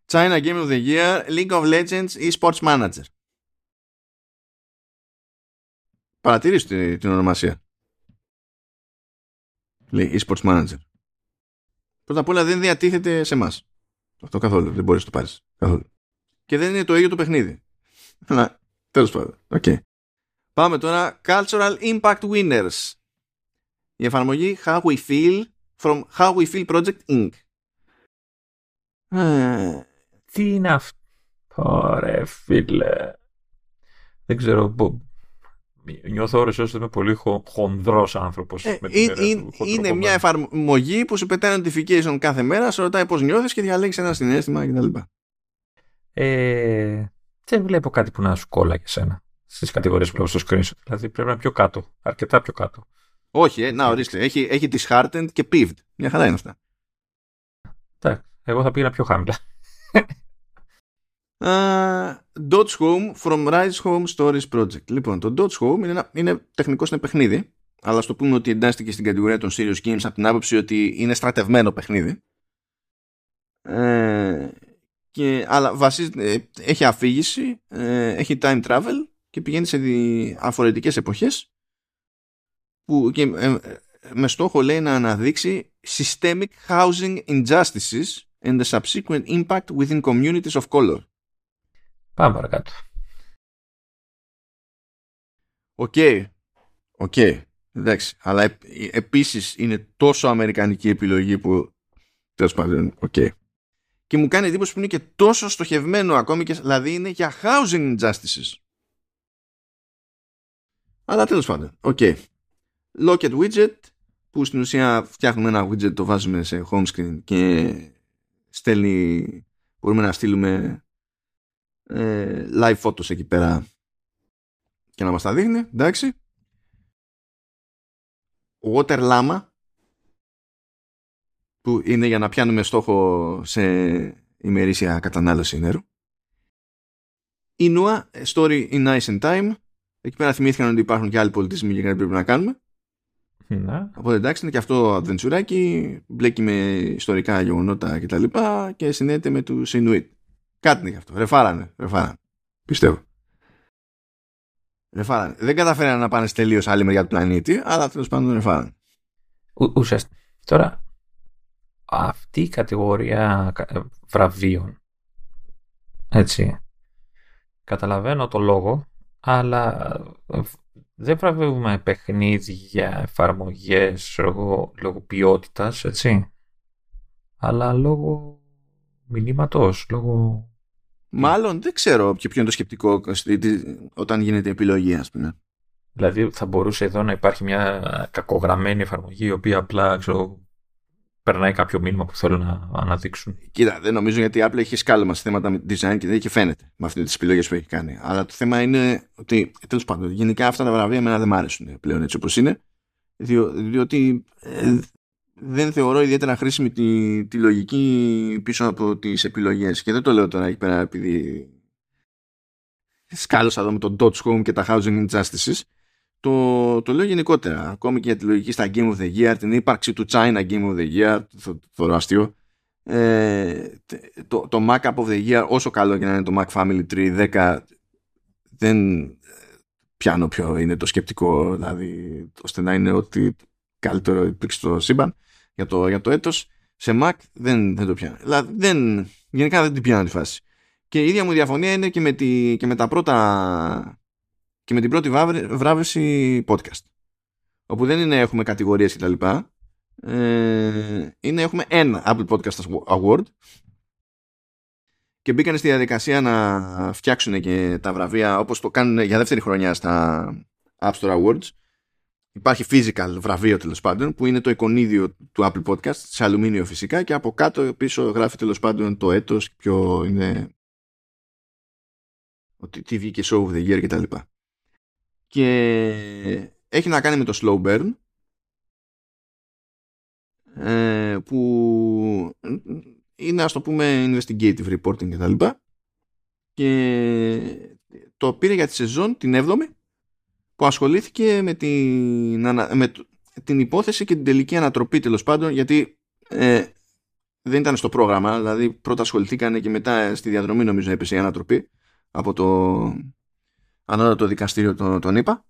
A: China Game of the Year, League of Legends ή Sports Manager. Παρατηρήστε την, την ονομασία; Λέει e-sports manager. Πρώτα απ' όλα δεν διατίθεται σε εμάς. Αυτό καθόλου. Δεν μπορείς να το πάρεις. Καθόλου. Και δεν είναι το ίδιο το παιχνίδι. Αλλά τέλος πάντων. Okay. Πάμε τώρα. Cultural Impact Winners. Η εφαρμογή How We Feel from How We Feel Project Inc.
B: Ε, τι είναι αυτό. Ωραία, φίλε; Δεν ξέρω. Νιώθω ώρες όσο είμαι πολύ χο, χονδρός άνθρωπος.
A: Ε, είναι, είναι μια εφαρμογή που σου πετάει notification κάθε μέρα, σου ρωτάει πώς νιώθεις και διαλέγεις ένα συνέστημα κτλ.
B: Ε, δεν βλέπω κάτι που να σου κόλλα για σένα στις κατηγορίες που βλέπω στο screenshot. Δηλαδή πρέπει να είναι πιο κάτω, αρκετά πιο κάτω.
A: Όχι, ε, να ορίστε. Έχει, έχει disheartened και peeved. Μια χαρά είναι αυτά.
B: Εντάξει, εγώ θα πήγα πιο χαμηλά.
A: Uh, Dodge Home from Rise Home Stories Project. Λοιπόν, το Dodge Home είναι, ένα, είναι τεχνικό είναι παιχνίδι, αλλά στο πούμε ότι εντάστηκε στην κατηγορία των Serious Games από την άποψη ότι είναι στρατευμένο παιχνίδι. Ε, και, αλλά βασίζεται, ε, έχει αφήγηση, ε, έχει time travel και πηγαίνει σε διαφορετικές εποχές που και, ε, με στόχο λέει να αναδείξει systemic housing injustices and the subsequent impact within communities of color.
B: Πάμε παρακάτω.
A: Οκ. Οκ. Εντάξει. Αλλά ε, επίσης είναι τόσο αμερικανική επιλογή που τέλος πάντων, οκ. Και μου κάνει εντύπωση που είναι και τόσο στοχευμένο ακόμη και δηλαδή είναι για housing injustices. Αλλά τέλος πάντων, οκ. Okay. Locket widget που στην ουσία φτιάχνουμε ένα widget, το βάζουμε σε home screen και στέλνει, μπορούμε να στείλουμε ε, live photos εκεί πέρα και να μας τα δείχνει, εντάξει. Water Llama που είναι για να πιάνουμε στόχο σε ημερήσια κατανάλωση νερού. Η Nua, Story in Nice and Time. Εκεί πέρα θυμήθηκαν ότι υπάρχουν και άλλοι πολιτισμοί και κάτι πρέπει να κάνουμε.
B: Να.
A: Οπότε εντάξει είναι και αυτό αδεντσουράκι, μπλέκει με ιστορικά γεγονότα κτλ. Και, και συνέεται με τους Inuit. Κάτι είναι γι' αυτό. Ρεφάρανε. Ρεφάρανε. Πιστεύω. Ρεφάρανε. Δεν καταφέρανε να πάνε τελείως άλλη μεριά του πλανήτη, αλλά τέλος πάντων ρεφάρανε.
B: Ουσιαστικά. Τώρα, αυτή η κατηγορία ε, βραβείων, έτσι, καταλαβαίνω το λόγο, αλλά ε, δεν βραβεύουμε παιχνίδια, εφαρμογές λόγω, λόγω ποιότητας, έτσι, αλλά λόγω μηνύματος, λόγω
A: Μάλλον δεν ξέρω ποιο είναι το σκεπτικό όταν γίνεται επιλογή, ας πούμε.
B: Δηλαδή θα μπορούσε εδώ να υπάρχει μια κακογραμμένη εφαρμογή η οποία απλά ξέρω, περνάει κάποιο μήνυμα που θέλουν να αναδείξουν.
A: Κοίτα, δεν νομίζω γιατί η Apple έχει σκάλωμα σε θέματα design και δεν και φαίνεται με αυτές τις επιλογές που έχει κάνει. Αλλά το θέμα είναι ότι τέλος πάντων γενικά αυτά τα βραβεία εμένα δεν μ' άρεσουν πλέον έτσι όπως είναι. διότι ε, δεν θεωρώ ιδιαίτερα χρήσιμη τη, τη λογική πίσω από τις επιλογές και δεν το λέω τώρα εκεί πέρα επειδή σκάλωσα εδώ με το Home και τα Housing Injustices το, το λέω γενικότερα ακόμη και για τη λογική στα Game of the Year την ύπαρξη του China Game of the Year το, το αστείο ε, το, το Mac of the Year όσο καλό και να είναι το Mac Family Tree 10 δεν πιάνω ποιο είναι το σκεπτικό δηλαδή ώστε να είναι ότι καλύτερο υπήρξε στο σύμπαν για το, για το έτος σε Mac δεν, δεν το πιάνω. Δηλαδή δεν, γενικά δεν την πιάνω τη φάση. Και η ίδια μου διαφωνία είναι και με, τη, και με τα πρώτα και με την πρώτη βράβευση podcast. Όπου δεν είναι έχουμε κατηγορίες κτλ. Ε, είναι έχουμε ένα Apple Podcast Award και μπήκαν στη διαδικασία να φτιάξουν και τα βραβεία όπως το κάνουν για δεύτερη χρονιά στα App Store Awards Υπάρχει physical βραβείο τέλος πάντων που είναι το εικονίδιο του Apple Podcast σε αλουμίνιο φυσικά και από κάτω πίσω γράφει τέλος πάντων το έτος ποιο είναι ότι τι βγήκε show of the year κτλ. Και, και έχει να κάνει με το slow burn ε, που είναι ας το πούμε investigative reporting κτλ. Και, και το πήρε για τη σεζόν την 7η που ασχολήθηκε με την, με την υπόθεση και την τελική ανατροπή τέλος πάντων γιατί ε, δεν ήταν στο πρόγραμμα δηλαδή πρώτα ασχοληθήκαν και μετά στη διαδρομή νομίζω έπεσε η ανατροπή από το ανώτατο δικαστήριο τον, τον είπα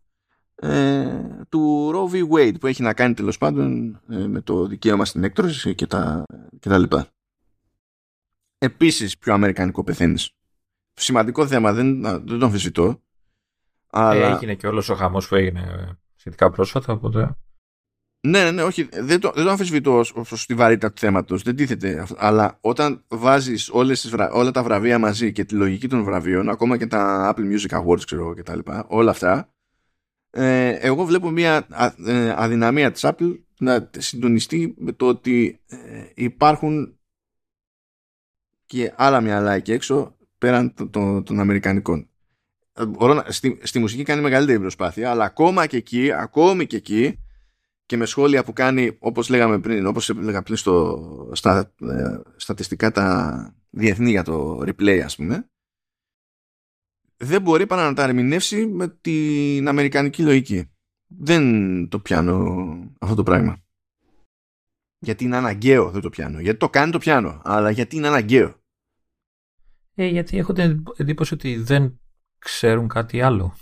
A: ε, του Roe v. Wade που έχει να κάνει τέλος πάντων ε, με το δικαίωμα στην έκτρωση και τα, και τα λοιπά. επίσης πιο αμερικανικό πεθαίνεις. Σημαντικό θέμα, δεν, δεν το αμφισβητώ.
B: Αλλά... Ε, έγινε και όλος ο χαμός που έγινε σχετικά πρόσφατα, οπότε...
A: Ναι, ναι, ναι, όχι, δεν το, δεν το αμφισβητώ ως τη βαρύτητα του θέματος, δεν τίθεται. Αλλά όταν βάζεις όλες όλα τα βραβεία μαζί και τη λογική των βραβείων, ακόμα και τα Apple Music Awards, ξέρω και τα λοιπά, όλα αυτά, ε, εγώ βλέπω μια ε, αδυναμία της Apple να συντονιστεί με το ότι ε, υπάρχουν και άλλα μυαλά εκεί έξω πέραν των, Αμερικανικών. Στη, στη μουσική κάνει μεγαλύτερη προσπάθεια, αλλά ακόμα και εκεί, ακόμη και εκεί, και με σχόλια που κάνει, όπως λέγαμε πριν, όπως έλεγα πριν στο, στα ε, στατιστικά τα διεθνή για το replay, ας πούμε, δεν μπορεί παρά να τα ερμηνεύσει με την αμερικανική λογική. Δεν το πιάνω αυτό το πράγμα. Γιατί είναι αναγκαίο δεν το πιάνω. Γιατί το κάνει το πιάνω. Αλλά γιατί είναι αναγκαίο.
B: Ε, γιατί έχω την εντύπωση ότι δεν ξέρουν κάτι άλλο.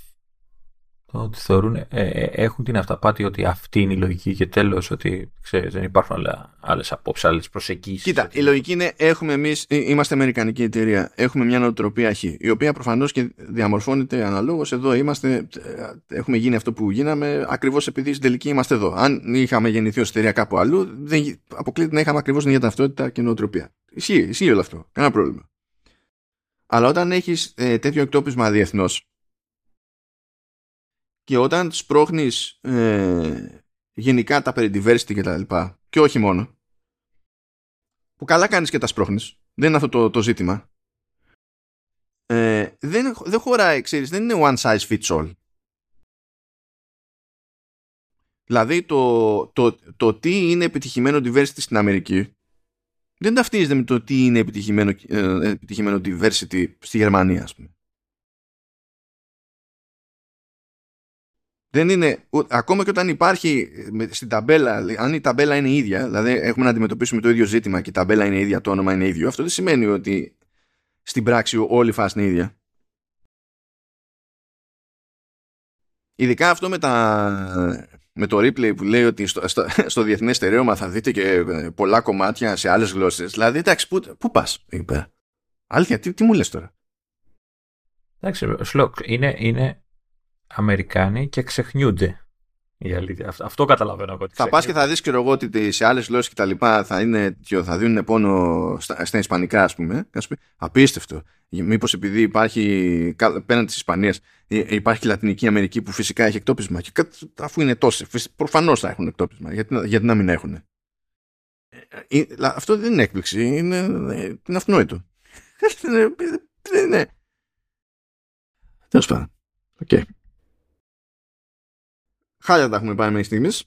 B: Ότι θεωρούν, ε, ε, έχουν την αυταπάτη ότι αυτή είναι η λογική και τέλος ότι ξέρεις, δεν υπάρχουν άλλες απόψεις, άλλες προσεγγίσεις.
A: Κοίτα, η λογική είναι έχουμε εμείς, ε, είμαστε Αμερικανική εταιρεία, έχουμε μια νοοτροπία χ, η οποία προφανώς και διαμορφώνεται αναλόγως. Εδώ είμαστε, έχουμε γίνει αυτό που γίναμε ακριβώς επειδή στην τελική είμαστε εδώ. Αν είχαμε γεννηθεί ως εταιρεία κάπου αλλού, δεν αποκλείεται να είχαμε ακριβώς την ίδια ταυτότητα και νοοτροπία. Ισχύει, ισχύει όλο αυτό. Κανένα πρόβλημα. Αλλά όταν έχεις ε, τέτοιο εκτόπισμα διεθνώς και όταν σπρώχνεις ε, γενικά τα περί diversity και τα λοιπά και όχι μόνο που καλά κάνεις και τα σπρώχνεις δεν είναι αυτό το, το ζήτημα. Ε, δεν, δεν χωράει ξέρεις δεν είναι one size fits all. Δηλαδή το, το, το τι είναι επιτυχημένο diversity στην Αμερική δεν ταυτίζεται με το τι είναι επιτυχημένο, ε, επιτυχημένο diversity στη Γερμανία ας πούμε Δεν είναι, ακόμα και όταν υπάρχει στην ταμπέλα, αν η ταμπέλα είναι ίδια, δηλαδή έχουμε να αντιμετωπίσουμε το ίδιο ζήτημα και η ταμπέλα είναι ίδια, το όνομα είναι ίδιο, αυτό δεν σημαίνει ότι στην πράξη όλη η φάση είναι ίδια. Ειδικά αυτό με, τα, με το replay που λέει ότι στο, στο, στο διεθνές στερέωμα θα δείτε και πολλά κομμάτια σε άλλες γλώσσες. Δηλαδή, εντάξει, πού, πού πας εκεί πέρα; Αλήθεια, τι, τι μου λες τώρα;
B: Εντάξει, Σλοκ, είναι, είναι Αμερικάνοι και ξεχνιούνται. Η αλήθεια. Αυτό καταλαβαίνω εγώ.
A: Θα πας και θα δεις και εγώ ότι σε άλλες γλώσσες και τα λοιπά θα, είναι, θα δίνουν πόνο στα, στα Ισπανικά, ας πούμε. Ας πούμε. Απίστευτο. Μήπως επειδή υπάρχει πέραν της Ισπανίας υπάρχει η Λατινική Αμερική που φυσικά έχει εκτόπισμα. Και αφού είναι τόσες, προφανώς θα έχουν εκτόπισμα. Γιατί, γιατί να μην έχουν. Ε, ε, αυτό δεν είναι έκπληξη. Είναι, είναι αυτονόητο. [LAUGHS] Δεν είναι. Τέλος πάντων. Okay. Χάλια τα έχουμε πάει μέχρι στιγμής.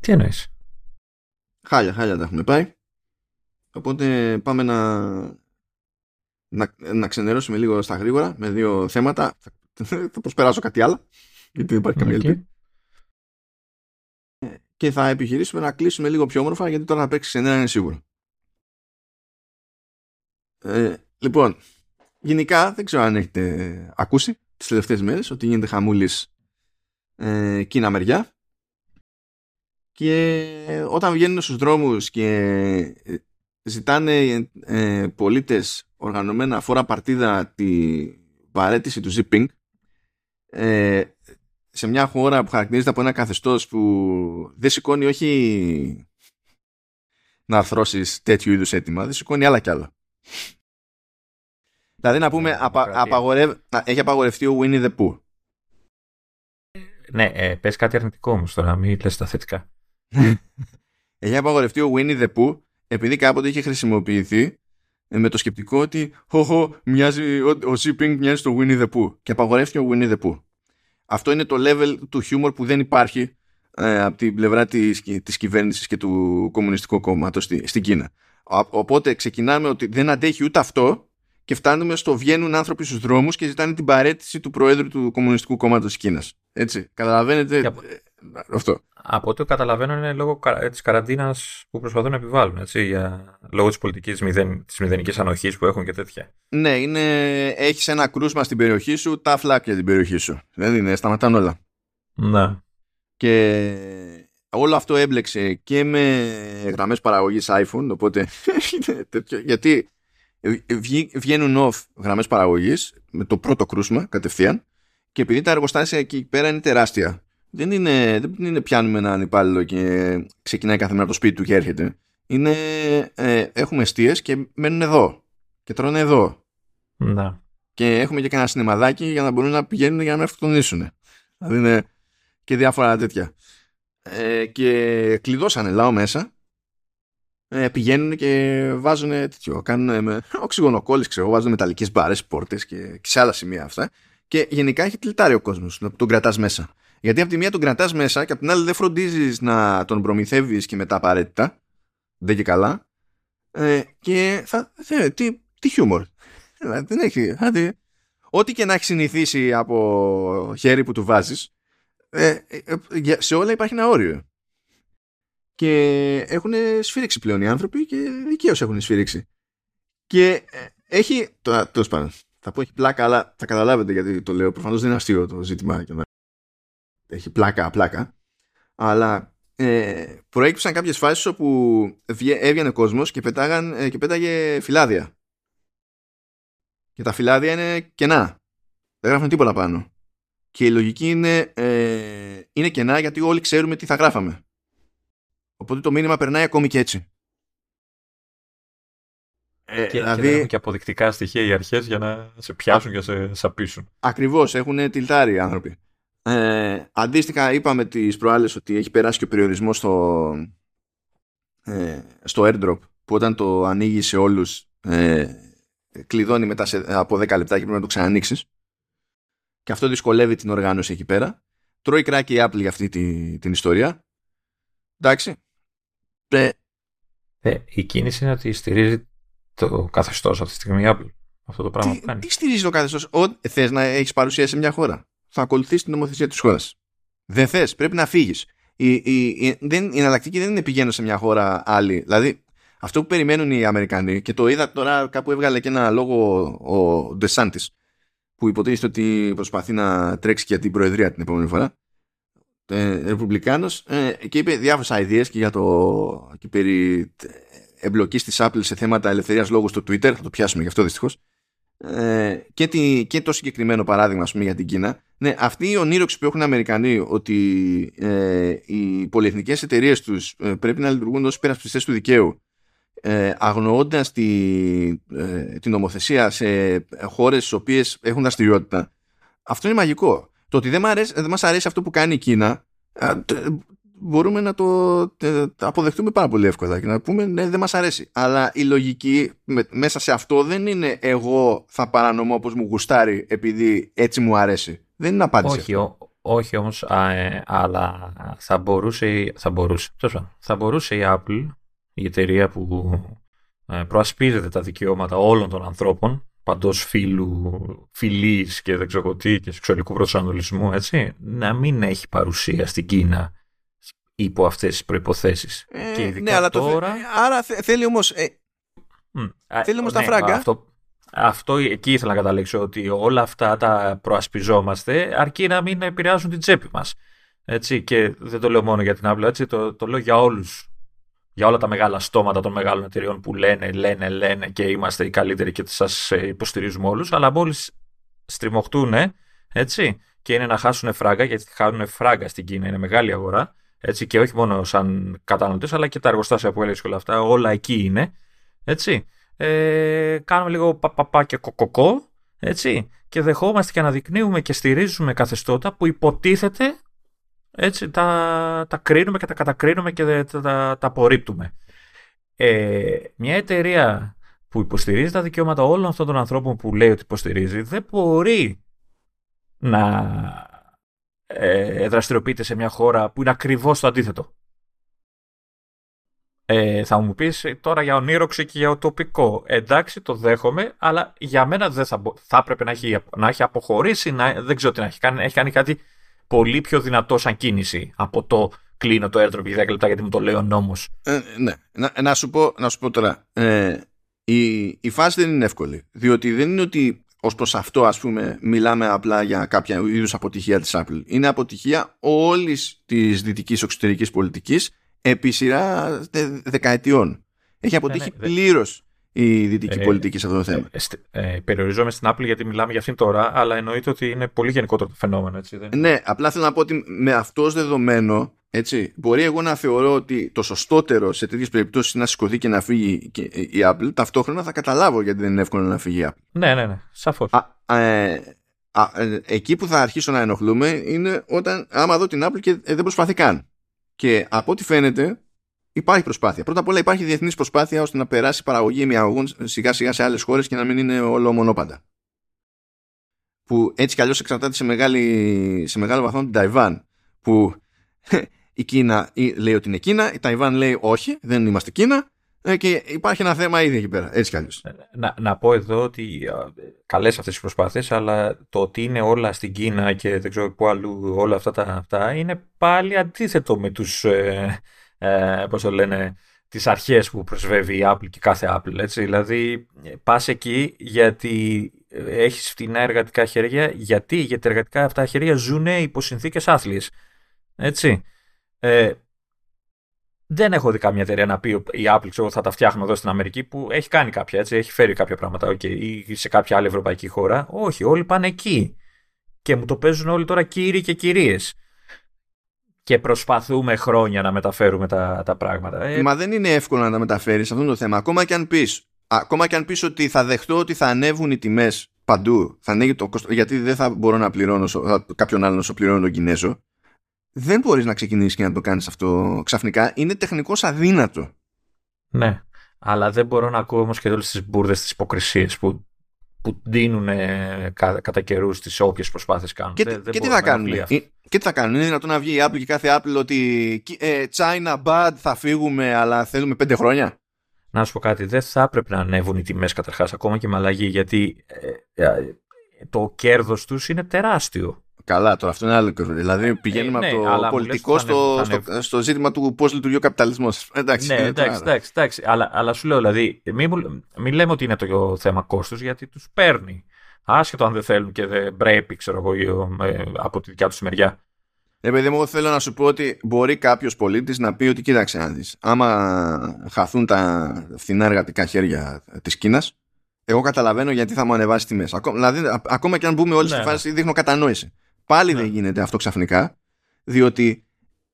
B: Τι εννοείς;
A: Χάλια, χάλια τα έχουμε πάει. Οπότε πάμε να, να, να ξενερώσουμε λίγο στα γρήγορα με δύο θέματα. Θα προσπεράσω κάτι άλλο, γιατί δεν υπάρχει καμία ελπίδα. Και θα επιχειρήσουμε να κλείσουμε λίγο πιο όμορφα, γιατί τώρα θα παίξει ένα είναι σίγουρο. Ε, λοιπόν, γενικά δεν ξέρω αν έχετε ακούσει τις τελευταίες μέρες ότι γίνεται χαμούλης ε, Κίνα μεριά και όταν βγαίνουν στους δρόμους και ε, ζητάνε ε, πολίτες οργανωμένα φορά παρτίδα τη παρέτηση του zipping ε, σε μια χώρα που χαρακτηρίζεται από ένα καθεστώς που δεν σηκώνει όχι να αρθρώσεις τέτοιου είδους έτοιμα, δεν σηκώνει άλλα κι άλλα. Δηλαδή να πούμε, απαγορευ... έχει απαγορευτεί ο Winnie the Pooh.
B: Ναι, ε, πες κάτι αρνητικό όμως τώρα, μην λες τα θετικά. [LAUGHS]
A: Έχει απαγορευτεί ο Winnie the Pooh επειδή κάποτε είχε χρησιμοποιηθεί ε, με το σκεπτικό ότι χω, μοιάζει, ο, ο Zipping μοιάζει στο Winnie the Pooh και απαγορεύτηκε ο Winnie the Pooh. Αυτό είναι το level του χιούμορ που δεν υπάρχει ε, από την πλευρά της, της κυβέρνησης και του Κομμουνιστικού Κόμματος στη, στην Κίνα. Οπότε ξεκινάμε ότι δεν αντέχει ούτε αυτό και φτάνουμε στο βγαίνουν άνθρωποι στους δρόμους και ζητάνε την παρέτηση του Προέδρου του Κομμουνιστικού Κόμματος της Κίνας. Έτσι, καταλαβαίνετε από... Ε, αυτό.
B: Από ό,τι καταλαβαίνω είναι λόγω της καραντίνας που προσπαθούν να επιβάλλουν, έτσι, για... λόγω της πολιτικής μηδεν... της μηδενικής ανοχής που έχουν και τέτοια.
A: Ναι, είναι... έχεις ένα κρούσμα στην περιοχή σου, τα φλάκια την περιοχή σου. Δεν είναι, σταματάνε όλα.
B: Ναι.
A: Και όλο αυτό έμπλεξε και με γραμμές παραγωγής iPhone, οπότε [LAUGHS] γιατί βγαίνουν off γραμμές παραγωγής με το πρώτο κρούσμα κατευθείαν και επειδή τα εργοστάσια εκεί πέρα είναι τεράστια δεν είναι, δεν είναι πιάνουμε έναν υπάλληλο και ξεκινάει κάθε μέρα από το σπίτι του και έρχεται. Είναι, ε, έχουμε αιστείε και μένουν εδώ. Και τρώνε εδώ.
B: Να.
A: Και έχουμε και κανένα σινεμαδάκι για να μπορούν να πηγαίνουν για να με αυτοκτονήσουν. Δηλαδή είναι και διάφορα τέτοια. Ε, και κλειδώσανε λαό μέσα. Ε, πηγαίνουν και βάζουν τέτοιο. Κάνουν με οξυγονοκόλλη, ξέρω, βάζουν μεταλλικές μπάρε, πόρτες και, και σε άλλα σημεία αυτά. Και γενικά έχει τυλτάρει ο κόσμος. Τον κρατάς μέσα. Γιατί από τη μία τον κρατάς μέσα και από την άλλη δεν φροντίζεις να τον προμηθεύεις και μετά απαραίτητα. Δεν και καλά. Ε, και θα. τι, τι χιούμορ. Δηλαδή, δεν έχει. ό,τι και να έχει συνηθίσει από χέρι που του βάζεις, ε, ε, σε όλα υπάρχει ένα όριο. Και έχουν σφύριξει πλέον οι άνθρωποι και δικαίως έχουν σφύριξει. Και έχει. Τέλος πάντων. Θα πω έχει πλάκα, αλλά θα καταλάβετε γιατί το λέω. Προφανώς δεν είναι αστείο το ζήτημα έχει πλάκα, πλάκα. Αλλά ε, προέκυψαν κάποιες φάσεις όπου έβγαινε κόσμος και, πετάγαν, ε, και πέταγε φυλάδια. Και τα φυλάδια είναι κενά. Δεν γράφουν τίποτα πάνω. Και η λογική είναι, ε, είναι κενά γιατί όλοι ξέρουμε τι θα γράφαμε. Οπότε το μήνυμα περνάει ακόμη και έτσι.
B: Ε, και, δηλαδή, και έχουν και αποδεικτικά στοιχεία οι αρχές για να σε πιάσουν και σε σαπίσουν.
A: Ακριβώς, έχουν τυλτάρει οι άνθρωποι. Ε, αντίστοιχα είπαμε τις προάλλες ότι έχει περάσει και ο περιορισμός στο, ε, στο airdrop που όταν το ανοίγει σε όλους ε, κλειδώνει μετά σε, από 10 λεπτά και πρέπει να το ξανανοίξεις και αυτό δυσκολεύει την οργάνωση εκεί πέρα τρώει κράκι η Apple για αυτή τη, την ιστορία εντάξει
B: ε, ε, η κίνηση είναι ότι στηρίζει το καθεστώς αυτή τη στιγμή η Apple αυτό το πράγμα
A: τι, που κάνει. Τι στηρίζει το καθεστώς, θες να έχεις παρουσία σε μια χώρα; Θα ακολουθήσει την νομοθεσία της χώρας. Δεν θες, πρέπει να φύγεις. Η, η, η, δεν, η εναλλακτική δεν είναι πηγαίνω σε μια χώρα άλλη. Δηλαδή, αυτό που περιμένουν οι Αμερικανοί, και το είδα τώρα κάπου έβγαλε και ένα λόγο ο Ντεσάντη, που υποτίθεται ότι προσπαθεί να τρέξει για την Προεδρία την επόμενη φορά. Ε, Ρεπουμπλικάνος ε, και είπε διάφορες ιδέε και για το και περί εμπλοκής της Apple σε θέματα ελευθερίας λόγου στο Twitter θα το πιάσουμε γι' αυτό δυστυχώς. Ε, και, τη, και το συγκεκριμένο παράδειγμα πούμε, για την Κίνα. Ναι, αυτή η ονείροξη που έχουν οι Αμερικανοί ότι ε, οι πολυεθνικές εταιρείες τους ε, πρέπει να λειτουργούν ως υπερασπιστές του δικαίου ε, αγνοώντας τη, ε, την νομοθεσία σε χώρες στις οποίες έχουν δραστηριότητα αυτό είναι μαγικό το ότι δεν, αρέσει, δεν μας αρέσει αυτό που κάνει η Κίνα μπορούμε να το αποδεχτούμε πάρα πολύ εύκολα και να πούμε ναι δεν μας αρέσει. Αλλά η λογική μέσα σε αυτό δεν είναι εγώ θα παρανομώ όπως μου γουστάρει επειδή έτσι μου αρέσει. Δεν είναι απάντηση
B: όχι, ο, όχι όμως ε, αλλά θα μπορούσε θα μπορούσε, θα μπορούσε η Apple η εταιρεία που ε, προασπίζεται τα δικαιώματα όλων των ανθρώπων παντός φίλου, φιλής και δεν ξέρω τι και σεξουαλικού προσανατολισμού, έτσι, να μην έχει παρουσία στην Κίνα υπό αυτές τις προϋποθέσεις.
A: Ε, και ναι, αλλά τώρα... άρα θέλει όμως, ε, θέλει όμως τα ναι, φράγκα.
B: Αυτό, αυτό εκεί ήθελα να καταλήξω, ότι όλα αυτά τα προασπιζόμαστε αρκεί να μην επηρεάζουν την τσέπη μας. Έτσι, και δεν το λέω μόνο για την Apple, έτσι, το, το λέω για όλους για όλα τα μεγάλα στόματα των μεγάλων εταιριών που λένε, λένε, λένε και είμαστε οι καλύτεροι και σας ε, υποστηρίζουμε όλους, αλλά μόλις στριμωχτούν, έτσι, και είναι να χάσουν φράγκα, γιατί χάνουν φράγκα στην Κίνα, είναι μεγάλη αγορά, έτσι, και όχι μόνο σαν καταναλωτές, αλλά και τα εργοστάσια που έλεγες και όλα αυτά, όλα εκεί είναι. Έτσι. Ε, κάνουμε λίγο παπαπά και κοκοκό, έτσι, και δεχόμαστε και αναδεικνύουμε και στηρίζουμε καθεστώτα που υποτίθεται έτσι, τα, τα κρίνουμε και τα κατακρίνουμε και τα, τα, τα απορρίπτουμε. Ε, μια εταιρεία που υποστηρίζει τα δικαιώματα όλων αυτών των ανθρώπων που λέει ότι υποστηρίζει δεν μπορεί να ε, δραστηριοποιείται σε μια χώρα που είναι ακριβώς το αντίθετο. Ε, θα μου πεις ε, τώρα για ονείροξη και για τοπικό. Εντάξει, το δέχομαι, αλλά για μένα δεν θα, θα έπρεπε να έχει, να έχει αποχωρήσει, να, δεν ξέρω τι να έχει κάνει. Έχει κάνει κάτι πολύ πιο δυνατό σαν κίνηση από το κλείνω το airdrop για 10 λεπτά γιατί μου το λέει ο νόμος.
A: Ε, ναι, να, να, σου πω, να σου πω τώρα. Ε, η, η φάση δεν είναι εύκολη. Διότι δεν είναι ότι ως προς αυτό ας πούμε μιλάμε απλά για κάποια είδους αποτυχία της Apple. Είναι αποτυχία όλης της δυτικής εξωτερικής πολιτικής επί σειρά δεκαετιών. Έχει αποτύχει ναι, ναι, πλήρως η δυτική ε, πολιτική σε αυτό το θέμα.
B: Ε, ε, περιοριζόμαι στην Apple γιατί μιλάμε για αυτήν τώρα, αλλά εννοείται ότι είναι πολύ γενικότερο το φαινόμενο. Έτσι, δεν...
A: Ναι, απλά θέλω να πω ότι με αυτό ως δεδομένο έτσι, μπορεί εγώ να θεωρώ ότι το σωστότερο σε τέτοιες περιπτώσεις είναι να σηκωθεί και να φύγει και η Apple. Ταυτόχρονα θα καταλάβω γιατί δεν είναι εύκολο να φύγει η Apple.
B: Ναι, ναι, ναι. Σαφώς.
A: Ε, ε, εκεί που θα αρχίσω να ενοχλούμε είναι όταν άμα δω την Apple και ε, δεν προσπαθεί καν. Και από ό,τι φαίνεται υπάρχει προσπάθεια. Πρώτα απ' όλα υπάρχει διεθνής προσπάθεια ώστε να περάσει παραγωγή ημιαγωγών σιγά σιγά σε άλλες χώρες και να μην είναι όλο μονόπαντα. Που έτσι κι αλλιώς εξαρτάται σε, μεγάλη, σε μεγάλο βαθμό την Ταϊβάν. Που η Κίνα λέει ότι είναι Κίνα, η Ταϊβάν λέει όχι, δεν είμαστε Κίνα ε, και υπάρχει ένα θέμα ήδη εκεί πέρα, έτσι κι αλλιώς. Ε,
B: να, να πω εδώ ότι καλές αυτές οι προσπάθειες, αλλά το ότι είναι όλα στην Κίνα και δεν ξέρω πού αλλού όλα αυτά τα αυτά είναι πάλι αντίθετο με τους, ε, ε, πώς το λένε, τις αρχές που προσβεύει η Apple και κάθε Apple. Έτσι. Δηλαδή πας εκεί γιατί έχεις φτηνά εργατικά χέρια, γιατί, γιατί τα εργατικά αυτά χέρια ζουν υπό συνθήκες άθλιες. Έτσι. Ε, δεν έχω δει καμία εταιρεία να πει η Apple ξέρω, θα τα φτιάχνω εδώ στην Αμερική που έχει κάνει κάποια έτσι, έχει φέρει κάποια πράγματα okay, ή σε κάποια άλλη ευρωπαϊκή χώρα. Όχι, όλοι πάνε εκεί. Και μου το παίζουν όλοι τώρα κύριοι και κυρίες. Και προσπαθούμε χρόνια να μεταφέρουμε τα, τα πράγματα.
A: Ε, Μα δεν είναι εύκολο να τα μεταφέρεις αυτό το θέμα. Ακόμα και αν πεις ακόμα και αν πεις ότι θα δεχτώ ότι θα ανέβουν οι τιμές παντού, θα ανέβει το κόστο, γιατί δεν θα μπορώ να πληρώνω κάποιον άλλον όσο πληρώνω τον Κινέζο, δεν μπορείς να ξεκινήσεις και να το κάνεις αυτό ξαφνικά. Είναι τεχνικώς αδύνατο.
B: Ναι, αλλά δεν μπορώ να ακούω όμως και όλες τις μπουρδες της υποκρισίες που, που δίνουν κα, κατά καιρούς τις όποιες προσπάθειες κάνουν.
A: Και, δεν, και τι θα κάνουν. Ε, και τι θα κάνουν. Είναι δυνατόν να βγει η Apple και κάθε Apple ότι ε, China bad θα φύγουμε αλλά θέλουμε πέντε χρόνια;
B: Να σου πω κάτι, δεν θα έπρεπε να ανέβουν οι τιμές καταρχάς ακόμα και με αλλαγή γιατί ε, ε το κέρδος τους είναι τεράστιο.
A: Καλά, τώρα αυτό είναι άλλο Δηλαδή πηγαίνουμε ε, ναι, από το πολιτικό στο, στο, στο, ζήτημα του πώς λειτουργεί ο καπιταλισμός. Εντάξει,
B: ναι, εντάξει, εντάξει, εντάξει. Αλλά, αλλά σου λέω, δηλαδή, μην, μην λέμε ότι είναι το θέμα κόστου, γιατί τους παίρνει. Άσχετο αν δεν θέλουν και δεν πρέπει, ξέρω εγώ, ε, από τη δικιά τους μεριά.
A: Επειδή μου θέλω να σου πω ότι μπορεί κάποιος πολίτης να πει ότι κοίταξε να δεις. Άμα χαθούν τα φθηνά εργατικά χέρια της Κίνας, εγώ καταλαβαίνω γιατί θα μου ανεβάσει τιμέ. Δηλαδή, ακόμα και αν μπούμε όλοι ναι, στη ναι. φάση, δείχνω κατανόηση. Πάλι ναι. δεν γίνεται αυτό ξαφνικά, διότι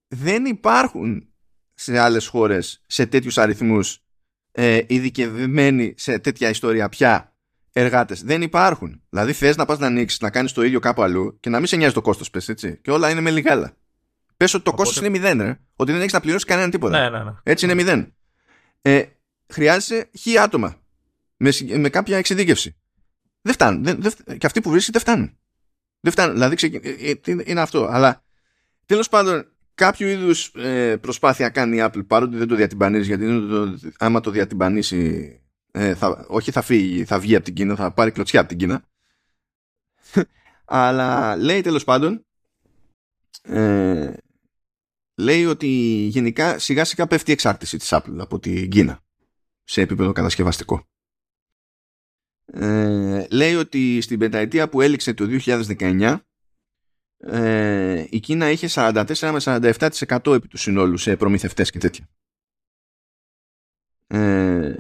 A: δεν υπάρχουν σε άλλες χώρες σε τέτοιους αριθμούς ε, ειδικευμένοι σε τέτοια ιστορία πια εργάτες. Δεν υπάρχουν. Δηλαδή θες να πας να ανοίξεις, να κάνεις το ίδιο κάπου αλλού και να μην σε νοιάζει το κόστος πες έτσι. Και όλα είναι με λιγάλα. Πες ότι το Οπότε... κόστος είναι μηδέν, ρε. Ότι δεν έχεις να πληρώσεις κανέναν τίποτα.
B: Ναι, ναι, ναι.
A: Έτσι είναι μηδέν. Ε, χρειάζεσαι χι άτομα με, με κάποια εξειδίκευση. Δεν φτάνουν. Δεν, δεν, και αυτοί που βρίσκεις δεν φτάνουν. Δεν φτάνει. Δηλαδή ξεκι... Ε, ε, είναι αυτό. Αλλά τέλος πάντων κάποιο είδους ε, προσπάθεια κάνει η Apple παρότι δεν το διατυμπανίζει γιατί το, άμα το διατυμπανίσει θα, όχι θα φύγει, θα βγει από την Κίνα, θα πάρει κλωτσιά από την Κίνα. [LAUGHS] Αλλά λέει τέλος πάντων λέει ότι γενικά σιγά σιγά πέφτει η εξάρτηση της Apple από την Κίνα σε επίπεδο κατασκευαστικό. Ε, λέει ότι στην πενταετία που έληξε το 2019 ε, η Κίνα είχε 44 με 47% επί τους συνόλους σε προμηθευτές και τέτοια. Ε,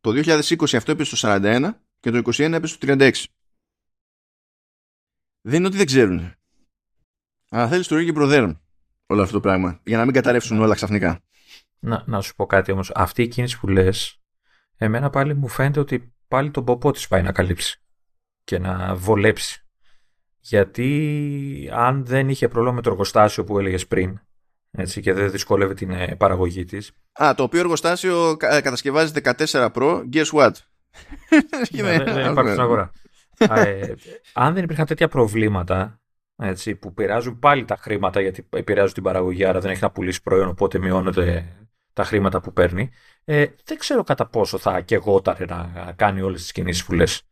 A: το 2020 αυτό έπεσε στο 41 και το 2021 έπεσε στο 36. Δεν είναι ότι δεν ξέρουν. Αλλά θέλει το και προδέρουν όλο αυτό το πράγμα για να μην καταρρεύσουν όλα ξαφνικά.
B: Να, να σου πω κάτι όμως. Αυτή η κίνηση που λες εμένα πάλι μου φαίνεται ότι πάλι τον ποπό της πάει να καλύψει και να βολέψει. Γιατί αν δεν είχε πρόβλημα με το εργοστάσιο που έλεγες πριν έτσι, και δεν δυσκόλευε την ε, παραγωγή της.
A: Α, το οποίο εργοστάσιο ε, κατασκευάζει 14 Pro, guess what? [LAUGHS]
B: ναι, δεν υπάρχει στην αγορά. ε, αν δεν υπήρχαν τέτοια προβλήματα έτσι, που πειράζουν πάλι τα χρήματα γιατί επηρεάζουν την παραγωγή, άρα δεν έχει να πουλήσει προϊόν, οπότε μειώνονται τα χρήματα που παίρνει. Ε, δεν ξέρω κατά πόσο θα κεγόταρε να κάνει όλες τις κινήσεις που λες.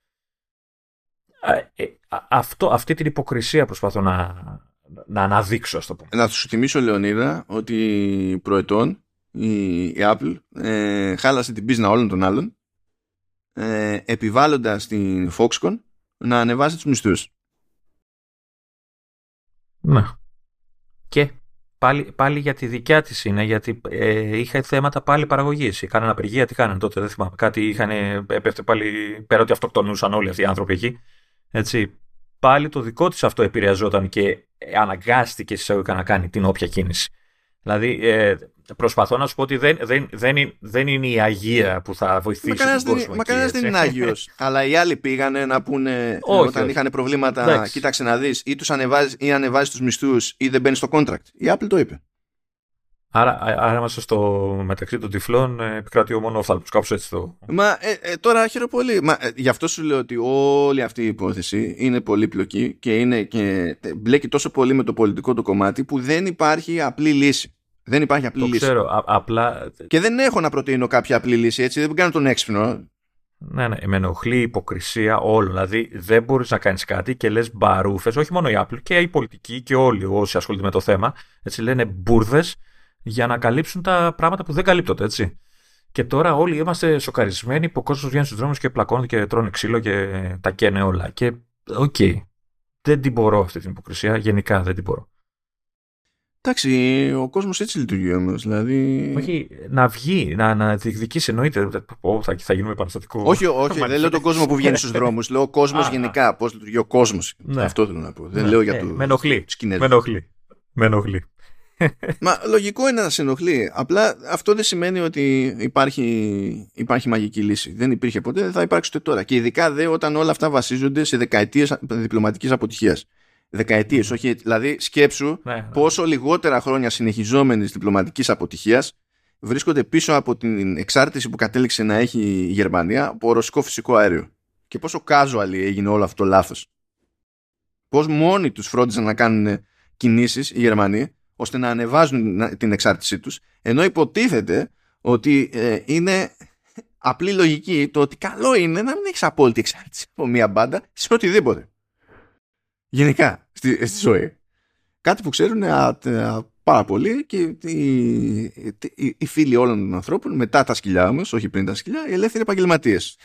B: Ε, αυτό, αυτή την υποκρισία προσπαθώ να, να αναδείξω, ας το πούμε.
A: Να σου θυμίσω, Λεωνίδα, ότι προετών η, η Apple ε, χάλασε την πίσνα όλων των άλλων ε, επιβάλλοντας την Foxconn να ανεβάσει τους μισθούς.
B: Ναι. Και πάλι, πάλι για τη δικιά της είναι, γιατί ε, είχε θέματα πάλι παραγωγής. Είχαν απεργία, τι κάνανε τότε, δεν θυμάμαι. Κάτι είχαν, έπεφτε πάλι πέρα ότι αυτοκτονούσαν όλοι αυτοί οι άνθρωποι εκεί. Έτσι, πάλι το δικό της αυτό επηρεαζόταν και αναγκάστηκε εισαγωγικά να κάνει την όποια κίνηση. Δηλαδή, ε, προσπαθώ να σου πω ότι δεν, δεν, δεν, δεν είναι η Αγία που θα βοηθήσει μα τον κόσμο.
A: Μα κανένας δεν είναι Άγιος. [LAUGHS] αλλά οι άλλοι πήγανε να πούνε όχι, όταν όχι. είχαν προβλήματα, Εντάξει. κοίταξε να δεις, ή τους ανεβάζει, ή ανεβάζεις τους μισθούς, ή δεν μπαίνεις στο contract. Η Apple το είπε.
B: Άρα, άρα είμαστε στο μεταξύ των τυφλών ε, επικρατεί ο μονόφθαλμος, κάπως έτσι το...
A: Μα ε, ε, τώρα χαίρομαι πολύ. Μα, ε, γι' αυτό σου λέω ότι όλη αυτή η υπόθεση είναι πολύπλοκη και, είναι και μπλέκει τόσο πολύ με το πολιτικό το κομμάτι που δεν υπάρχει απλή λύση. Δεν υπάρχει απλή
B: το
A: λύση.
B: ξέρω, α, απλά...
A: Και δεν έχω να προτείνω κάποια απλή λύση, έτσι, δεν κάνω τον έξυπνο.
B: Ναι, ναι, με ενοχλεί η υποκρισία όλων. Δηλαδή, δεν μπορείς να κάνεις κάτι και λες μπαρούφες, όχι μόνο η Apple και οι πολιτικοί και όλοι όσοι ασχολούνται με το θέμα. Έτσι, λένε μπούρδες για να καλύψουν τα πράγματα που δεν καλύπτονται, έτσι. Και τώρα όλοι είμαστε σοκαρισμένοι που ο κόσμος βγαίνει στους δρόμους και πλακώνεται και τρώνε ξύλο και τα καίνε όλα. Και οκ. Okay, δεν την μπορώ αυτή την υποκρισία. Γενικά δεν την μπορώ.
A: Εντάξει, ο κόσμος έτσι λειτουργεί όμως. Δηλαδή...
B: Όχι, να βγει, να, να διεκδικήσει εννοείται. Oh, θα, θα γίνουμε επαναστατικό.
A: Όχι, όχι, δεν λέω τον κόσμο που βγαίνει στους δρόμους. Λέω ο κόσμος γενικά. Πώς λειτουργεί ο κόσμος. Ναι. Αυτό θέλω να πω. Δεν ναι. λέω για ε, τους.
B: Με ενοχλεί. Με ενοχλεί. Με ενοχλεί.
A: Μα λογικό είναι να σε ενοχλεί. Απλά αυτό δεν σημαίνει ότι υπάρχει, υπάρχει μαγική λύση. Δεν υπήρχε ποτέ, δεν θα υπάρξει ούτε τώρα. Και ειδικά δε όταν όλα αυτά βασίζονται σε δεκαετίες διπλωματικής αποτυχίας. Δεκαετίες, όχι. Δηλαδή, σκέψου ναι, ναι. πόσο λιγότερα χρόνια συνεχιζόμενης διπλωματικής αποτυχίας βρίσκονται πίσω από την εξάρτηση που κατέληξε να έχει η Γερμανία από ρωσικό φυσικό αέριο. Και πόσο casual έγινε όλο αυτό το λάθος. Πώς μόνοι τους φρόντιζαν να κάνουν κινήσεις οι Γερμανοί ώστε να ανεβάζουν την εξάρτησή τους ενώ υποτίθεται ότι ε, είναι απλή λογική το ότι καλό είναι να μην έχεις απόλυτη εξάρτηση από μία μπάντα σε οτιδήποτε. Γενικά στη, στη ζωή. Κάτι που ξέρουν πάρα πολύ και οι, οι, οι, φίλοι όλων των ανθρώπων μετά τα σκυλιά όμως, όχι πριν τα σκυλιά, οι ελεύθεροι επαγγελματίες.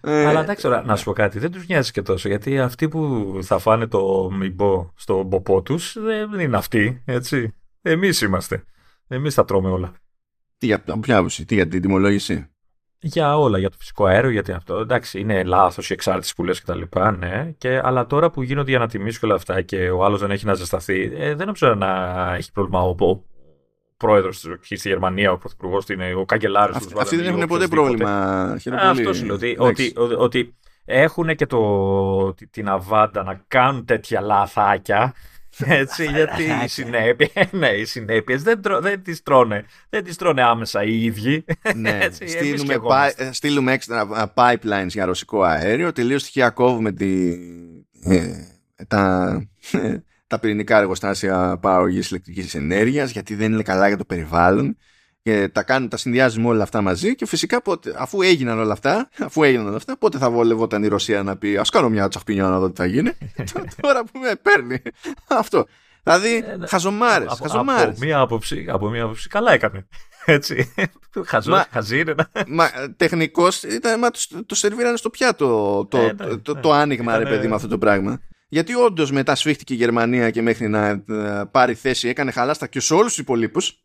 B: Ε, Αλλά εντάξει τώρα, να σου πω κάτι, δεν τους νοιάζει και τόσο. Γιατί αυτοί που θα φάνε το μυμπό στο μποπό τους δεν είναι αυτοί, έτσι. Εμείς είμαστε. Εμείς θα τρώμε όλα.
A: Τι για ποια άποψη, τι για την τιμολόγηση;
B: Για όλα, για το φυσικό αέριο, γιατί αυτό. Εντάξει, είναι λάθος η εξάρτηση που λε και τα λοιπά, ναι. Και, αλλά τώρα που γίνονται για να τιμήσει όλα αυτά και ο άλλος δεν έχει να ζεσταθεί, ε, δεν νομίζω να έχει πρόβλημα ο, πρόεδρος τη στη Γερμανία, ο πρωθυπουργός, ο καγκελάριος
A: του. Αυτοί δεν έχουν ποτέ πρόβλημα.
B: Αυτός σου λέω. Ότι, ότι, ότι, έχουν και το, την αβάντα να κάνουν τέτοια λαθάκια. Έτσι, γιατί οι συνέπειες ναι, οι συνέπειες δεν, δεν τις τρώνε δεν τις τρώνε άμεσα οι ίδιοι.
A: Ναι, [LAUGHS] έτσι, στείλουμε, πα, στείλουμε έξτρα pipelines για ρωσικό αέριο τελείως στοιχεία κόβουμε τη, ε, τα, [LAUGHS] τα πυρηνικά εργοστάσια παραγωγής ηλεκτρικής ενέργειας, γιατί δεν είναι καλά για το περιβάλλον. Και τα, κάνουν, τα συνδυάζουμε όλα αυτά μαζί και φυσικά πότε, αφού έγιναν όλα αυτά, [LAUGHS] αφού έγιναν όλα αυτά, πότε θα βολευόταν η Ρωσία να πει Α κάνω μια τσαχπινιά να δω τι θα γίνει. [LAUGHS] [LAUGHS] Τώρα που με παίρνει. Αυτό. Δηλαδή, ε, ναι. χαζομάρες.
B: Από, μία άποψη, από μία άποψη, καλά έκανε. Έτσι. Χαζό, μα, χαζίρε.
A: Μα τεχνικώ το, το σερβίρανε στο πιάτο το, ε, ναι, το, το, ναι. άνοιγμα, ρε παιδί, με αυτό το πράγμα. Γιατί όντως μετά σφίχτηκε η Γερμανία και μέχρι να ε, πάρει θέση έκανε χαλάστα και σε όλους τους υπολείπους.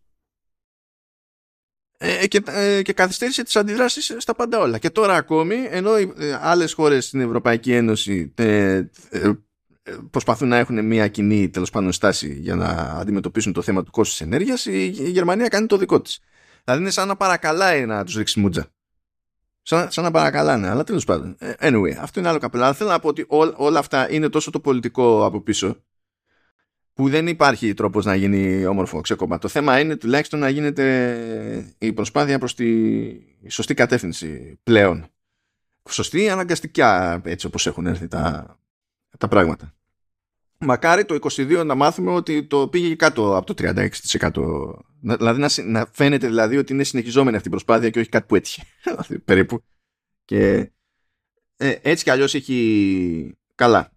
A: Ε, και, ε, και καθυστέρησε τις αντιδράσεις στα πάντα όλα. Και τώρα ακόμη, ενώ ε, άλλες χώρες στην Ευρωπαϊκή Ένωση ε, προσπαθούν να έχουν μια κοινή τέλος πάντων στάση για να αντιμετωπίσουν το θέμα του κόστους της ενέργειας, η, η Γερμανία κάνει το δικό της. Δηλαδή είναι σαν να παρακαλάει να τους ρίξει μούτζα. Σαν, σαν να παρακαλάνε, αλλά τέλος πάντων. Ε, anyway, αυτό είναι άλλο καπέλα. θέλω να πω ότι όλα αυτά είναι τόσο το πολιτικό από πίσω που δεν υπάρχει τρόπος να γίνει όμορφο ξεκόμμα. Το θέμα είναι τουλάχιστον να γίνεται η προσπάθεια προς τη σωστή κατεύθυνση πλέον. Σωστή αναγκαστικά έτσι όπως έχουν έρθει τα, τα πράγματα. Μακάρι το 22 να μάθουμε ότι το πήγε κάτω από το 36%. Δηλαδή να, να φαίνεται δηλαδή ότι είναι συνεχιζόμενη αυτή η προσπάθεια και όχι κάτι που έτυχε. [LAUGHS] Δηλαδή, περίπου. Και ε, έτσι κι αλλιώς έχει καλά.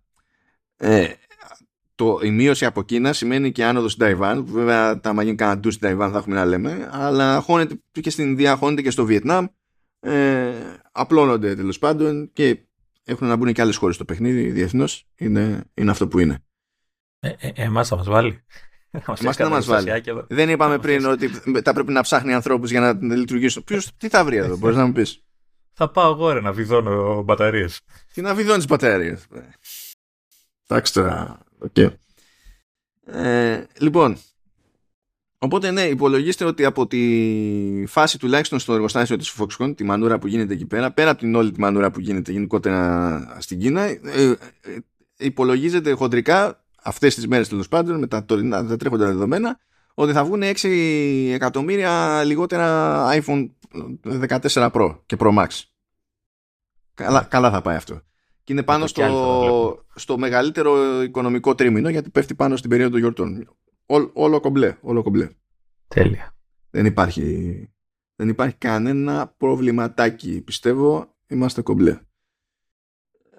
A: Ε, το, η μείωση από Κίνα σημαίνει και άνοδο στην Ταϊβάν. Βέβαια, τα μαγίνει κανένα ντου στην Ταϊβάν θα έχουμε να λέμε. Αλλά χώνεται και στην Ινδία, χώνεται και στο Βιετνάμ. Ε, απλώνονται τέλος πάντων και έχουν να μπουν και άλλες χώρες στο παιχνίδι διεθνώς. Είναι, είναι αυτό που είναι.
B: Ε, ε, Εμάς θα μας βάλει.
A: Εμάς θα μας βάλει. Δεν είπαμε πριν ότι θα πρέπει να ψάχνει ανθρώπους για να λειτουργήσουν. Ποιος τι θα βρει εδώ, μπορείς να μου πεις;
B: Θα πάω εγώ ρε, να βιδώνω μπαταρίες.
A: Τι να βιδώνεις μπαταρίες. Εντάξει τώρα. Okay. Ε, λοιπόν, Οπότε ναι, υπολογίστε ότι από τη φάση τουλάχιστον στο εργοστάσιο της Foxconn, τη μανούρα που γίνεται εκεί πέρα, πέρα από την όλη τη μανούρα που γίνεται γενικότερα στην Κίνα, ε, ε, υπολογίζεται χοντρικά αυτές τις μέρες τέλος πάντων με τα τωρινά τα τρέχοντα δεδομένα ότι θα βγουν 6 εκατομμύρια λιγότερα iPhone 14 Pro και Pro Max. Καλά, καλά θα πάει αυτό. Και είναι πάνω στο, στο μεγαλύτερο οικονομικό τρίμηνο γιατί πέφτει πάνω στην περίοδο γιορτών όλο κομπλέ, όλο κομπλέ.
B: Τέλεια.
A: Δεν υπάρχει, δεν υπάρχει κανένα προβληματάκι. Πιστεύω είμαστε κομπλέ.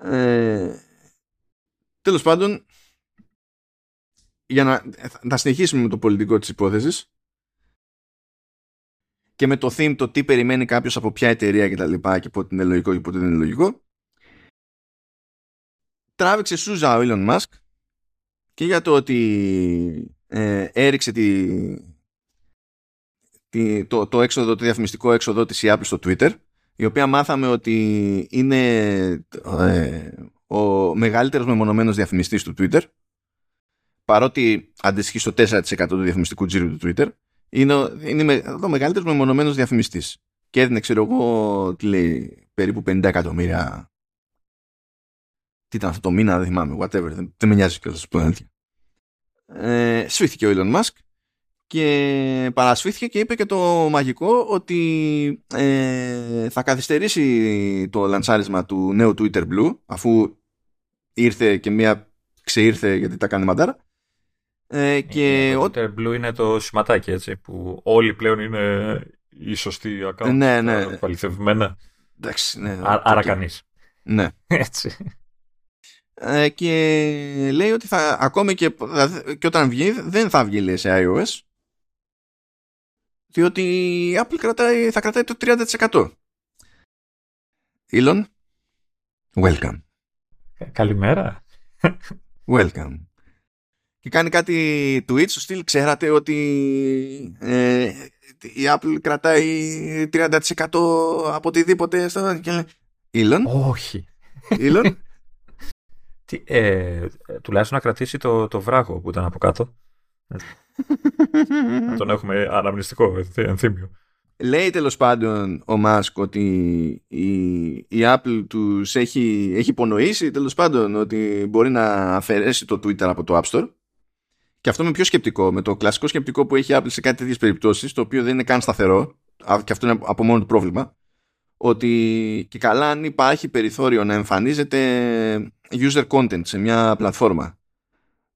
A: Ε, τέλος πάντων, για να, να συνεχίσουμε με το πολιτικό της υπόθεσης και με το theme το τι περιμένει κάποιος από ποια εταιρεία και τα λοιπά και πότε είναι λογικό και πότε δεν είναι λογικό τράβηξε σούζα ο Elon Musk και για το ότι ε, έριξε τη, τη, το, το, έξοδο, το διαφημιστικό έξοδο της η Apple στο Twitter η οποία μάθαμε ότι είναι ε, ο μεγαλύτερος μεμονωμένος διαφημιστής του Twitter παρότι αντιστοιχεί στο 4% του διαφημιστικού τζίρου του Twitter είναι, είναι ο μεγαλύτερος μεμονωμένος διαφημιστής. Και έδινε ξέρω εγώ τι λέει περίπου 50 εκατομμύρια τι ήταν αυτό το μήνα δεν θυμάμαι whatever δεν, δεν με νοιάζει και θα σας πω ε, σφίθηκε ο Elon Musk και παρασφίθηκε και είπε και το μαγικό ότι ε, θα καθυστερήσει το λανσάρισμα του νέου Twitter Blue αφού ήρθε και μία ξεήρθε γιατί τα κάνει μαντάρα. Ε, και
B: το Twitter Blue είναι το σηματάκι έτσι που όλοι πλέον είναι οι σωστοί account
A: ναι, ναι.
B: παληθευμένα
A: Εντάξει, ναι,
B: άρα κανείς.
A: Ναι.
B: έτσι
A: ε, και λέει ότι θα, ακόμη και, και όταν βγει δεν θα βγει λέει, σε iOS διότι η Apple κρατάει, θα κρατάει το 30% Elon welcome.
B: Καλημέρα.
A: Welcome. Και κάνει κάτι tweet στο στυλ ξέρατε ότι ε, η Apple κρατάει 30% από οτιδήποτε στο... Elon;
B: Όχι.
A: Elon;
B: Τι, ε, τουλάχιστον να κρατήσει το, το βράχο που ήταν από κάτω. να τον έχουμε αναμνηστικό ενθύμιο.
A: Λέει τέλος πάντων ο Μάσκ ότι η, η Apple τους έχει, έχει υπονοήσει τέλος πάντων ότι μπορεί να αφαιρέσει το Twitter από το App Store. Και αυτό με πιο σκεπτικό, με το κλασικό σκεπτικό που έχει η Apple σε κάτι τέτοιες περιπτώσεις, το οποίο δεν είναι καν σταθερό, και αυτό είναι από μόνο το πρόβλημα, ότι και καλά αν υπάρχει περιθώριο να εμφανίζεται user content σε μια πλατφόρμα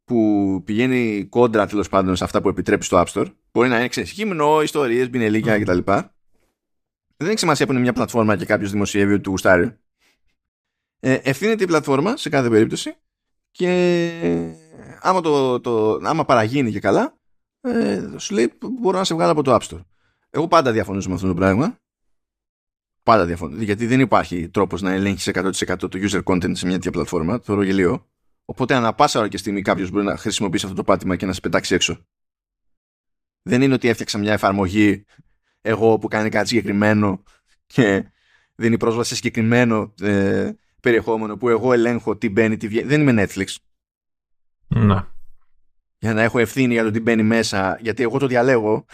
A: που πηγαίνει κόντρα τέλος πάντων σε αυτά που επιτρέπει στο App Store μπορεί να είναι ξέρεις κείμενο, ιστορίες, μπινελίκια mm. κτλ. Δεν έχει σημασία που είναι μια πλατφόρμα και κάποιος δημοσιεύει ότι του γουστάρει. Ε, ευθύνεται η πλατφόρμα σε κάθε περίπτωση και άμα, το, το, άμα παραγίνει και καλά ε, σου λέει μπορώ να σε βγάλω από το App Store. Εγώ πάντα διαφωνήσω με αυτό το πράγμα Πάντα διαφωνώ. Γιατί δεν υπάρχει τρόπος να ελέγχεις 100% το user content σε μια τέτοια πλατφόρμα. Το ρογελίο. Οπότε ανά πάσα ώρα και στιγμή κάποιος μπορεί να χρησιμοποιήσει αυτό το πάτημα και να σε πετάξει έξω. Δεν είναι ότι έφτιαξα μια εφαρμογή εγώ που κάνει κάτι συγκεκριμένο και δίνει πρόσβαση σε συγκεκριμένο ε, περιεχόμενο που εγώ ελέγχω τι μπαίνει, τι βγαίνει. Δεν είμαι Netflix.
B: Να.
A: Για να έχω ευθύνη για το τι μπαίνει μέσα, γιατί εγώ το διαλέγω.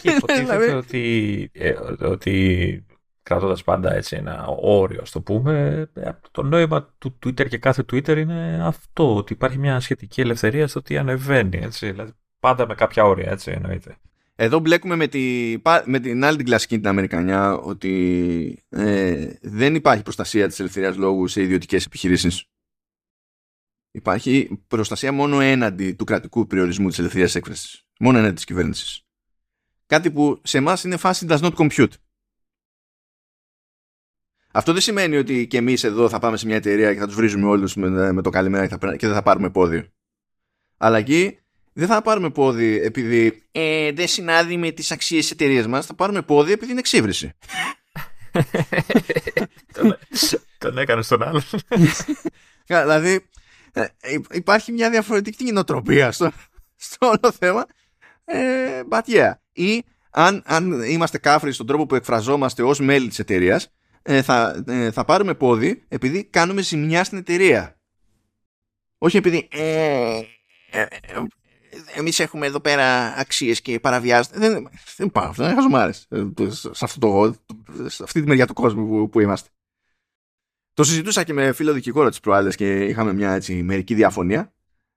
B: Και υποτίθεται [LAUGHS] δηλαδή- ότι, ε, ότι κρατώντας πάντα έτσι ένα όριο, ας το πούμε. Ε, το νόημα του Twitter και κάθε Twitter είναι αυτό, ότι υπάρχει μια σχετική ελευθερία στο τι ανεβαίνει. Έτσι, δηλαδή πάντα με κάποια όρια, έτσι εννοείται.
A: Εδώ μπλέκουμε με, τη, με την άλλη την κλασική την Αμερικανιά ότι ε, δεν υπάρχει προστασία της ελευθερίας λόγου σε ιδιωτικές επιχειρήσεις. Υπάρχει προστασία μόνο έναντι του κρατικού περιορισμού της ελευθερίας έκφρασης. Μόνο έναντι της κυβέρνησης. Κάτι που σε εμάς είναι φάση does not compute. Αυτό δεν σημαίνει ότι και εμείς εδώ θα πάμε σε μια εταιρεία και θα τους βρίζουμε όλους με, με, το καλημέρα και, θα, και δεν θα πάρουμε πόδι. Αλλά εκεί δεν θα πάρουμε πόδι επειδή ε, δεν συνάδει με τις αξίες της εταιρείας μας. Θα πάρουμε πόδι επειδή είναι εξύβριση.
B: Τον έκανε στον άλλο.
A: δηλαδή ε, υπάρχει μια διαφορετική νοοτροπία στο, στο όλο θέμα. Ε, but yeah. Ή αν, αν είμαστε κάφροι στον τρόπο που εκφραζόμαστε ως μέλη της εταιρείας, ε, θα, ε, θα πάρουμε πόδι επειδή κάνουμε ζημιά στην εταιρεία. Όχι επειδή ε, ε, εμείς έχουμε εδώ πέρα αξίες και παραβιάζεται. Δεν, δεν υπάρχουν αυτά, είναι χαζομάρες σε, αυτό το, σε αυτή τη μεριά του κόσμου που, που είμαστε. Το συζητούσα και με φίλο δικηγόρο της προάλλες και είχαμε μια έτσι, μερική διαφωνία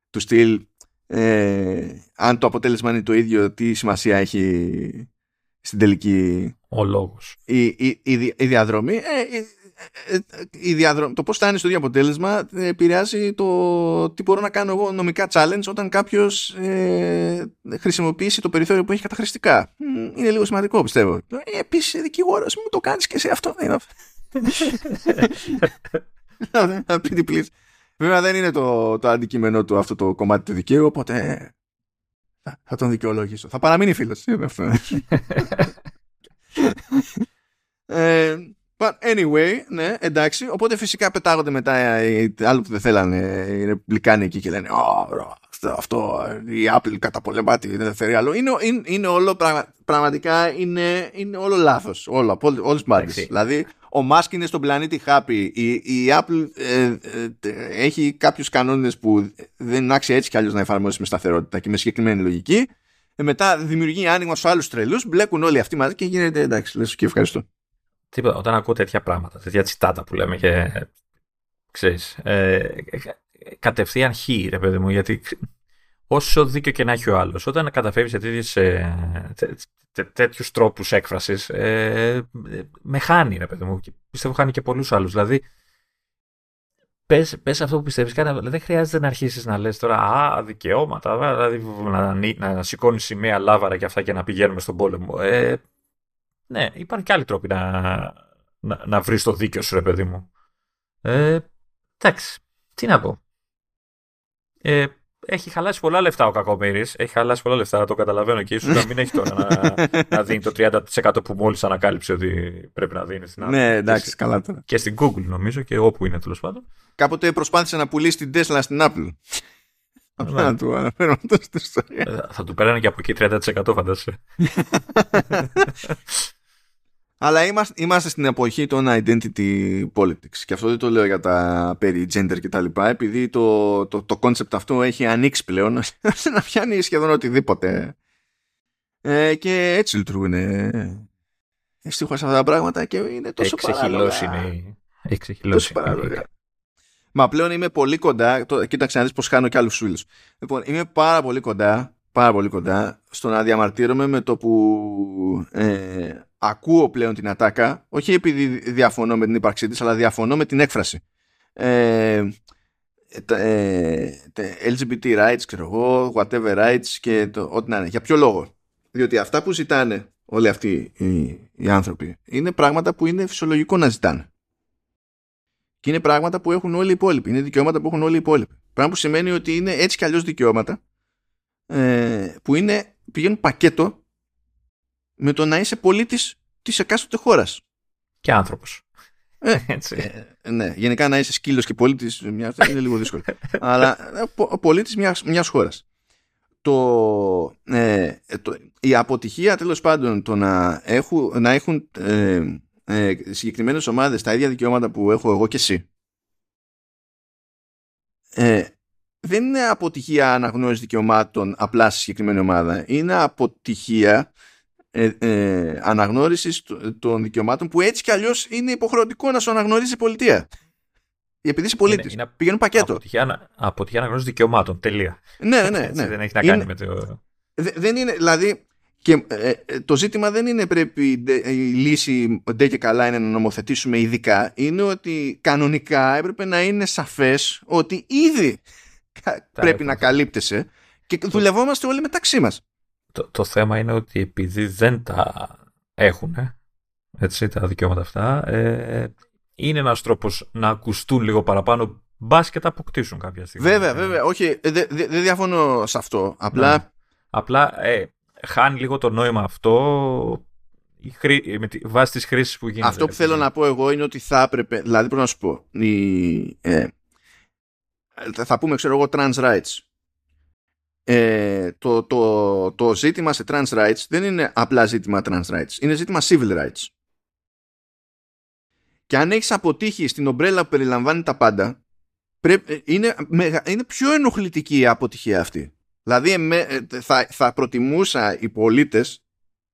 A: του στυλ ε, αν το αποτέλεσμα είναι το ίδιο τι σημασία έχει στην τελική
B: ο λόγος.
A: Η, η, η, η διαδρομή ε, ε, η διαδρομή, το πώς θα είναι στο ίδιο αποτέλεσμα επηρεάζει το τι μπορώ να κάνω εγώ νομικά challenge όταν κάποιος ε, χρησιμοποιήσει το περιθώριο που έχει καταχρηστικά. Είναι λίγο σημαντικό πιστεύω. Ε, επίσης δικηγόρος μου το κάνεις και σε αυτό [LAUGHS] Βέβαια δεν είναι το, το αντικείμενό του αυτό το κομμάτι του δικαίου, οπότε θα, τον δικαιολογήσω. Θα παραμείνει φίλος. ε, but anyway, ναι, εντάξει. Οπότε φυσικά πετάγονται μετά οι άλλοι που δεν θέλανε, οι Ρεπουμπλικάνοι εκεί και λένε αυτό, αυτό η Apple καταπολεμά την ελευθερία. Είναι, είναι, είναι όλο πραγματικά είναι, είναι όλο λάθος. Όλο, από όλες τις Δηλαδή ο Μάσκ είναι στον πλανήτη Happy. Η, η Apple ε, ε, έχει κάποιους κανόνες που δεν είναι άξια έτσι κι αλλιώς να εφαρμόσει με σταθερότητα και με συγκεκριμένη λογική. Ε, μετά δημιουργεί άνοιγμα στους άλλους τρελούς, μπλέκουν όλοι αυτοί μαζί και γίνεται εντάξει, λες και ευχαριστώ.
B: Τίποτα, όταν ακούω τέτοια πράγματα, τέτοια τσιτάτα που λέμε και ξέρεις, ε, κατευθείαν χ, ρε παιδί μου, γιατί όσο δίκιο και να έχει ο άλλος, όταν καταφεύγεις σε τέτοιους τρόπους έκφρασης, ε, με χάνει, ρε παιδί μου. Και πιστεύω χάνει και πολλούς άλλους. Δηλαδή, πες, πες αυτό που πιστεύεις, δηλαδή, δεν χρειάζεται να αρχίσεις να λες τώρα «Α, δικαιώματα», δηλαδή να, να, να σηκώνεις σημαία λάβαρα και αυτά και να πηγαίνουμε στον πόλεμο. Ε, ναι, υπάρχουν και άλλοι τρόποι να, να, να βρεις το δίκιο σου, ρε παιδί μου. Ε, εντάξει, τι να πω. Ε, έχει χαλάσει πολλά λεφτά ο Κακομήρη. Έχει χαλάσει πολλά λεφτά, το καταλαβαίνω και ίσως να μην έχει τώρα να, να δίνει το 30% που μόλις ανακάλυψε ότι πρέπει να δίνει στην
A: Apple. Ναι, εντάξει, και, καλά τώρα.
B: Και στην Google νομίζω και όπου είναι τέλος πάντων.
A: Κάποτε προσπάθησε να πουλήσει την Tesla στην Apple. Απλά να του αναφέρω αυτό στην ιστορία.
B: Ε, θα του πέρανε και από εκεί 30% φαντάζεσαι. [LAUGHS]
A: Αλλά είμαστε, είμαστε στην εποχή των identity politics και αυτό δεν το λέω για τα περί gender και τα λοιπά επειδή το, το, το concept αυτό έχει ανοίξει πλέον [LAUGHS] να πιάνει σχεδόν οτιδήποτε ε, και έτσι λειτουργούν ευτυχώς αυτά τα πράγματα και είναι τόσο
B: παράλογα. Είναι, έχει τόσο παράλογα.
A: Μα πλέον είμαι πολύ κοντά, το, κοίταξε να δεις πως χάνω και άλλους φίλους. Λοιπόν, είμαι πάρα πολύ κοντά, πάρα πολύ κοντά στο να διαμαρτύρομαι με το που ε, ακούω πλέον την ατάκα, όχι επειδή διαφωνώ με την ύπαρξή της, αλλά διαφωνώ με την έκφραση. Ε, ε, LGBT rights, ξέρω εγώ, whatever rights και το, ό,τι να είναι. Για ποιο λόγο; Διότι αυτά που ζητάνε όλοι αυτοί οι, οι άνθρωποι είναι πράγματα που είναι φυσιολογικό να ζητάνε. Και είναι πράγματα που έχουν όλοι οι υπόλοιποι. Είναι δικαιώματα που έχουν όλοι οι υπόλοιποι. Πράγμα που σημαίνει ότι είναι έτσι κι αλλιώς δικαιώματα ε, που είναι, πηγαίνουν πακέτο με το να είσαι πολίτης της εκάστοτε χώρας.
B: Και άνθρωπος.
A: Ε, Έτσι. Ε, ναι, γενικά να είσαι σκύλος και πολίτης μιας, είναι λίγο δύσκολο. [LAUGHS] Αλλά ε, ο πολίτης μιας, μιας χώρας. Το, ε, το, η αποτυχία τέλος πάντων το να, έχουν, να έχουν ε, ε, συγκεκριμένες ομάδες τα ίδια δικαιώματα που έχω εγώ και εσύ ε, δεν είναι αποτυχία αναγνώριση δικαιωμάτων απλά σε συγκεκριμένη ομάδα. Είναι αποτυχία ε, ε, αναγνώριση των δικαιωμάτων που έτσι κι αλλιώς είναι υποχρεωτικό να σου αναγνωρίζει η πολιτεία. Επειδή είσαι πολίτης. Πηγαίνουν πακέτο.
B: Αποτυχία, αποτυχία αναγνώρισης δικαιωμάτων. Τελεία.
A: Ναι, ναι, ναι.
B: δεν έχει να κάνει είναι, με το.
A: Δεν είναι, δηλαδή, και ε, ε, το ζήτημα δεν είναι πρέπει η λύση ντε και καλά είναι να νομοθετήσουμε ειδικά. Είναι ότι κανονικά έπρεπε να είναι σαφές ότι ήδη πρέπει να καλύπτεσαι και δουλευόμαστε όλοι μεταξύ μας.
B: Το, το θέμα είναι ότι επειδή δεν τα έχουν έτσι, τα δικαιώματα αυτά, ε, είναι ένας τρόπος να ακουστούν λίγο παραπάνω μπας και τα αποκτήσουν κάποια στιγμή.
A: Βέβαια, βέβαια. Όχι, δεν δε, δε διαφωνώ σε αυτό. Απλά.
B: Ναι. Απλά ε, χάνει λίγο το νόημα αυτό με τη βάση της χρήσης που γίνεται.
A: Αυτό που θέλω να πω εγώ είναι ότι θα έπρεπε, δηλαδή πρέπει να σου πω, η, ε, θα πούμε ξέρω εγώ trans rights. Ε, το, το, το ζήτημα σε trans rights δεν είναι απλά ζήτημα trans rights, είναι ζήτημα civil rights. Και αν έχεις αποτύχει στην ομπρέλα που περιλαμβάνει τα πάντα, πρέπει, είναι, είναι πιο ενοχλητική η αποτυχία αυτή. Δηλαδή ε, θα, θα προτιμούσα οι πολίτες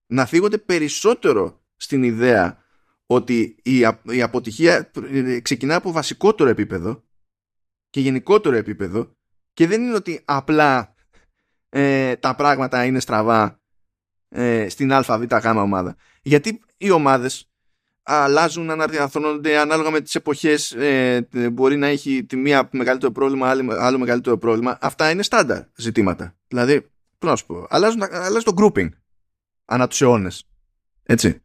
A: να φύγονται περισσότερο στην ιδέα ότι η, η αποτυχία ε, ξεκινά από βασικότερο επίπεδο και γενικότερο επίπεδο και δεν είναι ότι απλά ε, τα πράγματα είναι στραβά ε, στην ΑΒΓ ομάδα. Γιατί οι ομάδες αλλάζουν, αναδιαθρώνονται ανάλογα με τις εποχές ε, μπορεί να έχει τη μία μεγαλύτερο πρόβλημα, άλλο μεγαλύτερο πρόβλημα. Αυτά είναι στάνταρ ζητήματα. Δηλαδή, πώς να σου πω, αλλάζουν, αλλάζει το grouping ανά τους αιώνες. Έτσι.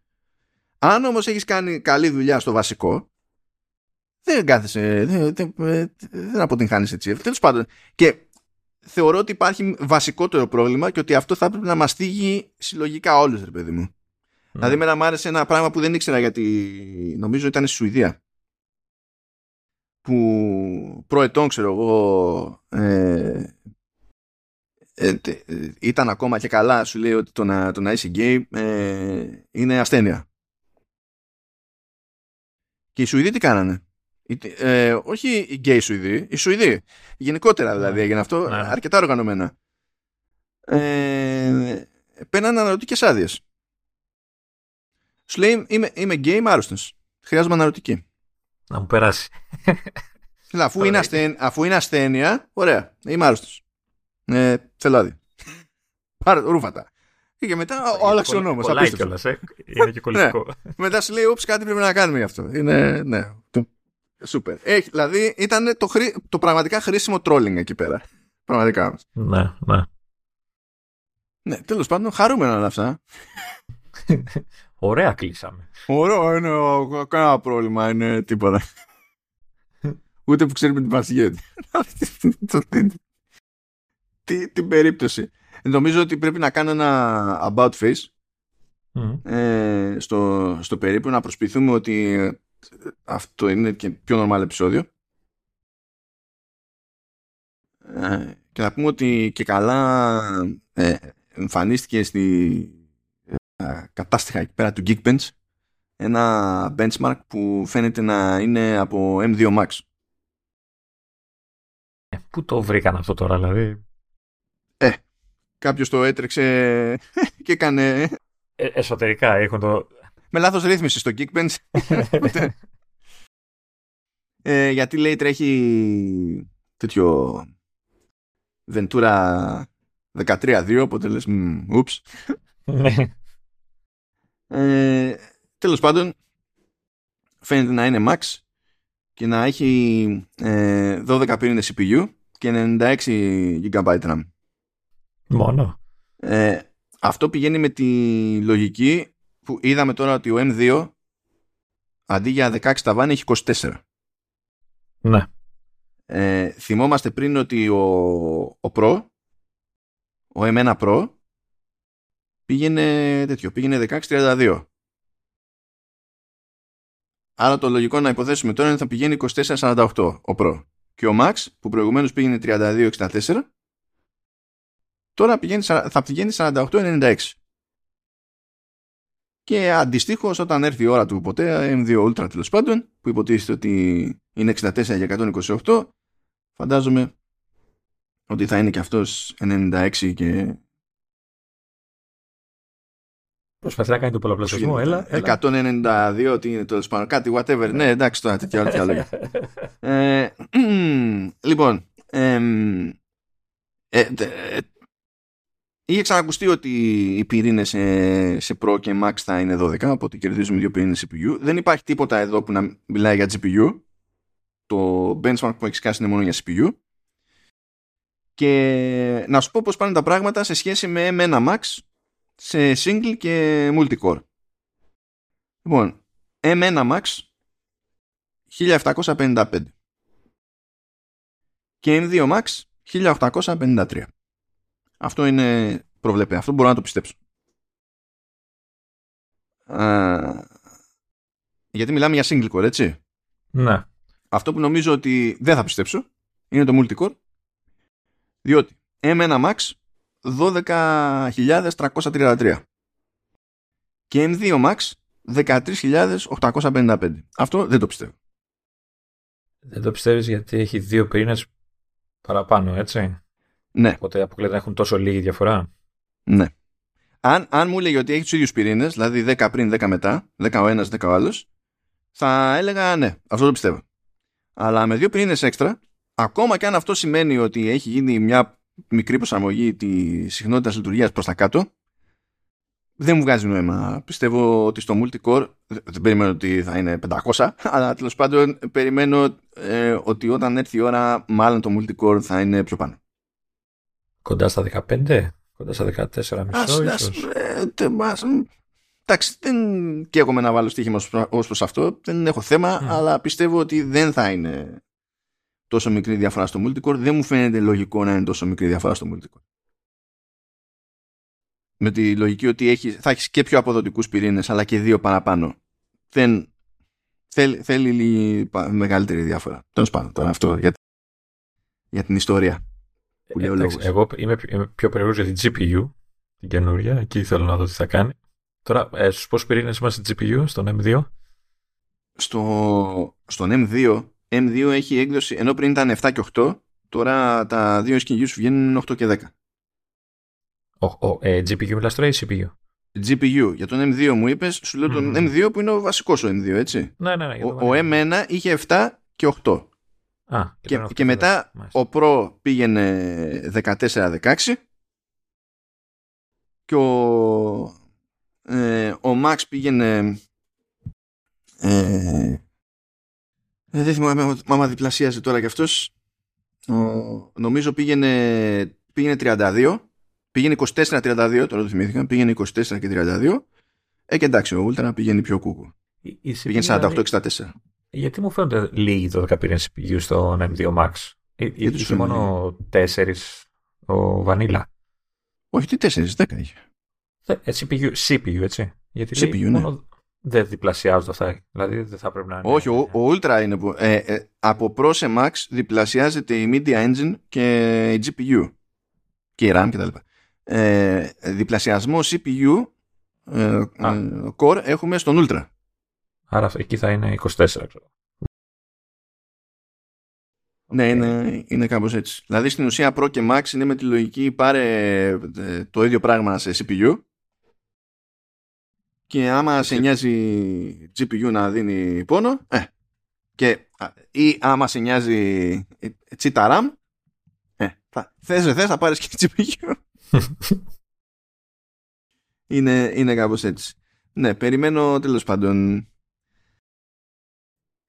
A: Αν όμως έχεις κάνει καλή δουλειά στο βασικό, δεν κάθεσαι, δεν, δεν, δεν αποτυγχάνεις έτσι. Τέλος πάντων. Και θεωρώ ότι υπάρχει βασικότερο πρόβλημα και ότι αυτό θα πρέπει να μας θίγει συλλογικά όλους, ρε παιδί μου. Mm. Δηλαδή, μένα μου άρεσε ένα πράγμα που δεν ήξερα γιατί νομίζω ήταν στη Σουηδία. Που προ ετών, ξέρω εγώ, ε, ε, ήταν ακόμα και καλά, σου λέει ότι το να, το να είσαι γκέι ε, είναι ασθένεια. Και οι Σουηδοί τι κάνανε; Ε, όχι οι γκέι Σουηδοί, οι Σουηδοί. Γενικότερα δηλαδή έγινε αυτό, ναι. αρκετά οργανωμένα. Ε, παίρνανε αναρρωτικές άδειες. Σου λέει είμαι, είμαι γκέι, είμαι άρρωστος. Χρειάζομαι αναρωτική.
B: Να μου περάσει.
A: αφού, είναι ασθένεια, αφού είναι ασθένεια, ωραία, είμαι άρρωστος. Ε, θέλω άδεια. Πάρε ρούφατα. Και μετά άλλαξε ο νόμος.
B: Ε. Είναι και κολλητικό.
A: ναι. Μετά σου λέει, Ούψ, κάτι πρέπει να κάνουμε γι' αυτό. Είναι, ναι. Σούπερ. Έχει, δηλαδή ήταν το, χρή... το πραγματικά χρήσιμο trolling εκεί πέρα. Πραγματικά.
B: Ναι, ναι.
A: Ναι, τέλος πάντων, χαρούμενα όλα αυτά.
B: Ωραία κλείσαμε.
A: Ωραίο, είναι κανένα πρόβλημα, είναι τίποτα. Ούτε που ξέρουμε την Πασιγέτη. την περίπτωση. Νομίζω ότι πρέπει να κάνω ένα about face ε, στο, στο περίπου να προσποιηθούμε ότι αυτό είναι και πιο normal επεισόδιο. Ε, και να πούμε ότι και καλά ε, εμφανίστηκε στη ε, κατάστοιχα εκεί πέρα του Geekbench ένα benchmark που φαίνεται να είναι από M2 Max.
B: Ε, πού το βρήκαν αυτό τώρα δηλαδή;
A: Ε, κάποιος το έτρεξε [LAUGHS] και έκανε...
B: Ε, εσωτερικά έχουν το,
A: με λάθος ρύθμιση στο Geekbench. [LAUGHS] ε, γιατί λέει τρέχει τέτοιο Ventura 13-2, οπότε λες, ούψ. Ναι. ε, τέλος πάντων, φαίνεται να είναι max και να έχει ε, 12 πύρινες CPU και 96 GB RAM.
B: Μόνο.
A: Ε, αυτό πηγαίνει με τη λογική που είδαμε τώρα ότι ο M2 αντί για 16 ταβάνι έχει 24.
B: Ναι.
A: Ε, θυμόμαστε πριν ότι ο, ο Pro, ο M1 Pro, πήγαινε τέτοιο, πήγαινε 16-32. Άρα το λογικό να υποθέσουμε τώρα είναι ότι θα πηγαίνει 24-48 ο Pro. Και ο Max που προηγουμένως πήγαινε 32-64 τώρα πηγαίνει, θα πηγαίνει 48-96. Και αντιστοίχως, όταν έρθει η ώρα του ποτέ, M2 Ultra τέλος πάντων, που υποτίθεται ότι είναι 64 για 128, φαντάζομαι ότι θα είναι και αυτός 96 και...
B: Προσπαθεί να κάνει το πολλαπλασιασμό, έλα,
A: έλα. 192, ότι είναι τέλος πάντων, κάτι whatever. ναι, εντάξει τώρα, τέτοια λόγια. [LAUGHS] ε, [CLEARS THROAT] λοιπόν, ε, ε, Είχε ξανακουστεί ότι οι πυρήνες σε, σε Pro και Max θα είναι 12, οπότε κερδίζουμε δύο πυρήνες CPU. Δεν υπάρχει τίποτα εδώ που να μιλάει για GPU. Το benchmark που έχεις σκάσει είναι μόνο για CPU. Και να σου πω πώς πάνε τα πράγματα σε σχέση με M1 Max σε single και multicore. Λοιπόν, M1 Max 1755 και M2 Max 1853. Αυτό είναι προβλέπε. Αυτό μπορώ να το πιστέψω. γιατί μιλάμε για single core, έτσι;
B: Ναι.
A: Αυτό που νομίζω ότι δεν θα πιστέψω είναι το multicore, διότι M1 Max 12.333 και M2 Max 13.855. Αυτό δεν το πιστεύω.
B: Δεν το πιστεύεις γιατί έχει δύο πυρήνες παραπάνω, έτσι;
A: Ναι.
B: Οπότε αποκλείται να έχουν τόσο λίγη διαφορά.
A: Ναι. Αν, αν μου έλεγε ότι έχεις τους ίδιους πυρήνες, δηλαδή 10 πριν, 10 μετά, 10 ο ένας, 10 ο άλλος, θα έλεγα ναι, αυτό το πιστεύω. Αλλά με δύο πυρήνες έξτρα, ακόμα και αν αυτό σημαίνει ότι έχει γίνει μια μικρή προσαρμογή της συχνότητας λειτουργίας προς τα κάτω, δεν μου βγάζει νόημα. Πιστεύω ότι στο multicore δεν περιμένω ότι θα είναι 500, αλλά τέλος πάντων περιμένω ε, ότι όταν έρθει η ώρα, μάλλον το multicore θα είναι πιο πάνω.
B: Κοντά στα 15, κοντά στα 14 μισό ίσως.
A: Ε, εντάξει, δεν καίγομαι να βάλω στοίχημα ως προς αυτό, δεν έχω θέμα, αλλά πιστεύω ότι δεν θα είναι τόσο μικρή διαφορά στο multicore. Δεν μου φαίνεται λογικό να είναι τόσο μικρή διαφορά στο multicore. Με τη λογική ότι έχει, θα έχεις και πιο αποδοτικούς πυρήνες, αλλά και δύο παραπάνω. Δεν, θέλει, θέλει μεγαλύτερη διαφορά. Τέλος πάντων, τώρα αυτό για, για την ιστορία.
B: Που λέει ο εγώ είμαι, είμαι πιο περίεργος για την GPU, την καινούργια, εκεί θέλω να δω τι θα κάνει. Τώρα, ε, στους πόσους πυρήνες είμαστε στην GPU, στον M2?
A: Στο, στον M2, M2 έχει έκδοση, ενώ πριν ήταν 7 και 8, τώρα τα δύο SKUs βγαίνουν 8 και 10.
B: Ο, ο, ε, GPU μιλάς τώρα ή CPU?
A: GPU. Για τον M2 μου είπες, σου λέω τον M2 που είναι ο βασικός ο M2, έτσι.
B: Ναι, ναι, ναι.
A: Ο, ο M1 είχε 7 και 8.
B: Α,
A: και, και, και μετά ο Pro πήγαινε 14-16 και ο, ε, ο Max πήγαινε ε, δεν θυμάμαι άμα διπλασίαζε τώρα κι αυτός ο, νομίζω πήγαινε πήγαινε 32 πήγαινε 24-32 τώρα το θυμήθηκα πήγαινε 24 και 32 ε και εντάξει ο Ultra πήγαινε πιο κούκου. Πήγαινε 48-64
B: γιατί μου φαίνονται λίγοι 12 πυρήνε CPU στο M2 Max. Ε, γιατί είχε μόνο 4 ο Vanilla.
A: Όχι, τι 4, 10 είχε.
B: Ε, CPU, CPU, έτσι. Γιατί
A: CPU, λέει, ναι.
B: μόνο δεν διπλασιάζονται αυτά. Δηλαδή δεν θα πρέπει να είναι.
A: Όχι, ο, ο Ultra είναι που. Ε, ε, από Pro σε Max διπλασιάζεται η Media Engine και η GPU. Και η RAM κτλ. Ε, διπλασιασμό CPU ε, core έχουμε στον Ultra.
B: Άρα εκεί θα είναι 24, ξέρω.
A: Ναι, είναι, είναι κάπως έτσι. Δηλαδή στην ουσία Pro και Max είναι με τη λογική πάρε ε, το ίδιο πράγμα σε CPU και άμα σε νοιάζει GPU να δίνει πόνο ε, και, ή άμα σε νοιάζει τσίτα RAM ε, θα, θες θες θα πάρεις και [LAUGHS] GPU. [LAUGHS] είναι, είναι κάπως έτσι. Ναι, περιμένω τέλος πάντων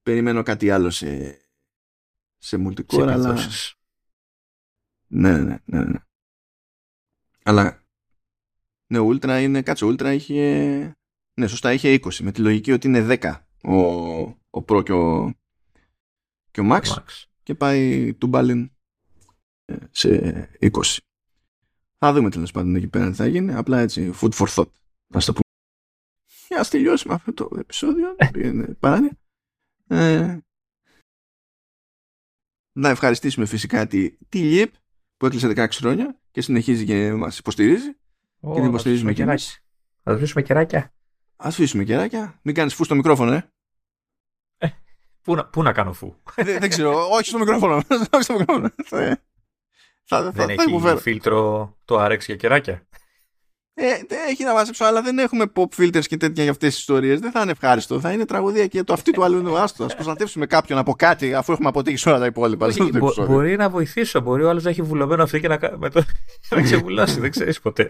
A: περιμένω κάτι άλλο σε, σε multicore, σε αλλά... Ναι, ναι, ναι, ναι. Αλλά ναι, ο Ultra είναι, κάτσε, ο Ultra είχε, ναι, σωστά, είχε 20, με τη λογική ότι είναι 10 ο, ο Pro και ο, και ο Max, Max. και πάει του Balin ε, σε 20. Θα δούμε τέλος πάντων εκεί πέρα τι θα γίνει. Απλά έτσι, food for thought. Να το πούμε. Για να τελειώσουμε αυτό το επεισόδιο. [LAUGHS] παράνοια. Ε, να ευχαριστήσουμε φυσικά τη, τη ΛΙΠ που έκλεισε 16 χρόνια και συνεχίζει και μας υποστηρίζει. Oh, και την υποστηρίζουμε και εμείς.
B: Θα αφήσουμε κεράκια.
A: Ας αφήσουμε κεράκια. Μην κάνεις φου στο μικρόφωνο, ε.
B: ε πού, να, πού να κάνω φου;
A: δεν, δεν ξέρω. Όχι στο μικρόφωνο. [LAUGHS] όχι στο μικρόφωνο. θα,
B: θα, δεν θα, έχει φίλτρο το RX για κεράκια.
A: Ε, έχει να μαζέψω, αλλά δεν έχουμε pop filters και τέτοια για αυτές τις ιστορίες. Δεν θα είναι ευχάριστο. Θα είναι τραγωδία και το αυτή του άλλου είναι άστος. Α προστατεύσουμε κάποιον από κάτι αφού έχουμε αποτύχει όλα τα υπόλοιπα.
B: Μπο, μπορεί να βοηθήσω. Μπορεί ο άλλος να έχει βουλωμένο αυτή και να, με το, [LAUGHS] να ξεβουλώσει. δεν ξέρεις ποτέ.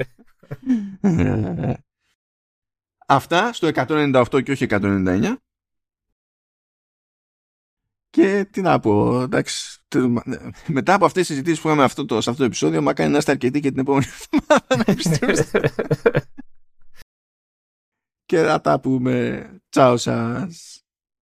A: Αυτά στο 198 και όχι 199. Και τι να πω, εντάξει, μετά από αυτές τις συζητήσεις που είχαμε αυτό το, σε αυτό το επεισόδιο, μα κάνει να είστε αρκετοί και την επόμενη [LAUGHS] εβδομάδα να επιστρέψετε. [LAUGHS] και να τα πούμε. Τσάου σας.